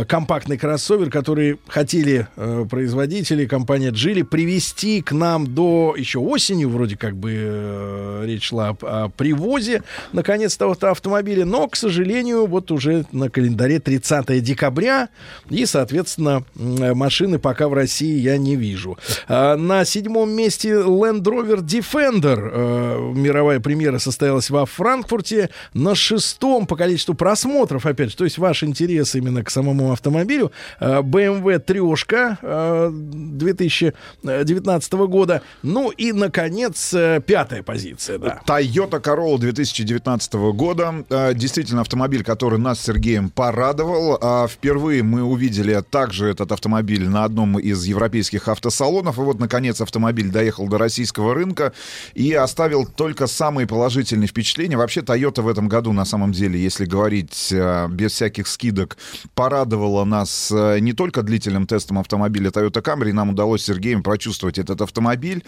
компактный кроссовер, который хотели производители, компания Geely, привести к нам до еще осенью, вроде как бы речь шла о, привозе, наконец-то, вот автомобиля, но, к сожалению, вот уже на календаре 30 декабря, и, соответственно, машины пока в России я не вижу. А, на седьмом месте Land Rover Defender. Э, мировая премьера состоялась во Франкфурте. На шестом по количеству просмотров, опять же, то есть ваш интерес именно к самому автомобилю, э, BMW трешка э, 2019 года. Ну и, наконец, э, пятая позиция, да. Toyota Corolla 2019 года. А, Действительно, автомобиль, который нас с Сергеем порадовал. А, Впервые мы увидели также этот автомобиль на одном из европейских автосалонов. И вот, наконец, автомобиль доехал до российского рынка и оставил только самые положительные впечатления. Вообще, Toyota в этом году, на самом деле, если говорить а, без всяких скидок, порадовала нас не только длительным тестом автомобиля Toyota Camry. Нам удалось с Сергеем прочувствовать этот автомобиль,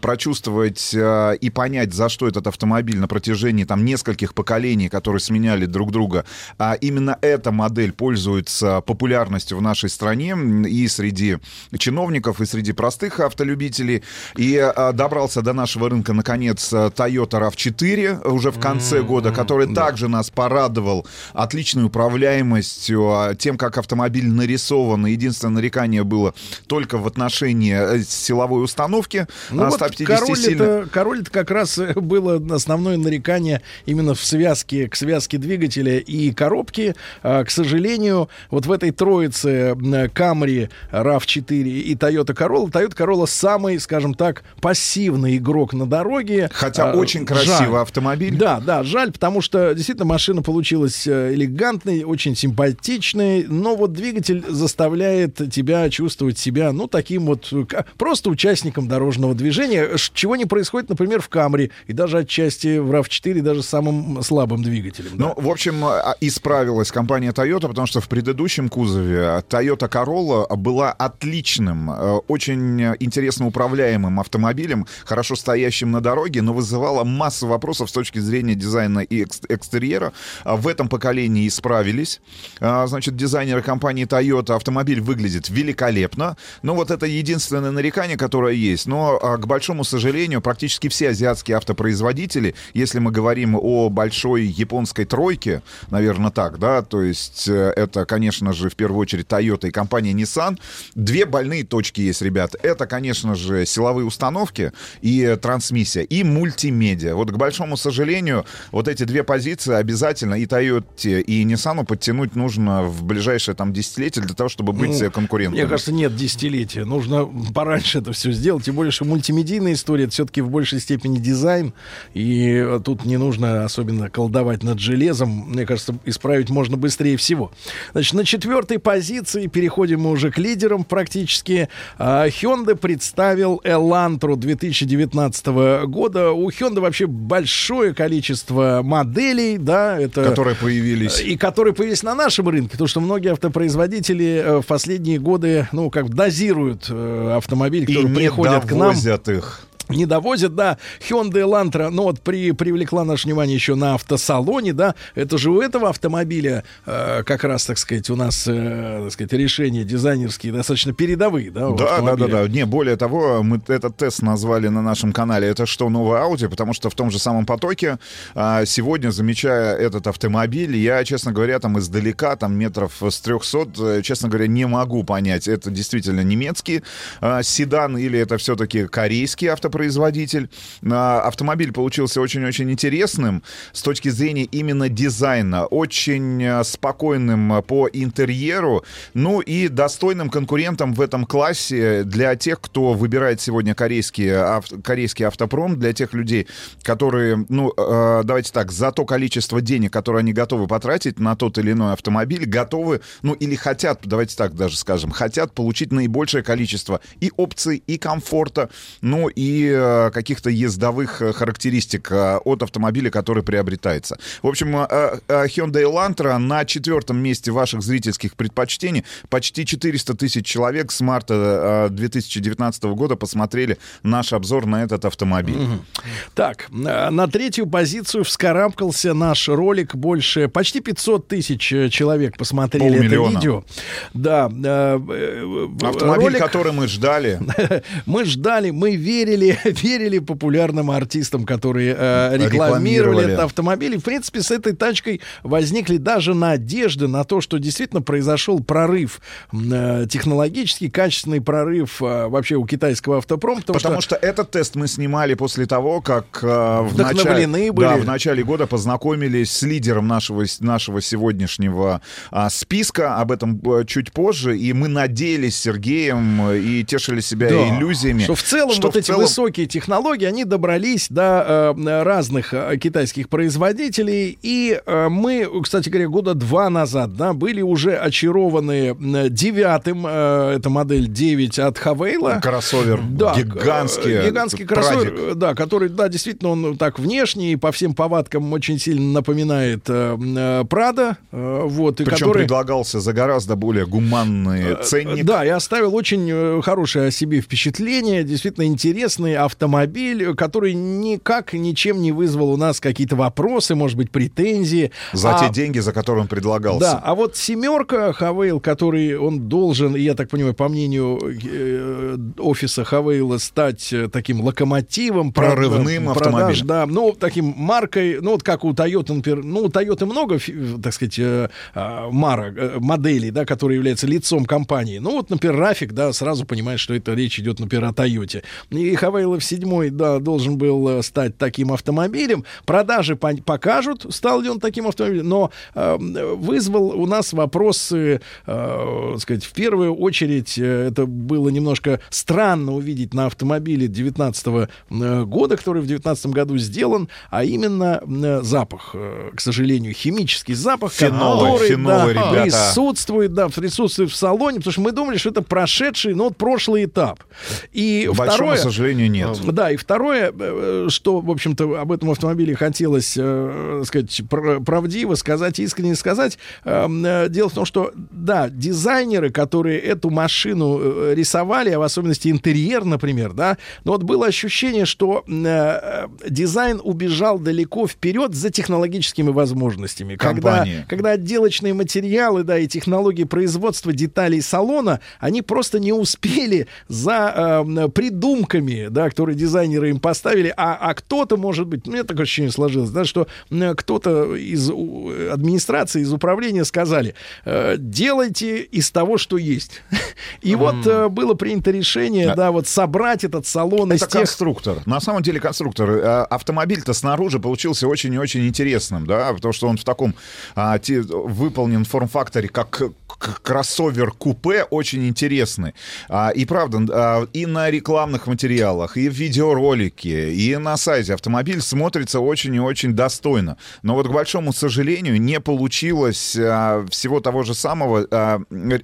прочувствовать и понять, за что этот автомобиль на протяжении там нескольких поколений, которые сменяли друг друга. А именно эта модель пользуется популярностью в нашей стране и среди чиновников, и среди простых автолюбителей. И а, добрался до нашего рынка, наконец, а, Toyota RAV4 уже в конце года, который также нас порадовал отличной управляемостью, а, тем, как автомобиль нарисован. Единственное нарекание было только в отношении э, силовой установки Ну а, вот 150 король сильной. это, король это как раз э, было основное нарекание именно в связке, к связке двигателя и коробки. А, к сожалению, вот в этой троице Camry, RAV4 и Toyota Corolla, Toyota Corolla самый, скажем так, пассивный игрок на дороге. Хотя А, очень красивый жаль. автомобиль. Да, да, жаль, потому что действительно машина получилась э, элегантной, очень симпатичной, но вот двигатель заставляет тебя чувствовать себя, ну, таким вот просто участником дорожного движения, чего не происходит, например, в Камри и даже отчасти в RAV4, даже самым слабым двигателем. да. Ну, в общем, а, исправилась компания Toyota, потому что в предыдущем кузове Toyota Corolla была отличным, э, очень интересно управляемым автомобилем, хорошо стоящим на дороге, но вызывала массу вопросов с точки зрения дизайна и экс- экстерьера. А В этом поколении исправились. А, Значит, дизайнеры компании Toyota автомобиль выглядит великолепно. Но вот это единственное нарекание, которое есть. Но, а, к большому сожалению, практически все азиатские автопроизводители, если мы говорим о большой японской тройке, наверное, так, да, то есть э, это, конечно же, в первую очередь Toyota и компания Nissan. Две больные точки есть, ребят. Это, конечно же, силовые установки и трансмиссия, и мультимедиа. Вот, к большому сожалению, вот эти две позиции обязательно и Toyota, и Nissan подтянуть нужно в ближайшее там десятилетие для того, чтобы быть Ну, э, конкурентом. Мне кажется, нет десятилетия. Нужно пораньше это все сделать. Тем более, что мультимедийная история это все-таки в большей степени дизайн. И э, тут не нужно особенно колдовать над железом. Мне кажется, исправить можно быстрее всего. Значит, на четвертой позиции переходим мы уже к лидерам практически. А, Hyundai представил Elantra 2019 года. У Hyundai вообще большое количество моделей, да, это Которые появились. и которые появились на нашем рынке, потому что многие автопроизводители э, в последние годы, ну, как дозируют э, автомобили, И которые не приходят к нам. их. Не довозят, да. Hyundai Elantra, ну вот при, привлекла наше внимание еще на автосалоне, да. Это же у этого автомобиля э, как раз, так сказать, у нас, э, так сказать, решения дизайнерские достаточно передовые, да. Да, да, да, да. Не, более того, мы этот тест назвали на нашем канале «Это что, новое Audi?», потому что в том же самом потоке а, сегодня, замечая этот автомобиль, я, честно говоря, там издалека, там метров с 300, э, честно говоря, не могу понять, это действительно немецкий а, седан или это все-таки корейский автопроизводитель. А, автомобиль получился очень-очень интересным с точки зрения именно дизайна, очень а, спокойным а, по интерьеру, ну и достойным конкурентом в этом классе для тех, кто выбирает сегодня корейский, ав- корейский автопром, для тех людей, которые, ну, э, давайте так, за то количество денег, которое они готовы потратить на тот или иной автомобиль, готовы, ну или хотят, давайте так даже скажем, хотят получить наибольшее количество и опций, и комфорта, ну и э, каких-то ездовых э, характеристик э, от автомобиля, который приобретается. В общем, Hyundai Elantra на четвертом месте ваших зрительских предпочтений. Почти 400 тысяч человек с марта э, 2019 года посмотрели наш обзор на этот автомобиль. Так, на третью позицию вскарабкался наш ролик. Больше, почти 500 тысяч человек посмотрели это видео. Да. Автомобиль, ролик- который мы ждали. Мы ждали, мы верили, верили популярным артистам, которые э, рекламировали, Рекламировали. этот автомобиль. И, в принципе, с этой тачкой возникли даже надежды на то, что действительно произошел прорыв, э, технологический, качественный прорыв э, вообще у китайского автопрома. Потому, Потому что... этот тест мы снимали после того, как э, в, начале, были. да, в начале года познакомились с лидером нашего, нашего сегодняшнего а, списка. Об этом э, чуть позже. И мы надеялись с Сергеем э, и тешили себя Да. иллюзиями. Что в целом что вот в эти целом- высокие технологии, они добрались до э, разных э, китайских производителей. И э, мы, кстати говоря, года два назад, да, были уже очарованы девятым, э, это модель 9 от Хавейла. Кроссовер Да, гигантский. гигантский прадик. кроссовер, э, да, который, да, действительно, он так внешне и по всем повадкам очень сильно напоминает э, Прада, э, вот, и Причем который... предлагался за гораздо более гуманный ценник. Да, я оставил очень хорошее о себе впечатление. Действительно интересный автомобиль, который никак ничем не вызвал у нас какие-то вопросы, может быть, претензии. За А- те деньги, за которые он предлагался. Да, а вот семерка Хавейл, который он должен, я так понимаю, по мнению э, офиса Хавейла, стать э, таким локомотивом, Прорывным продаж, автомобилем. да, ну, таким маркой, ну, вот как у Toyota, например, ну, у Toyota много, так сказать, э, а, марок, э, моделей, да, которые являются лицом компании. Ну, вот, например, Рафик, да, сразу понимаешь, что это речь идет, например, о Тойоте. И Хавейлов седьмой, да, должен был э, стать таким автомобилем. Продажи покажут, стал ли он таким автомобилем, но э, вызвал у нас вопросы, э, сказать, в первую очередь, э, это было немножко странно увидеть на автомобиле 19 года, который в 19 году сделан, а именно э, запах, э, к сожалению, химический запах, Фенолы, который фенолы, да, ребята. присутствует, да, присутствует в салоне, потому что мы думали, что это прошедший, ну, вот прошлый этап. И К большому второе, сожалению, нет. да, и второе, э, что, в общем-то, об этом автомобиле хотелось, э, сказать, пр- правдиво сказать, искренне сказать. Э, э, Дело в том, что, да, дизайнеры, которые эту машину рисовали, а в особенности интерьер, например, да, но вот было ощущение, что э, дизайн убежал далеко вперед за технологическими возможностями. Когда, когда отделочные материалы, да, и технологии производства деталей салона, они просто не успели за э, придумками, да, которые дизайнеры им поставили, а, а кто-то, может быть, у меня такое ощущение сложилось, да, что кто-то из администрации, из управления сказали, э, делайте из того, что есть. И вот э, было принято решение, да, вот собрать этот салон из Это тех... конструктор. На самом деле конструктор. Э, Автомобиль-то снаружи получился очень и очень интересным, да, потому что он в таком а, те- выполнен форм-факторе как кроссовер-купе, очень интересный. А, и правда, а, и на рекламных материалах, и в видеоролике, и на сайте автомобиль смотрится очень и очень достойно. Но вот, к большому сожалению, не получилось а, всего того же самого,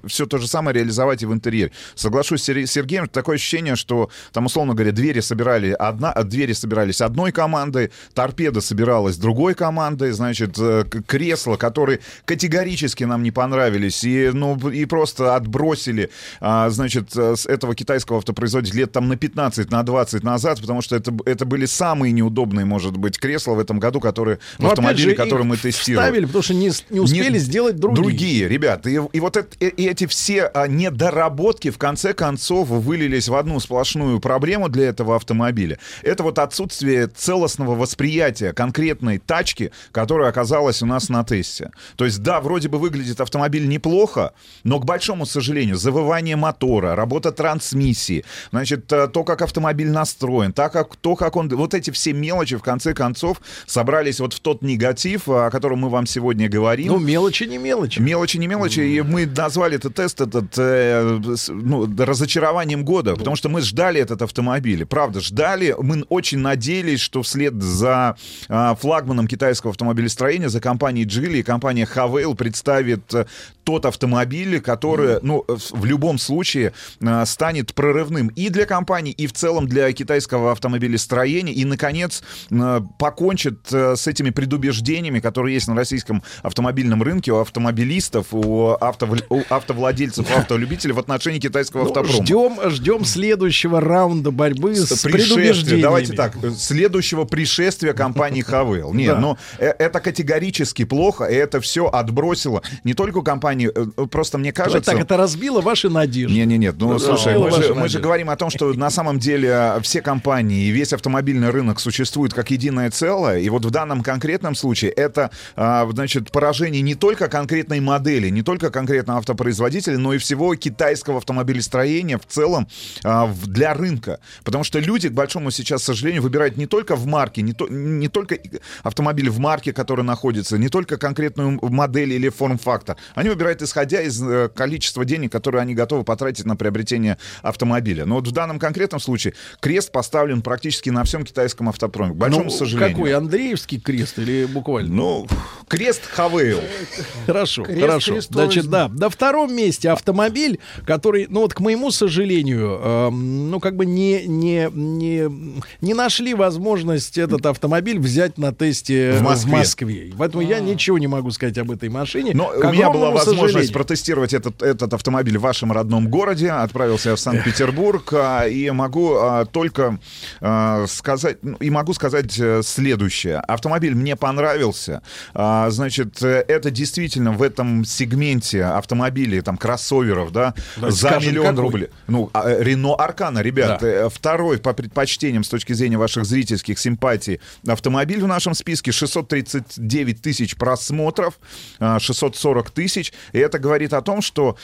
все то же самое реализовать и в интерьере. Соглашусь с Сер- Сергеем, такое ощущение, что там, условно говоря, двери собирали одна, а, двери собирались одной командой, торпеда собиралась другой командой, значит, э, кресла, которые категорически нам не понравились, и, ну, и просто отбросили, а, значит, э, с этого китайского автопроизводителя лет там на 15, на 20 назад, потому что это, это были самые неудобные, может быть, кресла в этом году, которые в Но, автомобиле, же, который их мы тестировали. Вставили, потому что не, не успели Не- сделать другие. Другие, ребят. И, и вот это- и- и эти все а, недоработки в конце концов вылились в одну сплошную проблему для этого автомобиля. Это вот отсутствие целостного восприятия конкретной тачки, которая оказалась у нас на тесте. То есть, да, вроде бы выглядит автомобиль неплохо, но, к большому сожалению, завывание мотора, работа трансмиссии, значит, э, то, как автомобиль настроен, так как, то, как он... Вот эти все мелочи, в конце концов, собрались вот в тот негатив, о котором мы вам сегодня говорим. Ну, мелочи не мелочи. Мелочи не мелочи. И мы назвали этот тест этот, э, ну, разочарованием года, потому что мы ждали этот автомобиль. Правда, ждали. Мы очень надеялись, что вслед за а, флагманом китайского автомобилестроения, за компанией Geely, компания Хавейл представит э, тот автомобиль, который, ну, в любом случае а, станет прорывным и для компании, и в целом для китайского автомобилестроения и, наконец, э, покончит э, с этими предубеждениями, которые есть на российском автомобильном рынке у автомобилистов, у, автов- у автовладельцев, у автолюбителей в отношении китайского Ну, автопрома. ждем, ждем следующего раунда борьбы с, Пришествие, предубеждениями. давайте так, следующего пришествия компании Хавел. Нет, Да. ну э, это категорически плохо, и это все отбросило не только компанию, э, просто мне кажется... так, это разбило ваши надежды. Не, не, нет. Ну, Ну, слушай, мы же, мы же говорим о том, что на самом деле э, все компании и весь автомобильный рынок существуют как единое целое. И вот в данном конкретном случае это, а, значит, поражение не только конкретной модели, не только конкретного автопроизводителя, но и всего китайского автомобилестроения в целом в- для рынка. Потому что люди, к большому сейчас сожалению, выбирают не только в марке, не, то- не только автомобиль в марке, который находится, не только конкретную модель или форм-фактор. Они выбирают исходя из э, количества денег, которые они готовы потратить на приобретение автомобиля. Но вот в данном конкретном случае крест поставлен практически на всем китайском автопроме. К большому Ну, сожалению. Какой, Андреевский крест или буквально? Ну, крест Хавейл. Хорошо, Крест хорошо. крестовый. Значит, да, на втором месте автомобиль, который, ну вот к моему сожалению, эм, ну как бы не, не, не, не нашли возможность этот автомобиль взять на тесте В в Москве. Москве. Поэтому я ничего не могу сказать об этой машине. Но К у меня была возможность сожалению. протестировать этот, этот автомобиль в вашем родном городе. Отправился я в Санкт-Петербург а, и могу а, только а, сказать, ну, и могу сказать э, следующее. Автомобиль мне понравился. А, значит, э, это действительно в этом сегменте автомобилей, там, кроссоверов, да, Давайте за скажем, миллион какой? рублей. Ну, а, э, Рено Аркана, ребят, Да. второй по предпочтениям с точки зрения ваших зрительских симпатий автомобиль в нашем списке 639 тысяч просмотров, а, 640 тысяч. И это говорит о том, что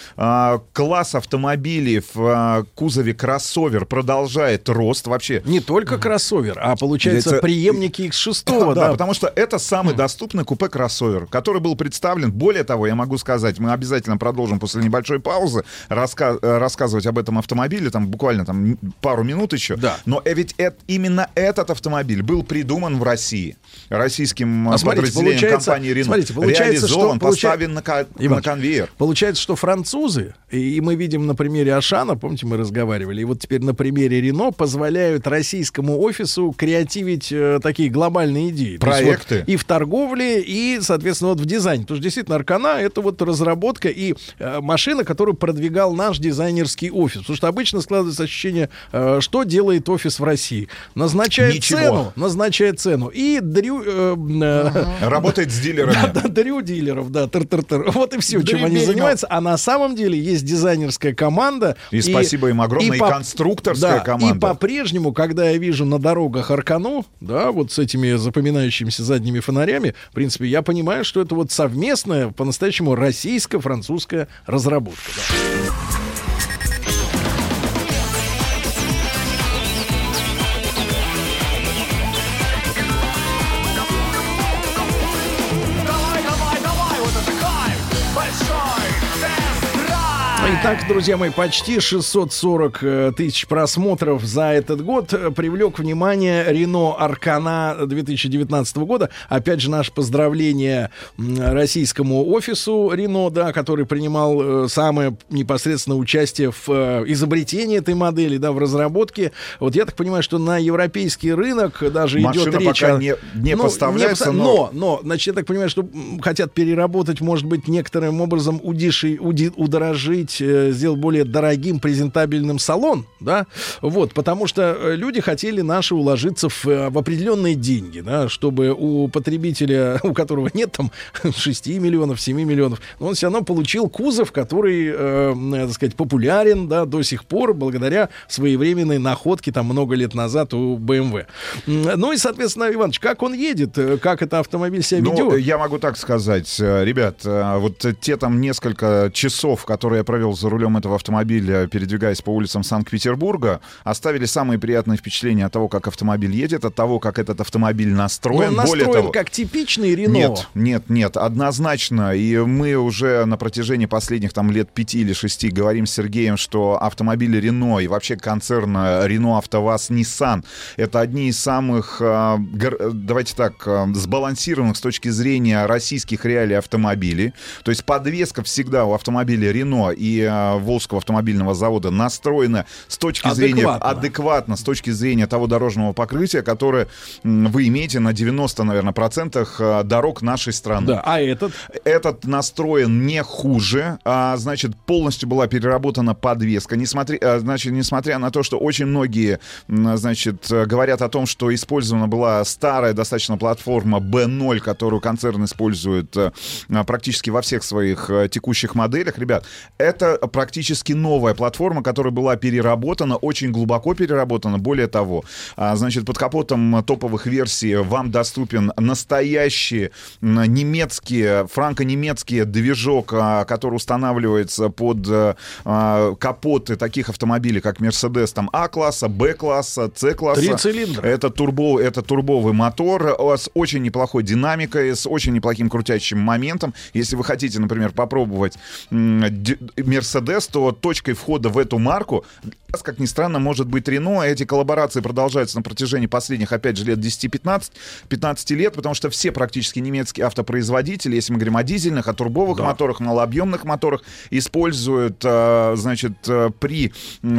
класс автомобилей в кузове кроссовер продолжает рост вообще. Не только кроссовер, а получается Это- преемники X6, Да, да. потому что это самый доступный купе кроссовер, который был представлен. Более того, я могу сказать, мы обязательно продолжим после небольшой паузы раска- э, рассказывать об этом автомобиле, там буквально там пару минут еще. Да. Но э, ведь эт- именно этот автомобиль был придуман в России российским А э, смотрите, подразделением получается- компании Renault. смотрите, получается, что- Реализован, получа- поставлен на, ко- на конвейер. Получается, что французы, и мы видим на примере Ашана, помните, мы разговаривали, и вот теперь на примере Рено позволяют российскому офису креативить э, такие глобальные идеи. Проекты. вот и в торговле, и, соответственно, вот в дизайне. Потому что действительно Аркана это вот разработка и э, машина, которую продвигал наш дизайнерский офис. Потому что обычно складывается ощущение, э, что делает офис в России. Назначает Ничего. цену, назначает цену. И дрю, э, э, Работает с дилерами. да, да, дрю дилеров, да, тыр-тыр-тыр. Вот и все, чем они Дребедем. занимаются. А на самом деле есть дизайнерская команда. И спасибо им огромное, и конструкторская да, команда. И по-прежнему, когда я вижу на дорогах Аркану, да, вот с этими запоминающимися задними фонарями, в принципе, я понимаю, что это вот совместная, по-настоящему российско-французская разработка. да. Итак, друзья мои, почти 640 э, тысяч просмотров за этот год э, привлек внимание Рено Аркана 2019 года. Опять же, наше поздравление российскому офису Рено, да, который принимал э, самое непосредственное участие в изобретении этой модели, да, в разработке. Вот я так понимаю, что на европейский рынок даже Машина идет речь пока о... не- не Ну, поставляется, поста- но- но но, значит, я так понимаю, что хотят переработать, может быть, некоторым образом удеши, уди- удорожить, э, сделать более дорогим, презентабельным салон, да, вот, потому что э, люди хотели наши уложиться в, э, в определенные деньги, да, чтобы у потребителя, у которого нет там 6 миллионов, 7 миллионов, но он все равно получил кузов, который, э, так сказать, популярен, да, до сих пор, благодаря своевременной находке там много лет назад у BMW. М, Ну и, соответственно, Иванович, как он едет, как это автомобиль себя Ну, ведет? я могу так сказать, ребят, вот те там несколько часов, которые я провел за рулем этого автомобиля, передвигаясь по улицам Санкт-Петербурга, оставили самые приятные впечатления от того, как автомобиль едет, от того, как этот автомобиль Но настроен. он Более настроен того, как типичный Рено. Нет, нет, нет, однозначно. И мы уже на протяжении последних там лет пяти или шести говорим с Сергеем, что автомобили Рено и вообще концерна Рено, АвтоВАЗ, Nissan это одни из самых, а, давайте так, а, сбалансированных с точки зрения российских реалий автомобилей. То есть подвеска всегда у автомобиля Рено и и э, Волжского автомобильного завода настроена с точки зрения Адекватно. адекватно, с точки зрения того дорожного покрытия, которое вы имеете на 90, наверное, процентах э, дорог нашей страны. Да, а этот? Этот настроен не хуже, а, значит, полностью была переработана подвеска. Несмотря, а, значит, несмотря на то, что очень многие, значит, э, говорят о том, что использована была старая достаточно платформа B0, которую концерн использует э, практически во всех своих э, текущих моделях. Ребят, это практически новая платформа, которая была переработана, очень глубоко переработана. Более того, а, значит, под капотом топовых версий вам доступен настоящий немецкий, франко-немецкий движок, а, который устанавливается под а, капоты таких автомобилей, как Mercedes, там А-класса, Б-класса, С-класса. Три цилиндра. Это, турбо, это турбовый мотор с очень неплохой динамикой, с очень неплохим крутящим моментом. Если вы хотите, например, попробовать д- Mercedes, то точкой входа в эту марку, как ни странно, может быть Рено. Эти коллаборации продолжаются на протяжении последних, опять же, лет 10-15 15 лет, потому что все практически немецкие автопроизводители, если мы говорим о дизельных, о турбовых моторах, малообъемных моторах, используют, э, значит, э, при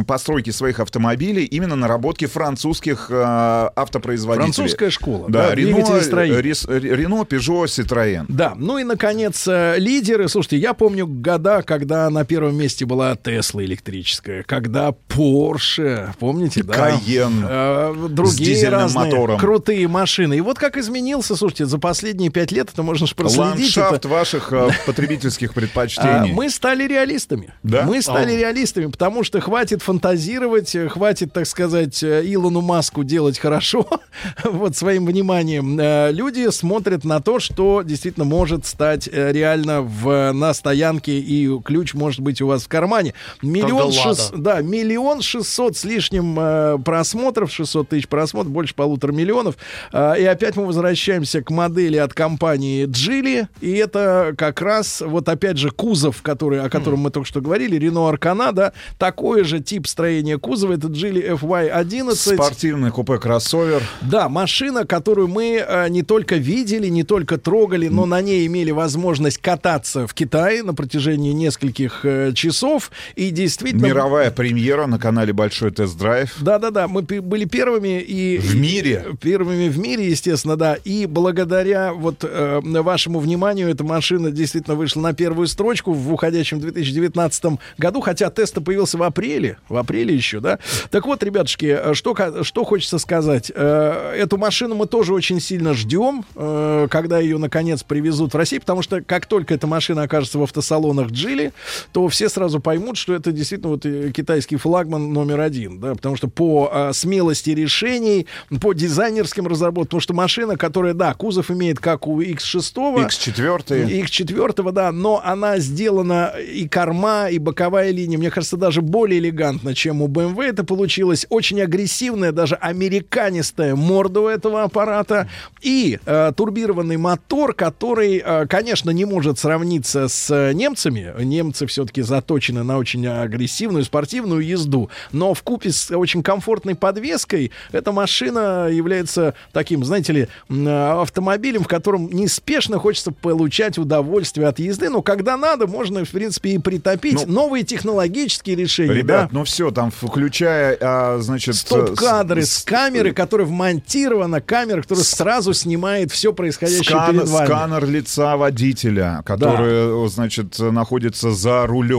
постройке своих автомобилей именно наработки французских э, автопроизводителей. Французская школа, Да, да, Рено, Рено, Peugeot, Citroën. Да, ну и, наконец, лидеры. Слушайте, я помню года, когда на первом месте была Тесла электрическая, когда Porsche, помните, да? Cayenne Э, другие с разные мотором. крутые машины. И вот как изменился, слушайте, за последние пять лет, это можно же проследить. Ландшафт это- ваших э, потребительских А, предпочтений. Мы стали реалистами. Да? Мы стали реалистами, потому что хватит фантазировать, хватит, так сказать, Илону Маску делать хорошо вот своим вниманием. Э, Люди смотрят на то, что действительно может стать э, реально в, на стоянке, и ключ может быть у вас в кармане. Миллион, шест- да, миллион шестьсот с лишним э, просмотров, 600 тысяч просмотров, больше полутора миллионов. А, и опять мы возвращаемся к модели от компании Geely, и это как раз, вот опять же, кузов, который, о котором мы только что говорили, Renault Arcana, да, такой же тип строения кузова, это Geely FY11. Спортивный купе-кроссовер. Да, машина, которую мы э, не только видели, не только трогали, но на ней имели возможность кататься в Китае на протяжении нескольких э, часов. И действительно... Мировая премьера на канале Большой тест-драйв. Да-да-да, мы были первыми и... В мире? Первыми в мире, естественно, да. И благодаря вот э, вашему вниманию эта машина действительно вышла на первую строчку в уходящем 2019 году, хотя тест появился в апреле, в апреле еще, да. Так вот, ребятушки, э, что, что хочется сказать. Э, эту машину мы тоже очень сильно ждем, э, когда ее, наконец, привезут в Россию, потому что как только эта машина окажется в автосалонах Джили, то все сразу поймут, что это действительно вот э, китайский флагман номер один, да, потому что по э, смелости решений, по дизайнерским разработкам, потому что машина, которая, да, кузов имеет как у X6, X4. X4, да, но она сделана и корма, и боковая линия, мне кажется, даже более элегантно, чем у BMW это получилось. Очень агрессивная, даже американистая морда у этого аппарата. И э, турбированный мотор, который, э, конечно, не может сравниться с э, немцами. Немцы все-таки заточены на очень агрессивную спортивную езду. Но в купе с очень комфортной подвеской эта машина является таким, знаете ли, автомобилем, в котором неспешно хочется получать удовольствие от езды. Но когда надо, можно, в принципе, и притопить. Новые технологические решения. Ребят, да. ну все, там включая, а, значит... Стоп-кадры с- с камеры, которая вмонтирована, камера, которая сразу снимает все происходящее Скан- перед вами. сканер лица водителя, который, значит, находится за рулем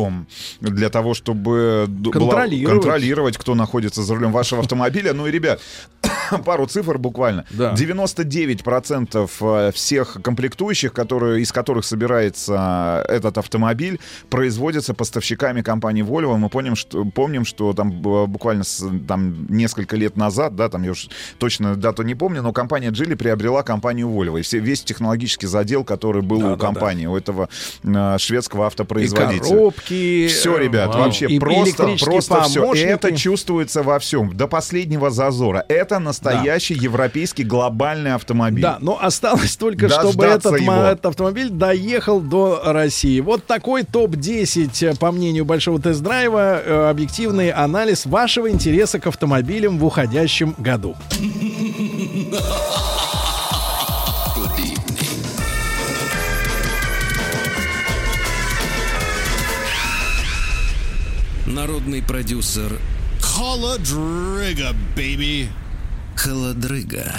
для того, чтобы д- была- Контролировать. контролировать, кто находится за рулем вашего автомобиля. Ну и, ребят, пару цифр буквально. Да. 99% э, всех комплектующих, которые, из которых собирается этот автомобиль, производятся поставщиками компании Volvo. Мы помним, что, помним, что там буквально там, несколько лет назад, да, там я уж точно дату не помню, но компания Geely приобрела компанию Volvo. И все, весь технологический задел, который был у компании, у этого э, шведского автопроизводителя. И коробки. Все, ребят, Вау. вообще И просто, просто все. И это чувствуется во всем, до последнего зазора. Это настоящий европейский глобальный автомобиль. Да, но осталось только, чтобы этот, его. этот автомобиль доехал до России. Вот такой топ-10, э, по мнению Большого тест-драйва, э, объективный анализ вашего интереса к автомобилям в уходящем году. Народный продюсер Холодрыга, baby. Холодрыга.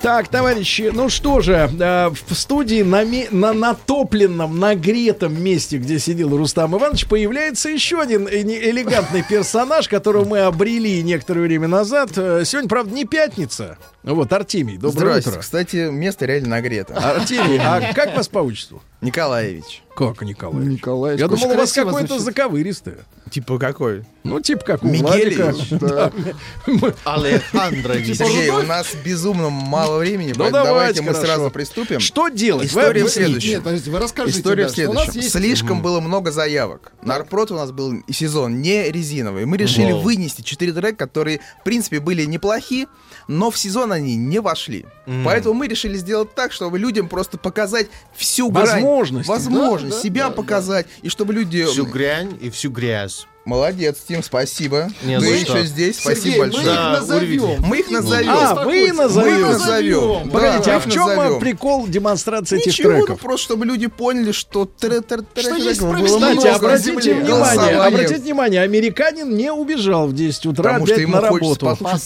Так, товарищи, ну что же, э, в студии на, на натопленном, нагретом месте, где сидел Рустам Иванович, появляется еще один э, элегантный персонаж, которого мы обрели некоторое время назад. Э, Сегодня, правда, не пятница. Вот, Артемий, доброе Здрасте. утро. Кстати, место реально нагрето. Артемий, а как вас по отчеству? Николаевич. Как Николаевич? Николаевич. Я думал, у вас звучит. заковыристое. Типа какой? Ну, типа как у Мигелевич. Владика. Да. Алехандрович. Сергей, у нас безумно мало времени, Ну, поэтому давайте, давайте мы сразу приступим. Что делать? История Вы в следующем. Нет, подождите, вы расскажите. История да, в следующем. есть- Слишком было много заявок. На Арпрот у нас был сезон не резиновый. Мы решили вынести четыре трека, которые, в принципе, были неплохи, но в сезон они не вошли. Поэтому мы решили сделать так, чтобы людям просто показать всю грань. Возможности. Возможность. Да, да, себя да, показать. И чтобы люди... Всю грязь и всю грязь. Молодец, Тим, спасибо. Не Ты еще что. здесь, спасибо Сергей, мы большое. их Да, назовем. Мы их назовем. А, вы назовете. Мы назовем. Погодите, Да, а их в чем назовем. прикол демонстрации этих Ничего, ну треков? просто чтобы люди поняли, что Что есть. Кстати, обратите внимание, обратите внимание, американин не убежал в 10 утра Потому что ему на работу. послушать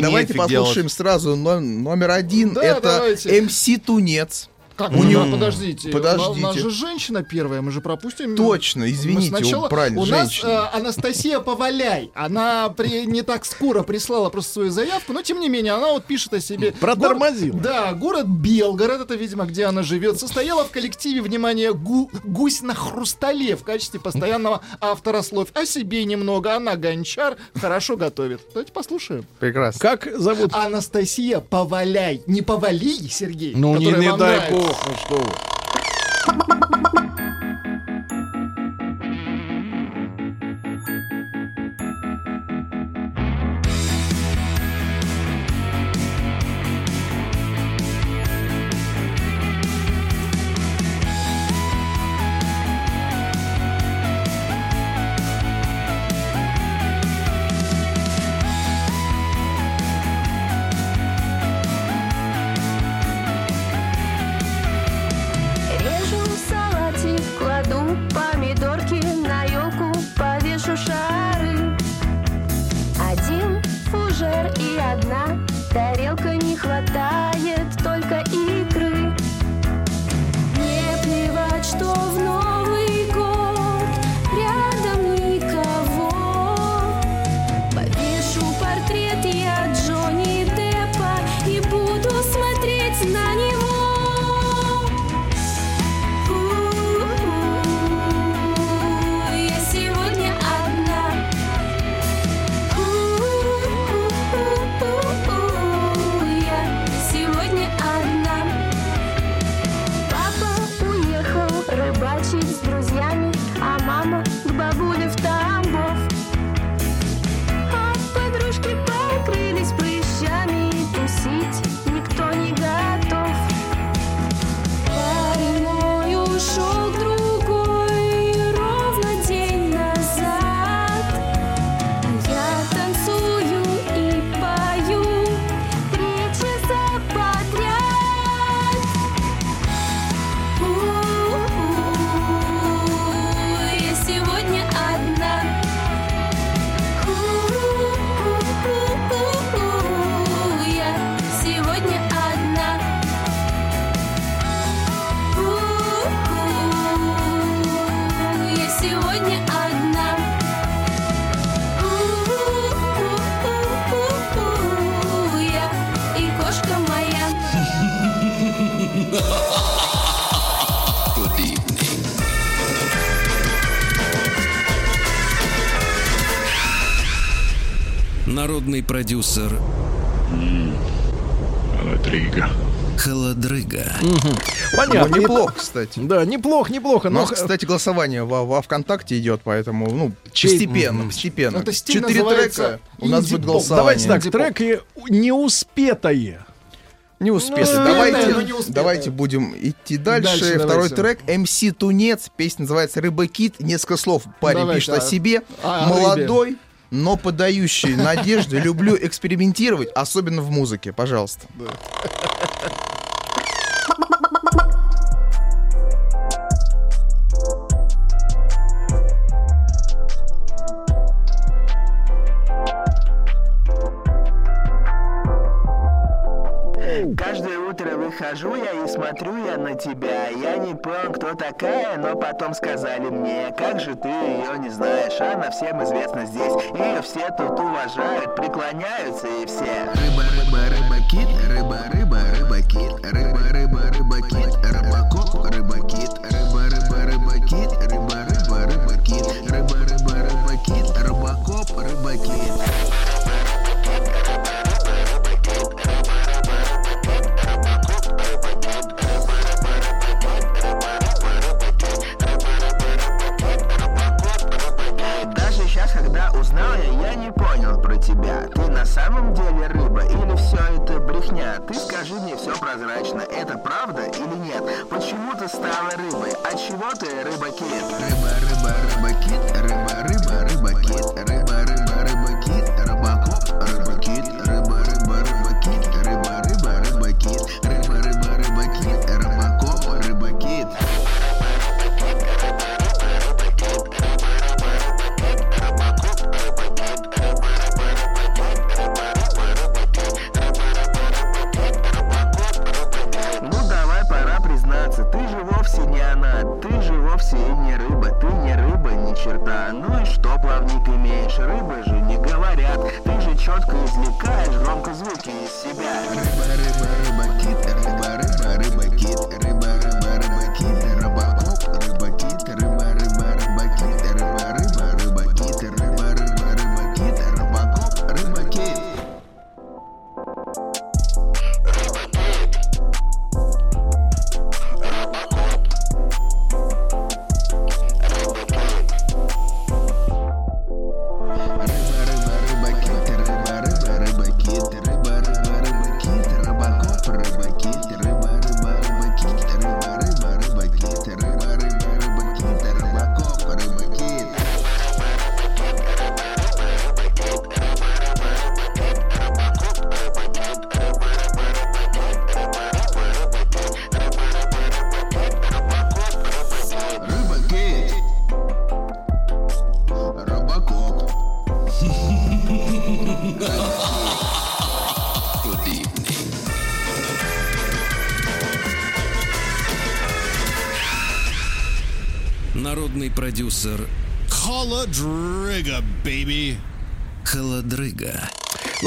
Давайте послушаем сразу но- номер один. Это. МС Тунец. Как? У него- Подождите. Подождите. У нас же женщина первая, мы же пропустим. Точно, Мы извините, сначала... правильно, У нас женщина. э, Анастасия Поваляй. Она при... не так скоро прислала просто свою заявку, но тем не менее, она вот пишет о себе. Протормозила. Гор- Да, город Белгород, это, видимо, где она живет, состояла в коллективе, внимание, гу- гусь на хрустале в качестве постоянного автора слов. О себе немного, она гончар, хорошо готовит. Давайте послушаем. Прекрасно. Как зовут? Анастасия Поваляй. Не Повалий, Сергей, Ну, не, не дай бог, ну что вы. Неплохо, кстати. Да, неплохо, неплохо. Но кстати, голосование во, во ВКонтакте идет, поэтому, ну, постепенно, Мгм. постепенно. Это Четыре трека, у нас будет голосование. давайте так, треки неуспетые. Не успели. Ну, давайте, не успели. давайте будем идти дальше. Дальше Второй давайте. трек МС Тунец. Песня называется Рыба Кит. Несколько слов парень Давайте, пишет а- о себе. а, Молодой, но подающий надежды. Люблю экспериментировать, особенно в музыке. Пожалуйста. Каждое выхожу я и смотрю я на тебя. Я не понял, кто такая, но потом сказали мне, как же ты ее не знаешь, она всем известна здесь. Ее все тут уважают, преклоняются и все. Рыба, рыба, рыба, кит, рыба, рыба, рыба, кит, рыба, рыба, рыба, кит, тебя. Ты на самом деле рыба или все это брехня? Ты скажи мне все прозрачно, это правда или нет? Почему ты стала рыбой? От чего ты рыба-кит? Рыба, рыба, рыба-кит, рыба, рыба, рыба-кит, рыба, четко извлекаешь громко звуки из себя. Рыба, рыба, рыба, продюсер Холодрыга, baby.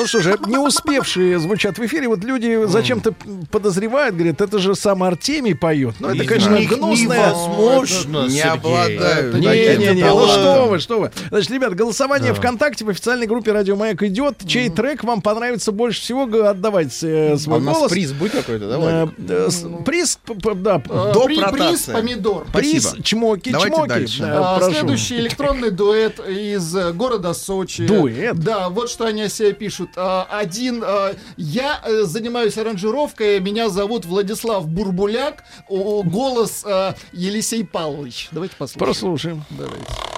Ну что же, не успевшие звучат в эфире, вот люди зачем-то подозревают, говорят, это же сам Артемий поет. Ну, это, конечно, гнусное. невозможно, Не обладают Не, не, не, ну что вы, что вы. Значит, ребят, голосование ВКонтакте в официальной группе Радио Маяк идет. Чей трек вам понравится больше всего, отдавайте э, А свой у нас голос. приз будет какой-то, да, Э, э, с- Приз, да, приз помидор. приз, чмоки, Давайте чмоки. А. Следующий электронный дуэт из города Сочи. Дуэт? Да, вот что они о себе пишут. А, Один, а, я э, занимаюсь аранжировкой, меня зовут Владислав Бурбуляк, голос Елисей Павлович. Давайте послушаем. Прослушаем. Давайте.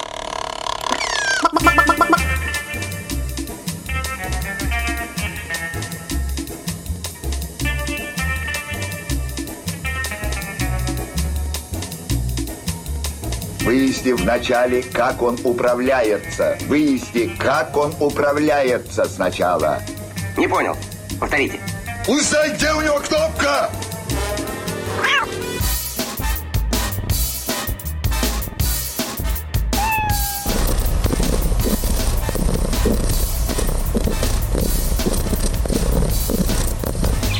Выясни вначале, как он управляется. Выясни, как он управляется сначала. Не понял. Повторите. Узнай, где у него кнопка!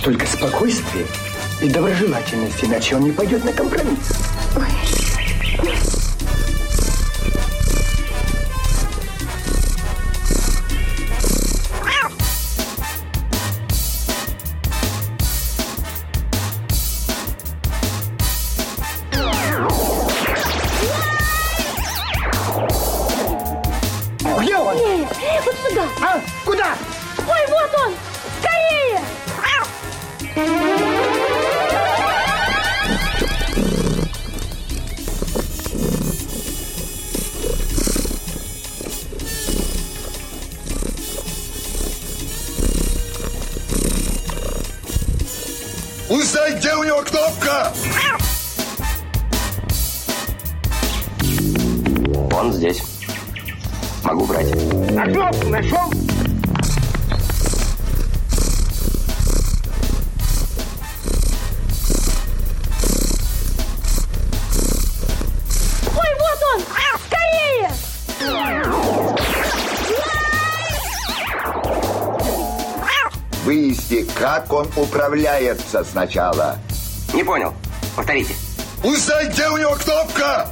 Только спокойствие и доброжелательность, иначе он не пойдет на компромисс. Где он управляется сначала. Не понял. Повторите. Узнай, где у него кнопка!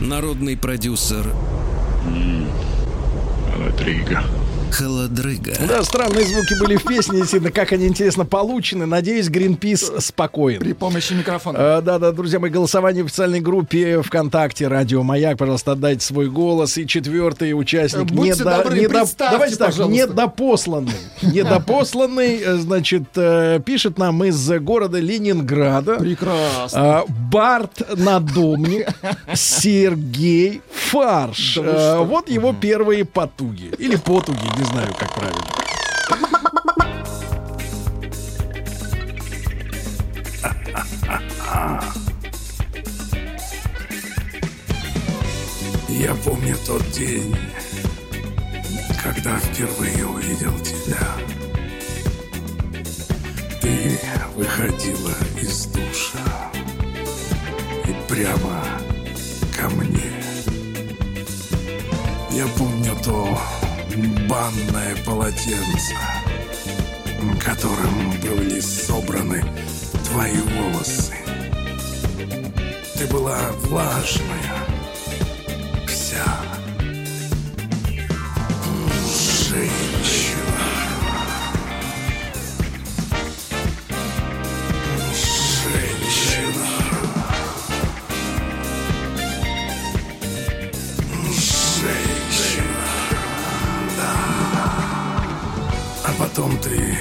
Народный продюсер Холодрыга. Холодрыга. Да, странные звуки были в песне, действительно, как они интересно получены. Надеюсь, Гринпис спокоен. При помощи микрофона. А, да, да, друзья мои, голосование в официальной группе ВКонтакте Радио Маяк. Пожалуйста, отдайте свой голос. И четвертый участник. Будьте недо- добры, недо- Давайте так, пожалуйста. недопосланный. Недопосланный, э, значит, э, пишет нам из города Ленинграда. Прекрасно. Барт Надомник Сергей Фарш. Да? Вот его первые потуги. Или потуги, не знаю, как правильно. Я помню тот день, когда впервые увидел тебя. Ты выходила из душа и прямо ко мне. Я помню то банное полотенце, которым были собраны твои волосы. Ты была влажная, вся женщина. Потом ты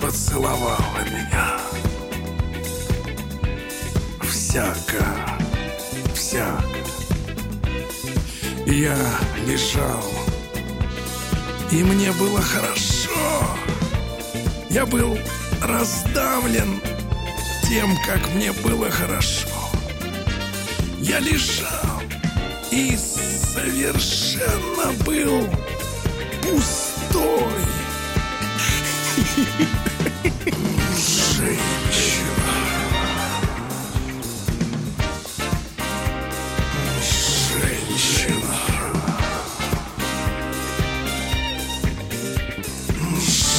поцеловала меня. Всяко, всяко. Я лежал, и мне было хорошо. Я был раздавлен тем, как мне было хорошо. Я лежал и совершенно был пустой. Женщина. Женщина.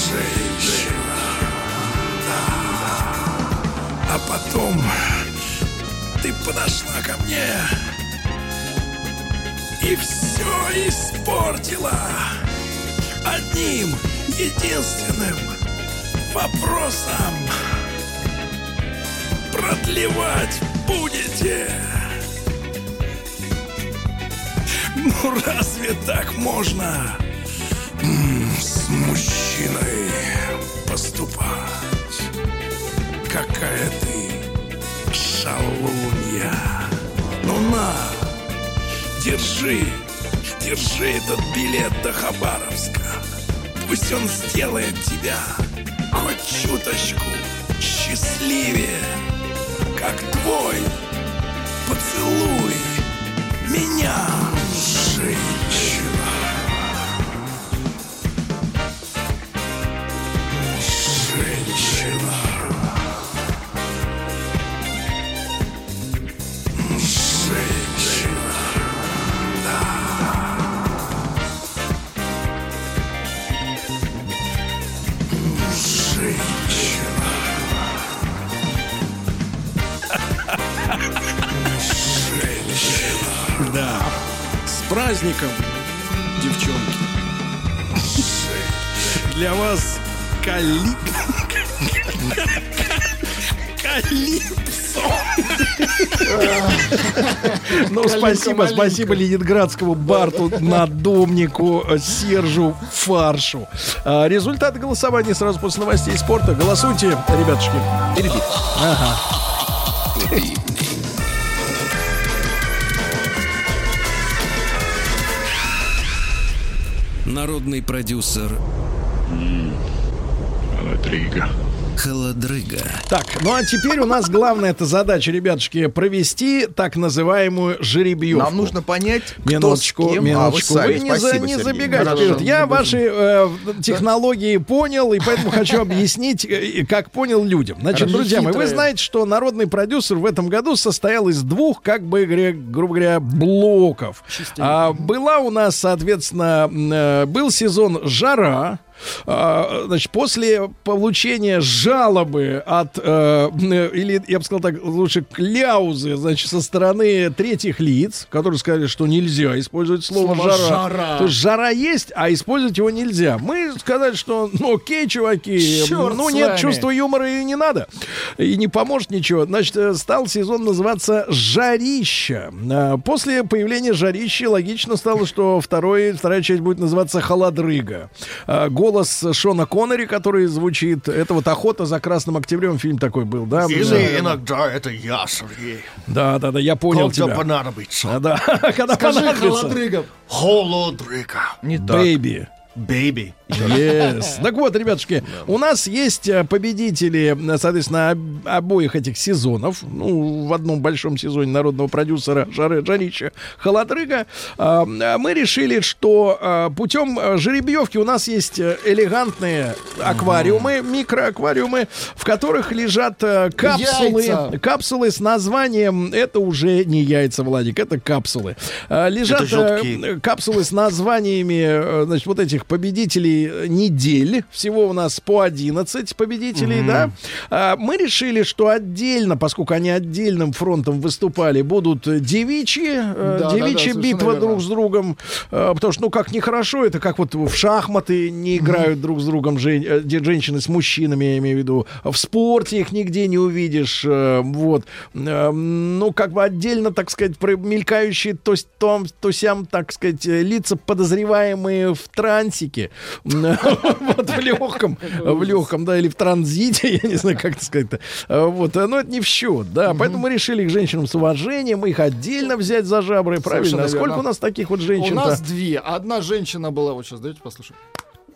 Женщина. Да. А потом ты подошла ко мне и все испортила одним единственным вопросом. Продлевать будете? Ну разве так можно с мужчиной поступать? Какая ты шалунья. Ну на, держи, держи этот билет до Хабаровска. Пусть он сделает тебя хоть чуточку счастливее, как твой поцелуй меня, женщина. Праздником, девчонки. Для вас калип... Калипсо. Ну, спасибо, спасибо Ленинградскому Барту, надомнику, Сержу Фаршу. А, Результаты голосования сразу после новостей спорта. Голосуйте, ребятушки. Ага. Народный продюсер Холодрыга. Холодрыга. Так, ну а теперь у нас главная эта задача, ребятушки, провести так называемую жеребьевку. Нам нужно понять, кто Минуточку, с кем. минуточку. А, вы сами. Вы не, за- Спасибо, не Сергей. забегайте Хорошо. вперед. Я ваши э, технологии понял, и поэтому хочу объяснить, э, как понял людям. Значит, друзья мои, вы знаете, что народный продюсер в этом году состоял из двух, как бы, грубо говоря, блоков. А, была у нас, соответственно, э, был сезон «Жара», Значит, после получения жалобы от, э, или, я бы сказал так, лучше кляузы, значит, со стороны третьих лиц, которые сказали, что нельзя использовать слово, Слово жара. «жара». То есть жара есть, а использовать его нельзя. Мы сказали, что, ну, окей, чуваки, Чёрт ну, нет чувства юмора и не надо. И не поможет ничего. Значит, э, стал сезон называться «Жарища». А, После появления «Жарища» логично стало, что второй, вторая часть будет называться «Холодрыга». А, Голос Шона Коннери, который звучит, это вот «Охота за красным октябрем» фильм такой был, да? Или иногда это я, Сергей. Да, да, да, я понял Когда тебя. понадобится. А, да, когда Скажи, понадобится. холодрыгов. Холодрыга. Не так. Бэйби. Бэйби. Yes. Так вот, ребятушки, у нас есть э, победители, э, соответственно, об- обоих этих сезонов. Ну, в одном большом сезоне народного продюсера Жары Жарича Холодрыга. А, а Мы решили, что а, путем э, жеребьевки у нас есть э, элегантные аквариумы, микроаквариумы, в которых лежат э, капсулы, Яйца. капсулы с названием, это уже не яйца, Владик, это капсулы. А, Лежат Это э, капсулы с названиями, э, значит, вот этих победителей э, недель. Всего у нас по 11 победителей, да. А, Мы решили, что отдельно, поскольку они отдельным фронтом выступали, будут девичьи, э, Да, да, девичья да, битва совершенно друг с другом. Э, Потому что, ну, как нехорошо, это как вот в шахматы не играют друг с другом жен- э, женщины с мужчинами, я имею в виду. В спорте их нигде не увидишь. Вот. Ну, как бы отдельно, так сказать, мелькающие то, то, то сям, так сказать, лица, подозреваемые в трансике. Вот, в легком, в легком, да, или в транзите, я не знаю, как это сказать-то. Э, Вот, э, но это не в счет, да. Поэтому мы решили к женщинам с уважением, их отдельно взять за жабры, правильно? Сколько у нас таких вот У женщин-то? нас две. Одна женщина была, вот сейчас, дайте послушаем.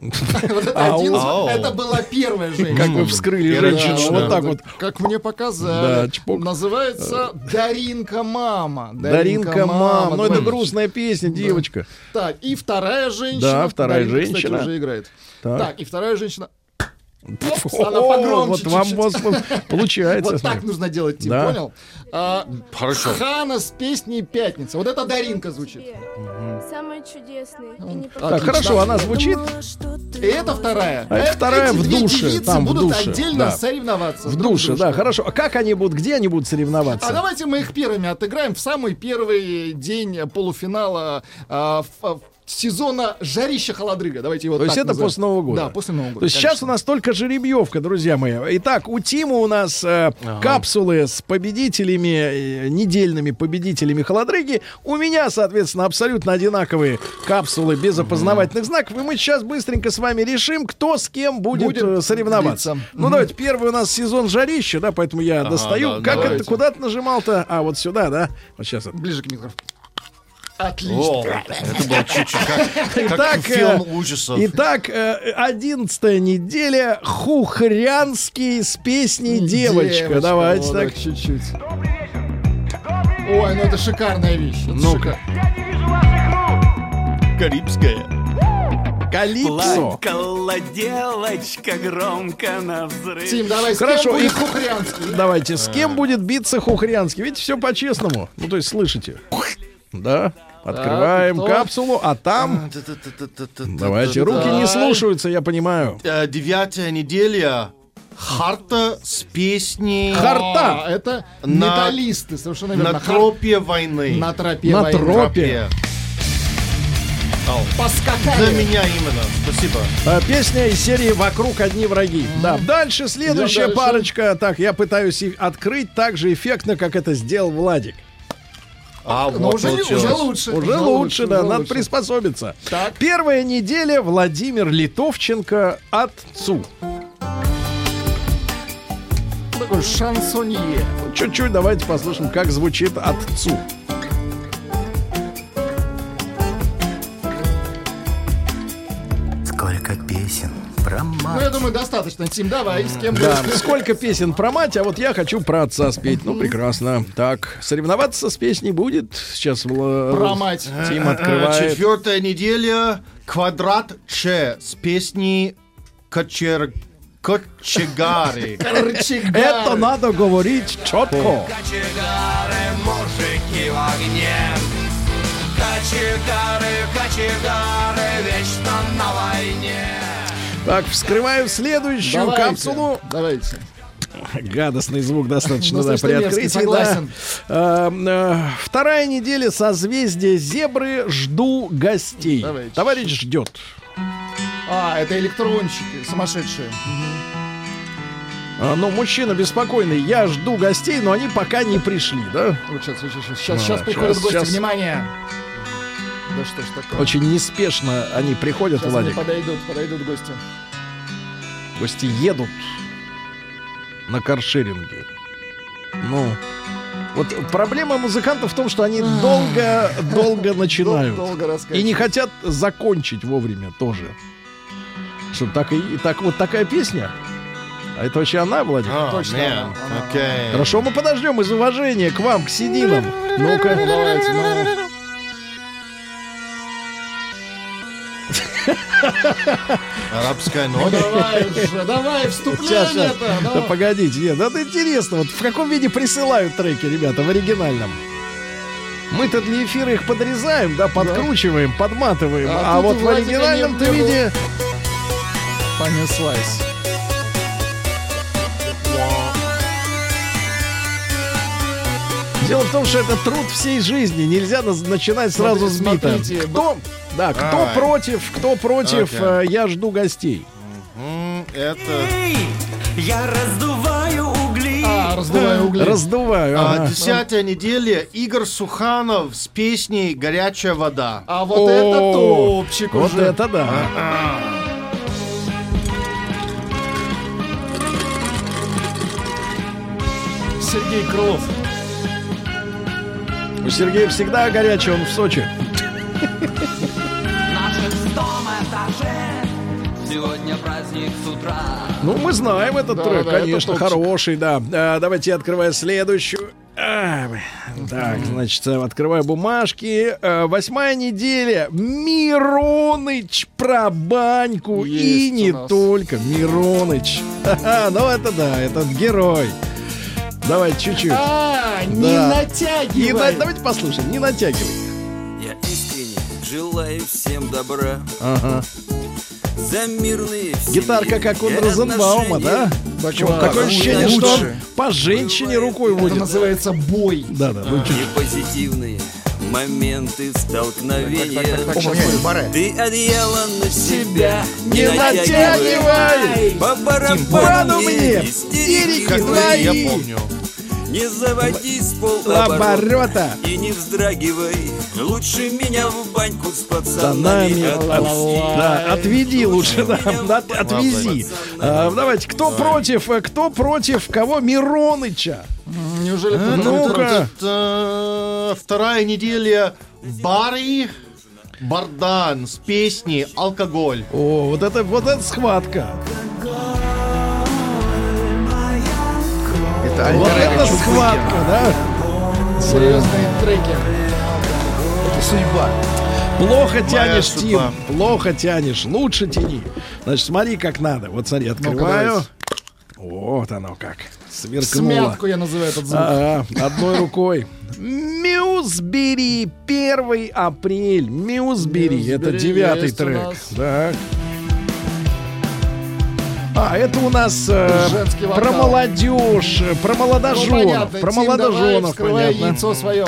Вот это один, Ау. это была первая женщина. Как вы вскрыли женщину, вот так вот. Как мне показали. Называется Даринка мама. Даринка, мам, ну это грустная песня, девочка. Так, и вторая женщина. Да, вторая женщина. уже играет. Так, и вторая женщина. О, вот вам вот получается. Вот так нужно делать, Тим, Да. понял? А, Хорошо. Хана с песней «Пятница». Вот это Даринка звучит. И не Так, хорошо, она звучит. И это вторая. А это вторая Эти в две душе, девицы там, в будут душе, отдельно да. соревноваться. В душе, да, хорошо. А как они будут, где они будут А соревноваться? давайте мы их первыми отыграем в самый первый день полуфинала а, в- а, сезона «Жарища холодрыга». Давайте его То есть это назовем. после Нового года? Да, после Нового года. То есть сейчас у нас только жеребьевка, друзья мои. Итак, у Тима у нас э, капсулы с победителями, э, недельными победителями холодрыги. У меня, соответственно, абсолютно одинаковые капсулы без опознавательных знаков. И мы сейчас быстренько с вами решим, кто с кем будет, Будет э, соревноваться. длиться. Ну, давайте, первый у нас сезон жарища, да, поэтому я достаю. да, как давайте. это, куда ты нажимал-то? А, вот сюда, да? Вот сейчас. Ближе к микрофону. О, Отлично. это был чуть-чуть как, как Итак, фильм э, ужасов. Итак, э, одиннадцатая неделя. Хухрянский с песней «Девочка». Давайте вот так. чуть-чуть. Ой, ну это шикарная вещь. Ну-ка. Карибская. Калипсо. Плакала девочка громко на взрыв. Тим, давай, с Хорошо, кем и- будет Хухрянский? Давайте, с кем будет биться Хухрянский? Видите, все по-честному. Ну, то есть, слышите? Да. Открываем кто? капсулу, а там... Давайте, руки не слушаются, я понимаю. Э, Девятая неделя. Харта с песней Харта. А, это На- металлисты, совершенно верно. на Хар- тропе войны. На тропе На войны. тропе. Поскакали. Для меня именно. Спасибо. А, Песня из серии «Вокруг одни враги». Да. Дальше следующая дальше. парочка. Так, я пытаюсь открыть так же эффектно, как это сделал Владик. А, Но вот уже, получилось. уже лучше. Уже лучше, да, уже надо лучше. приспособиться. Так. Первая неделя Владимир Литовченко отцу. Такой шансонье. Чуть-чуть давайте послушаем, как звучит отцу. Сколько песен про маму. Ну, я думаю, достаточно. Тим, давай, с кем Да, будешь? сколько песен про мать, а вот я хочу про отца спеть. Ну, прекрасно. Так, соревноваться с песней будет. Сейчас Про мать. Тим Э, открывает. Четвертая неделя. Квадрат Ч с песней Кочер... Кочегары. Это надо говорить четко. Кочегары, мужики в огне Кочегары, кочегары, вечно на войне Так, вскрываю следующую Давайте, капсулу. Давайте. Гадостный звук достаточно, да, Достаточно при открытии. согласен. да. Э, э, Вторая неделя созвездия зебры. Жду гостей. Давайте. Товарищ ждет. А, это электронщики, сумасшедшие. А, Ну, мужчина беспокойный. Я жду гостей, но они пока не пришли, да? Вот сейчас, сейчас, сейчас, сейчас, А, сейчас приходят щас, гости, щас. внимание. Да что ж такое? Очень неспешно они приходят, Сейчас они Владик. подойдут, подойдут гости. Гости едут на каршеринге. Ну, вот проблема музыкантов в том, что они долго-долго начинают. Дол- долго И не хотят закончить вовремя тоже. Что так и, и так вот такая песня? А это вообще она, Владимир? Oh, Точно man. она. Okay. Хорошо, мы подождем из уважения к вам, к сединам. Ну-ка. Ну, давайте, ну. Арабская Ну, ночь. давай же, давай, вступление Да погодите, нет, это интересно. Вот в каком виде присылают треки, ребята, в оригинальном? Мы-то для эфира их подрезаем, да, подкручиваем, подматываем. А А, вот в оригинальном-то виде... Понеслась. Дело в том, что это труд всей жизни. Нельзя начинать сразу с бита. Смотрите, Кто, да, кто Давай. против, кто против, Окей. э, я жду гостей. Это... Эй, я раздуваю угли А, раздуваю угли. Раздуваю. а, ага. Десятая неделя. Игорь Суханов с песней «Горячая вода». А вот это О, топчик Вот уже. это да. Сергей Крылов. У Сергея всегда горячий, он в Сочи. Сегодня праздник с утра Ну, мы знаем этот Да, трек, да, это конечно, топчик. хороший, да. А, давайте я открываю следующую. А, так, значит, открываю бумажки. А, восьмая неделя. Мироныч про баньку. И Есть не у нас. только. Мироныч. Ха-ха, ну, это да, этот герой. Давайте чуть-чуть. А, не Да. Не на- натягивай. давайте послушаем, не натягивай. Я искренне желаю всем добра Ага. За мирные Гитарка, как у Розенбаума, да? Причем класс. такое ощущение, что он Лучше. по женщине рукой Это водит. называется бой. Да, да, чуть. И позитивные моменты столкновения Так, так, так. Ты одеяло на себя Не натягивай! По барабану мне истерики твои. я помню. Не заводи с Оборота. полоборота И не вздрагивай Лучше меня в баньку с пацанами Пацанами, от- отпусти. да, отведи лучше, да, да, от- отвези. А, давайте, кто против, э, кто против кого? Мироныча. Неужели кто-то Ну-ка. Это вторая неделя Барри Бардан с песней «Алкоголь». О, вот это, вот это схватка. Это Вот альтер-эго это схватка, да? серьезные треки? Это судьба. Плохо тянешь, Тим. Плохо тянешь. Лучше тяни. Значит, смотри, как надо. Вот смотри, открываю. Вот оно как. Сверкнуло. Смятку я называю этот звук. Ага, одной рукой. Мюзбери, 1 апрель. Мюзбери, это девятый трек. Так. А, это у нас э, про молодежь, про Ну, молодоженов. понятно, про Тим, давай, молодоженов, вскрывай понятно. яйцо свое.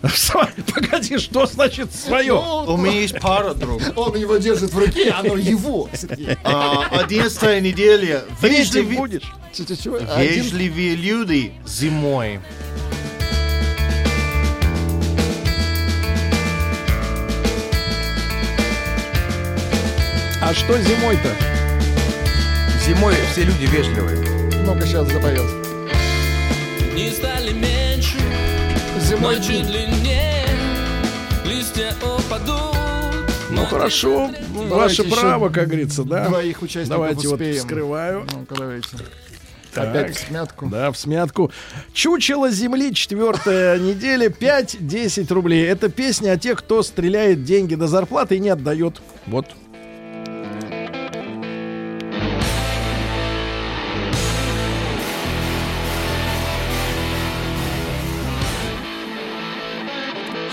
Погоди, что значит свое? У меня есть пара друг. Он его держит в руке, оно его. А, Одиннадцатая неделя. Вежливые люди зимой. А что зимой-то? Зимой все люди вежливые. Ну-ка, сейчас запоет. Не стали меньше Зимой Ночи дни. длиннее Листья упадут Ну, хорошо, Давайте ваше право, как говорится, да. Двоих участников Давайте вот успеем. вскрываю. Ну-ка, давайте. Так. Опять в смятку. Да, в смятку. Чучело земли, четвертая неделя, 5-10 рублей. Это песня о тех, кто стреляет деньги до зарплаты и не отдает. Вот.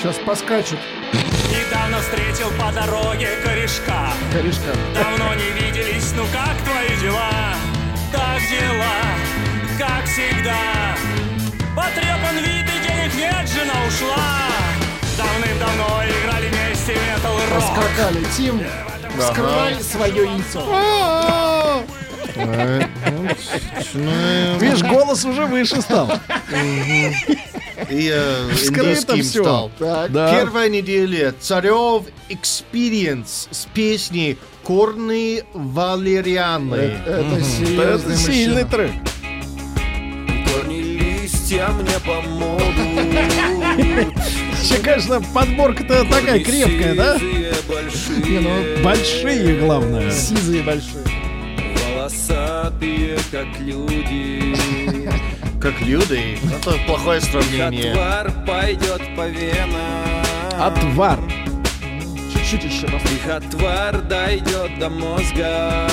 Сейчас поскачут. Недавно встретил по дороге корешка Корешка. Давно не виделись, ну как твои дела? Так дела, как всегда Потрепан вид и денег нет, жена ушла Давным-давно играли вместе метал рок Поскакали. Тим, вскрывай свое яйцо. Видишь, голос уже выше стал. И э, индийским всё. стал. Так. Да. Первая неделя Царев Experience с песней Корны Валерианы. Это серьезный Это сильный мужчина. трек. Корни листья мне помогут. Еще, конечно, подборка-то такая крепкая, да? Не, ну, Большие, главное. сизые большие. Волосатые, как люди. Как люди. Это плохое сравнение. Отвар пойдет по венам. Отвар. Чуть-чуть еще раз. Их отвар дойдет до мозга.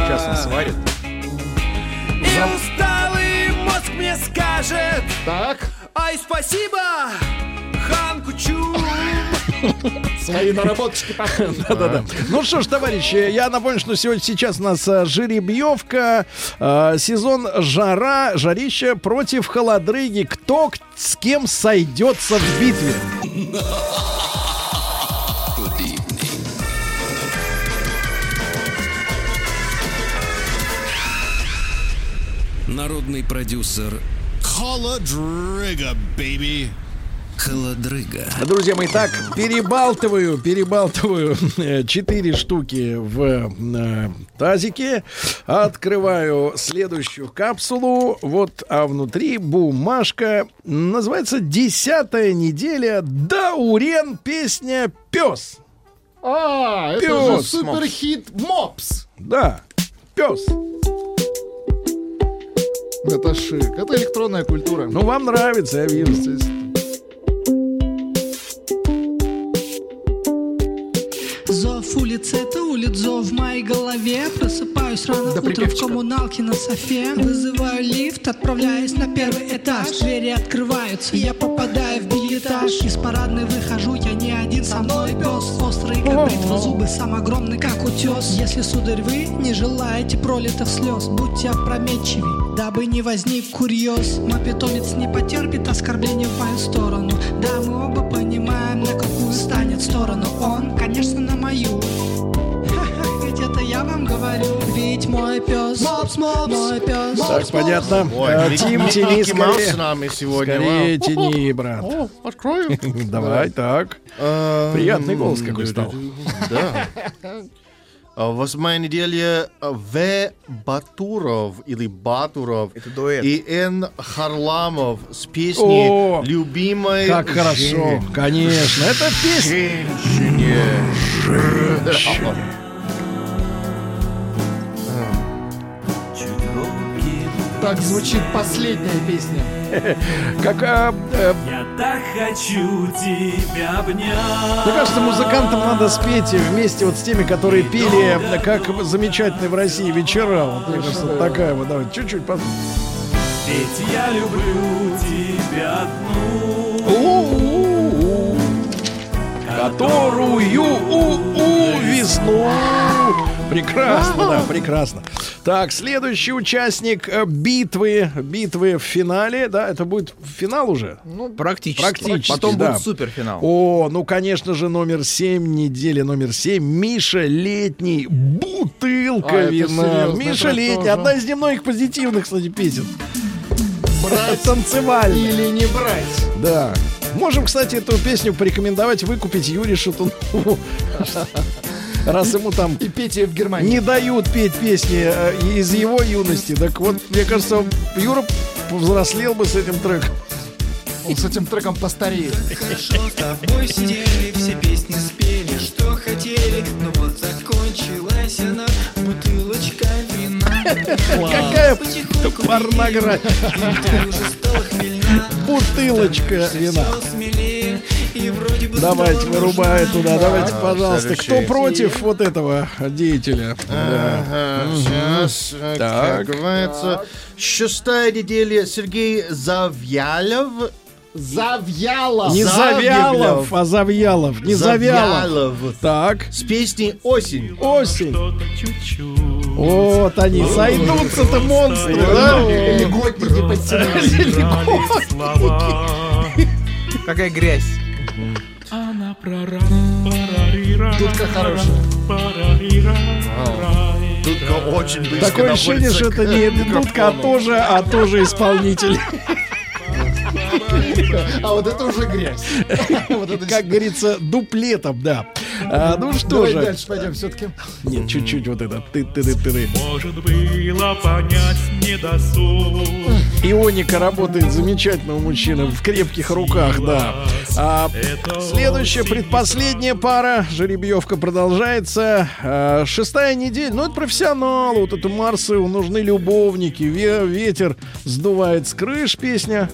Сейчас он сварит. И усталый мозг мне скажет Так, Ай, спасибо, свои наработочки пошли. Да-да-да. Ну что ж, товарищи, я напомню, что сегодня сейчас у нас а, жеребьевка, а, сезон жара, жарища против холодрыги. Кто с кем сойдется в битве? Народный продюсер Холодрыга, baby. Холодрыга. Друзья мои, так, перебалтываю, перебалтываю э, четыре штуки в э, тазике. Открываю следующую капсулу. Вот, а внутри бумажка. Называется «Десятая неделя. Даурен. Песня «Пес». А, это же суперхит Мопс. Да, пес. Это шик. Это электронная культура. Ну, вам нравится, я вижу. Зов улиц это улиц, зов в моей голове. Просыпаюсь рано Да утром в коммуналке на софе. Вызываю лифт, отправляюсь на первый этаж. Двери открываются, я попадаю в билетаж. Из парадной выхожу, я не один, со мной пес. Острый как бритва, зубы сам огромный как утес. Если, сударь, вы не желаете пролитых слез Будьте опрометчивей, дабы не возник курьез. Мой питомец не потерпит оскорбления в мою сторону. Да, мы оба понимаем, на какую станет сторону. Он, конечно, на мою я вам говорю Ведь мой пес Мопс, мопс Мой пес Так, понятно. Ой, Э, Микки- Тим, тяни скорее. с нами сегодня. Скорее тяни, брат. О, открою. Давай, так. Эм, Приятный голос какой стал. Да. А, Восьмая неделя а, В. Батуров или Батуров Это дуэт. и Н. Харламов с песней О, «Любимой Как хорошо. жен- Конечно, это песня. женщине». Так звучит последняя песня. Как, а, э, Я так хочу тебя обнять мне кажется, музыкантам надо спеть вместе вот с теми, которые пели, э, как замечательный в России вечера. Вот, мне кажется, такая вот. Давайте чуть-чуть пос- Ведь я люблю тебя одну У-у-у, Которую у весну. Прекрасно, да, прекрасно. Так, следующий участник э, битвы, битвы в финале, да, это будет финал уже? Ну, Практически. Практически, Потом да. будет суперфинал. О, ну, конечно же, номер 7, неделя номер 7. Миша Летний, бутылка А, это вина. Миша Летний, тоже. одна из немногих позитивных, кстати, песен. Брать Танцевальная. или не брать. Да. Можем, кстати, эту песню порекомендовать выкупить Юрию Шатунову. Раз ему там И петь ее в Германии. не дают петь песни э, из его юности. Так вот, мне кажется, Юра повзрослел бы с этим треком. Он с этим треком постареет. Хорошо с тобой сидели, все песни спели, что хотели, но вот закончилась она бутылочка вина. Какая Потихоньку порнография. ты уже стала хмельна. Бутылочка вина. Давайте, вырубай туда. Давайте, пожалуйста. Кто против вот этого деятеля? Сейчас, э, Так. как говорится, шестая неделя Сергей Завьялов. Завьялов. Не Завьялов, а Завьялов. Не Завьялов. Так. С песней «Осень». Осень. Вот они, сойдутся-то монстры, да? Льготники подтянулись. Какая грязь. Дудка хорошая. Дудка очень близко Такое ощущение, что это не Дудка, а тоже, а тоже исполнитель. А вот это уже грязь. Как говорится, дуплетом, да. А, ну что Давай же. дальше пойдем все-таки. Нет, чуть-чуть вот это. ты ты ты ты Может было понять недосуг. Ионика работает замечательно у мужчины в крепких руках, да. А, следующая, предпоследняя пара. Жеребьевка продолжается. А, шестая неделя. Ну, это профессионал. Вот это Марсы, нужны любовники. Ве- ветер сдувает с крыш песня.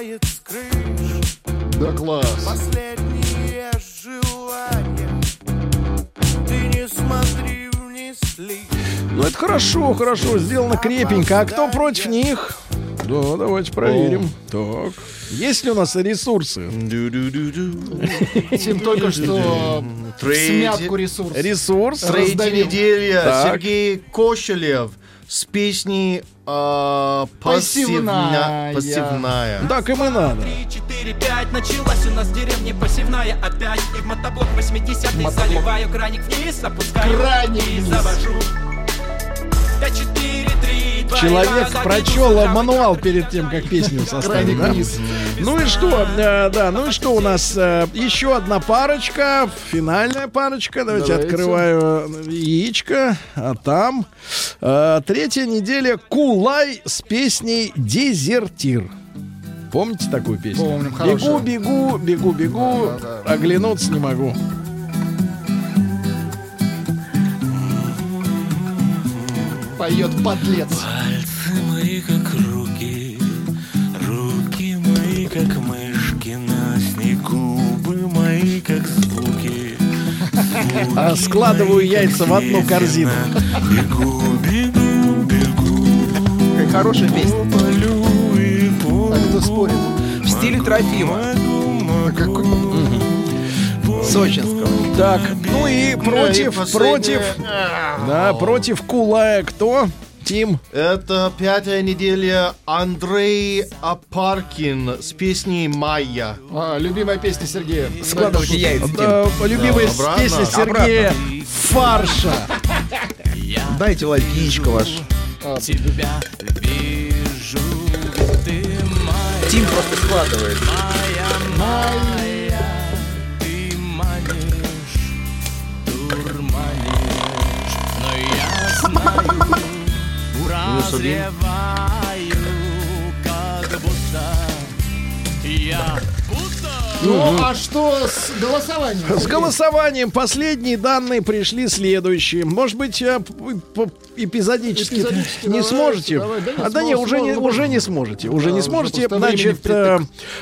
Сдувает с крыш Да класс. Последнее желание Ты не смотри вниз ли Ну, это хорошо, хорошо. Сделано крепенько. А кто против них? Да, давайте проверим. Так. Есть ли у нас ресурсы? Тим только что смятку ресурс. Ресурс. Неделя Так. Сергей Кошелев с песней э, Пассивная. «Пассивная». Пассивная. Так им и надо. 4-5 Началась у нас в деревне посевная опять И в мотоблок 80-й заливаю краник вниз Опускаю Краник вниз. завожу 5, 4, 3, 2, Человек прочел мануал перед тем, как песню составить. Краник да? вниз. Ну и что? э, да, ну и что у нас? э, еще одна парочка, финальная парочка. Давайте, Давайте. открываю яичко. А там э, третья неделя Кулай с песней Дезертир. Помните такую песню? Помним, бегу, бегу, бегу, бегу, оглянуться не могу. Поет подлец. Пальцы мои как руки Руки мои как мышки На снегу губы мои как звуки А складываю яйца в одну корзину. Бегу, бегу, бегу Какая хорошая песня. Полю и А кто спорит? В стиле Трофима. Сочинского. Так, ну и против, и против, последняя. да, против Кулая кто? Тим. Это пятая неделя Андрей Апаркин с песней «Майя». А, любимая песня Сергея. Складывайте яйца. Да, любимая Да, обратно. песня Сергея Фарша. Дайте Владик яичко ваше. Тебя вижу, ты моя Тим просто складывает. Моя, ты я знаю, прозреваю, как будто я Ну, а что с голосованием? С голосованием последние данные пришли следующие. Может быть, эпизодически, Эпизодически не давайте, сможете? давай. Да нет, а да не, сможем, уже не, уже не сможете. Уже Да, не уже сможете. времени Значит, э,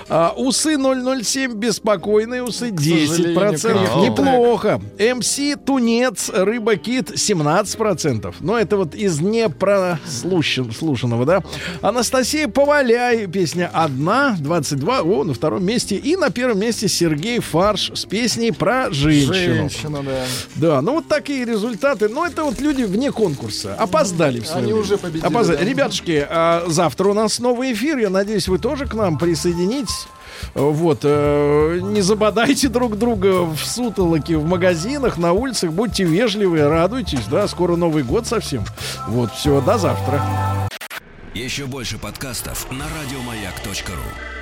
а, усы 007 беспокойные, усы 10%. крепкий Неплохо. МС Тунец, Рыба Кит 17%. Но это вот из непрослушанного, да? Анастасия Поваляй, песня «Одна», 22, о, на втором месте. И на первом месте Сергей Фарш с песней про женщину. Женщина, да. Да, ну вот такие результаты. Но это вот люди вне конкурса. Опоздали в свое Они время. уже победили, Опоздали. да. Ребятушки, а завтра у нас новый эфир. Я надеюсь, вы тоже к нам присоединитесь. Вот, э, не забодайте друг друга в сутолоке, в магазинах, на улицах. Будьте вежливы, радуйтесь, да, скоро Новый год совсем. Вот, все, до завтра. Еще больше подкастов на радиомаяк.ру.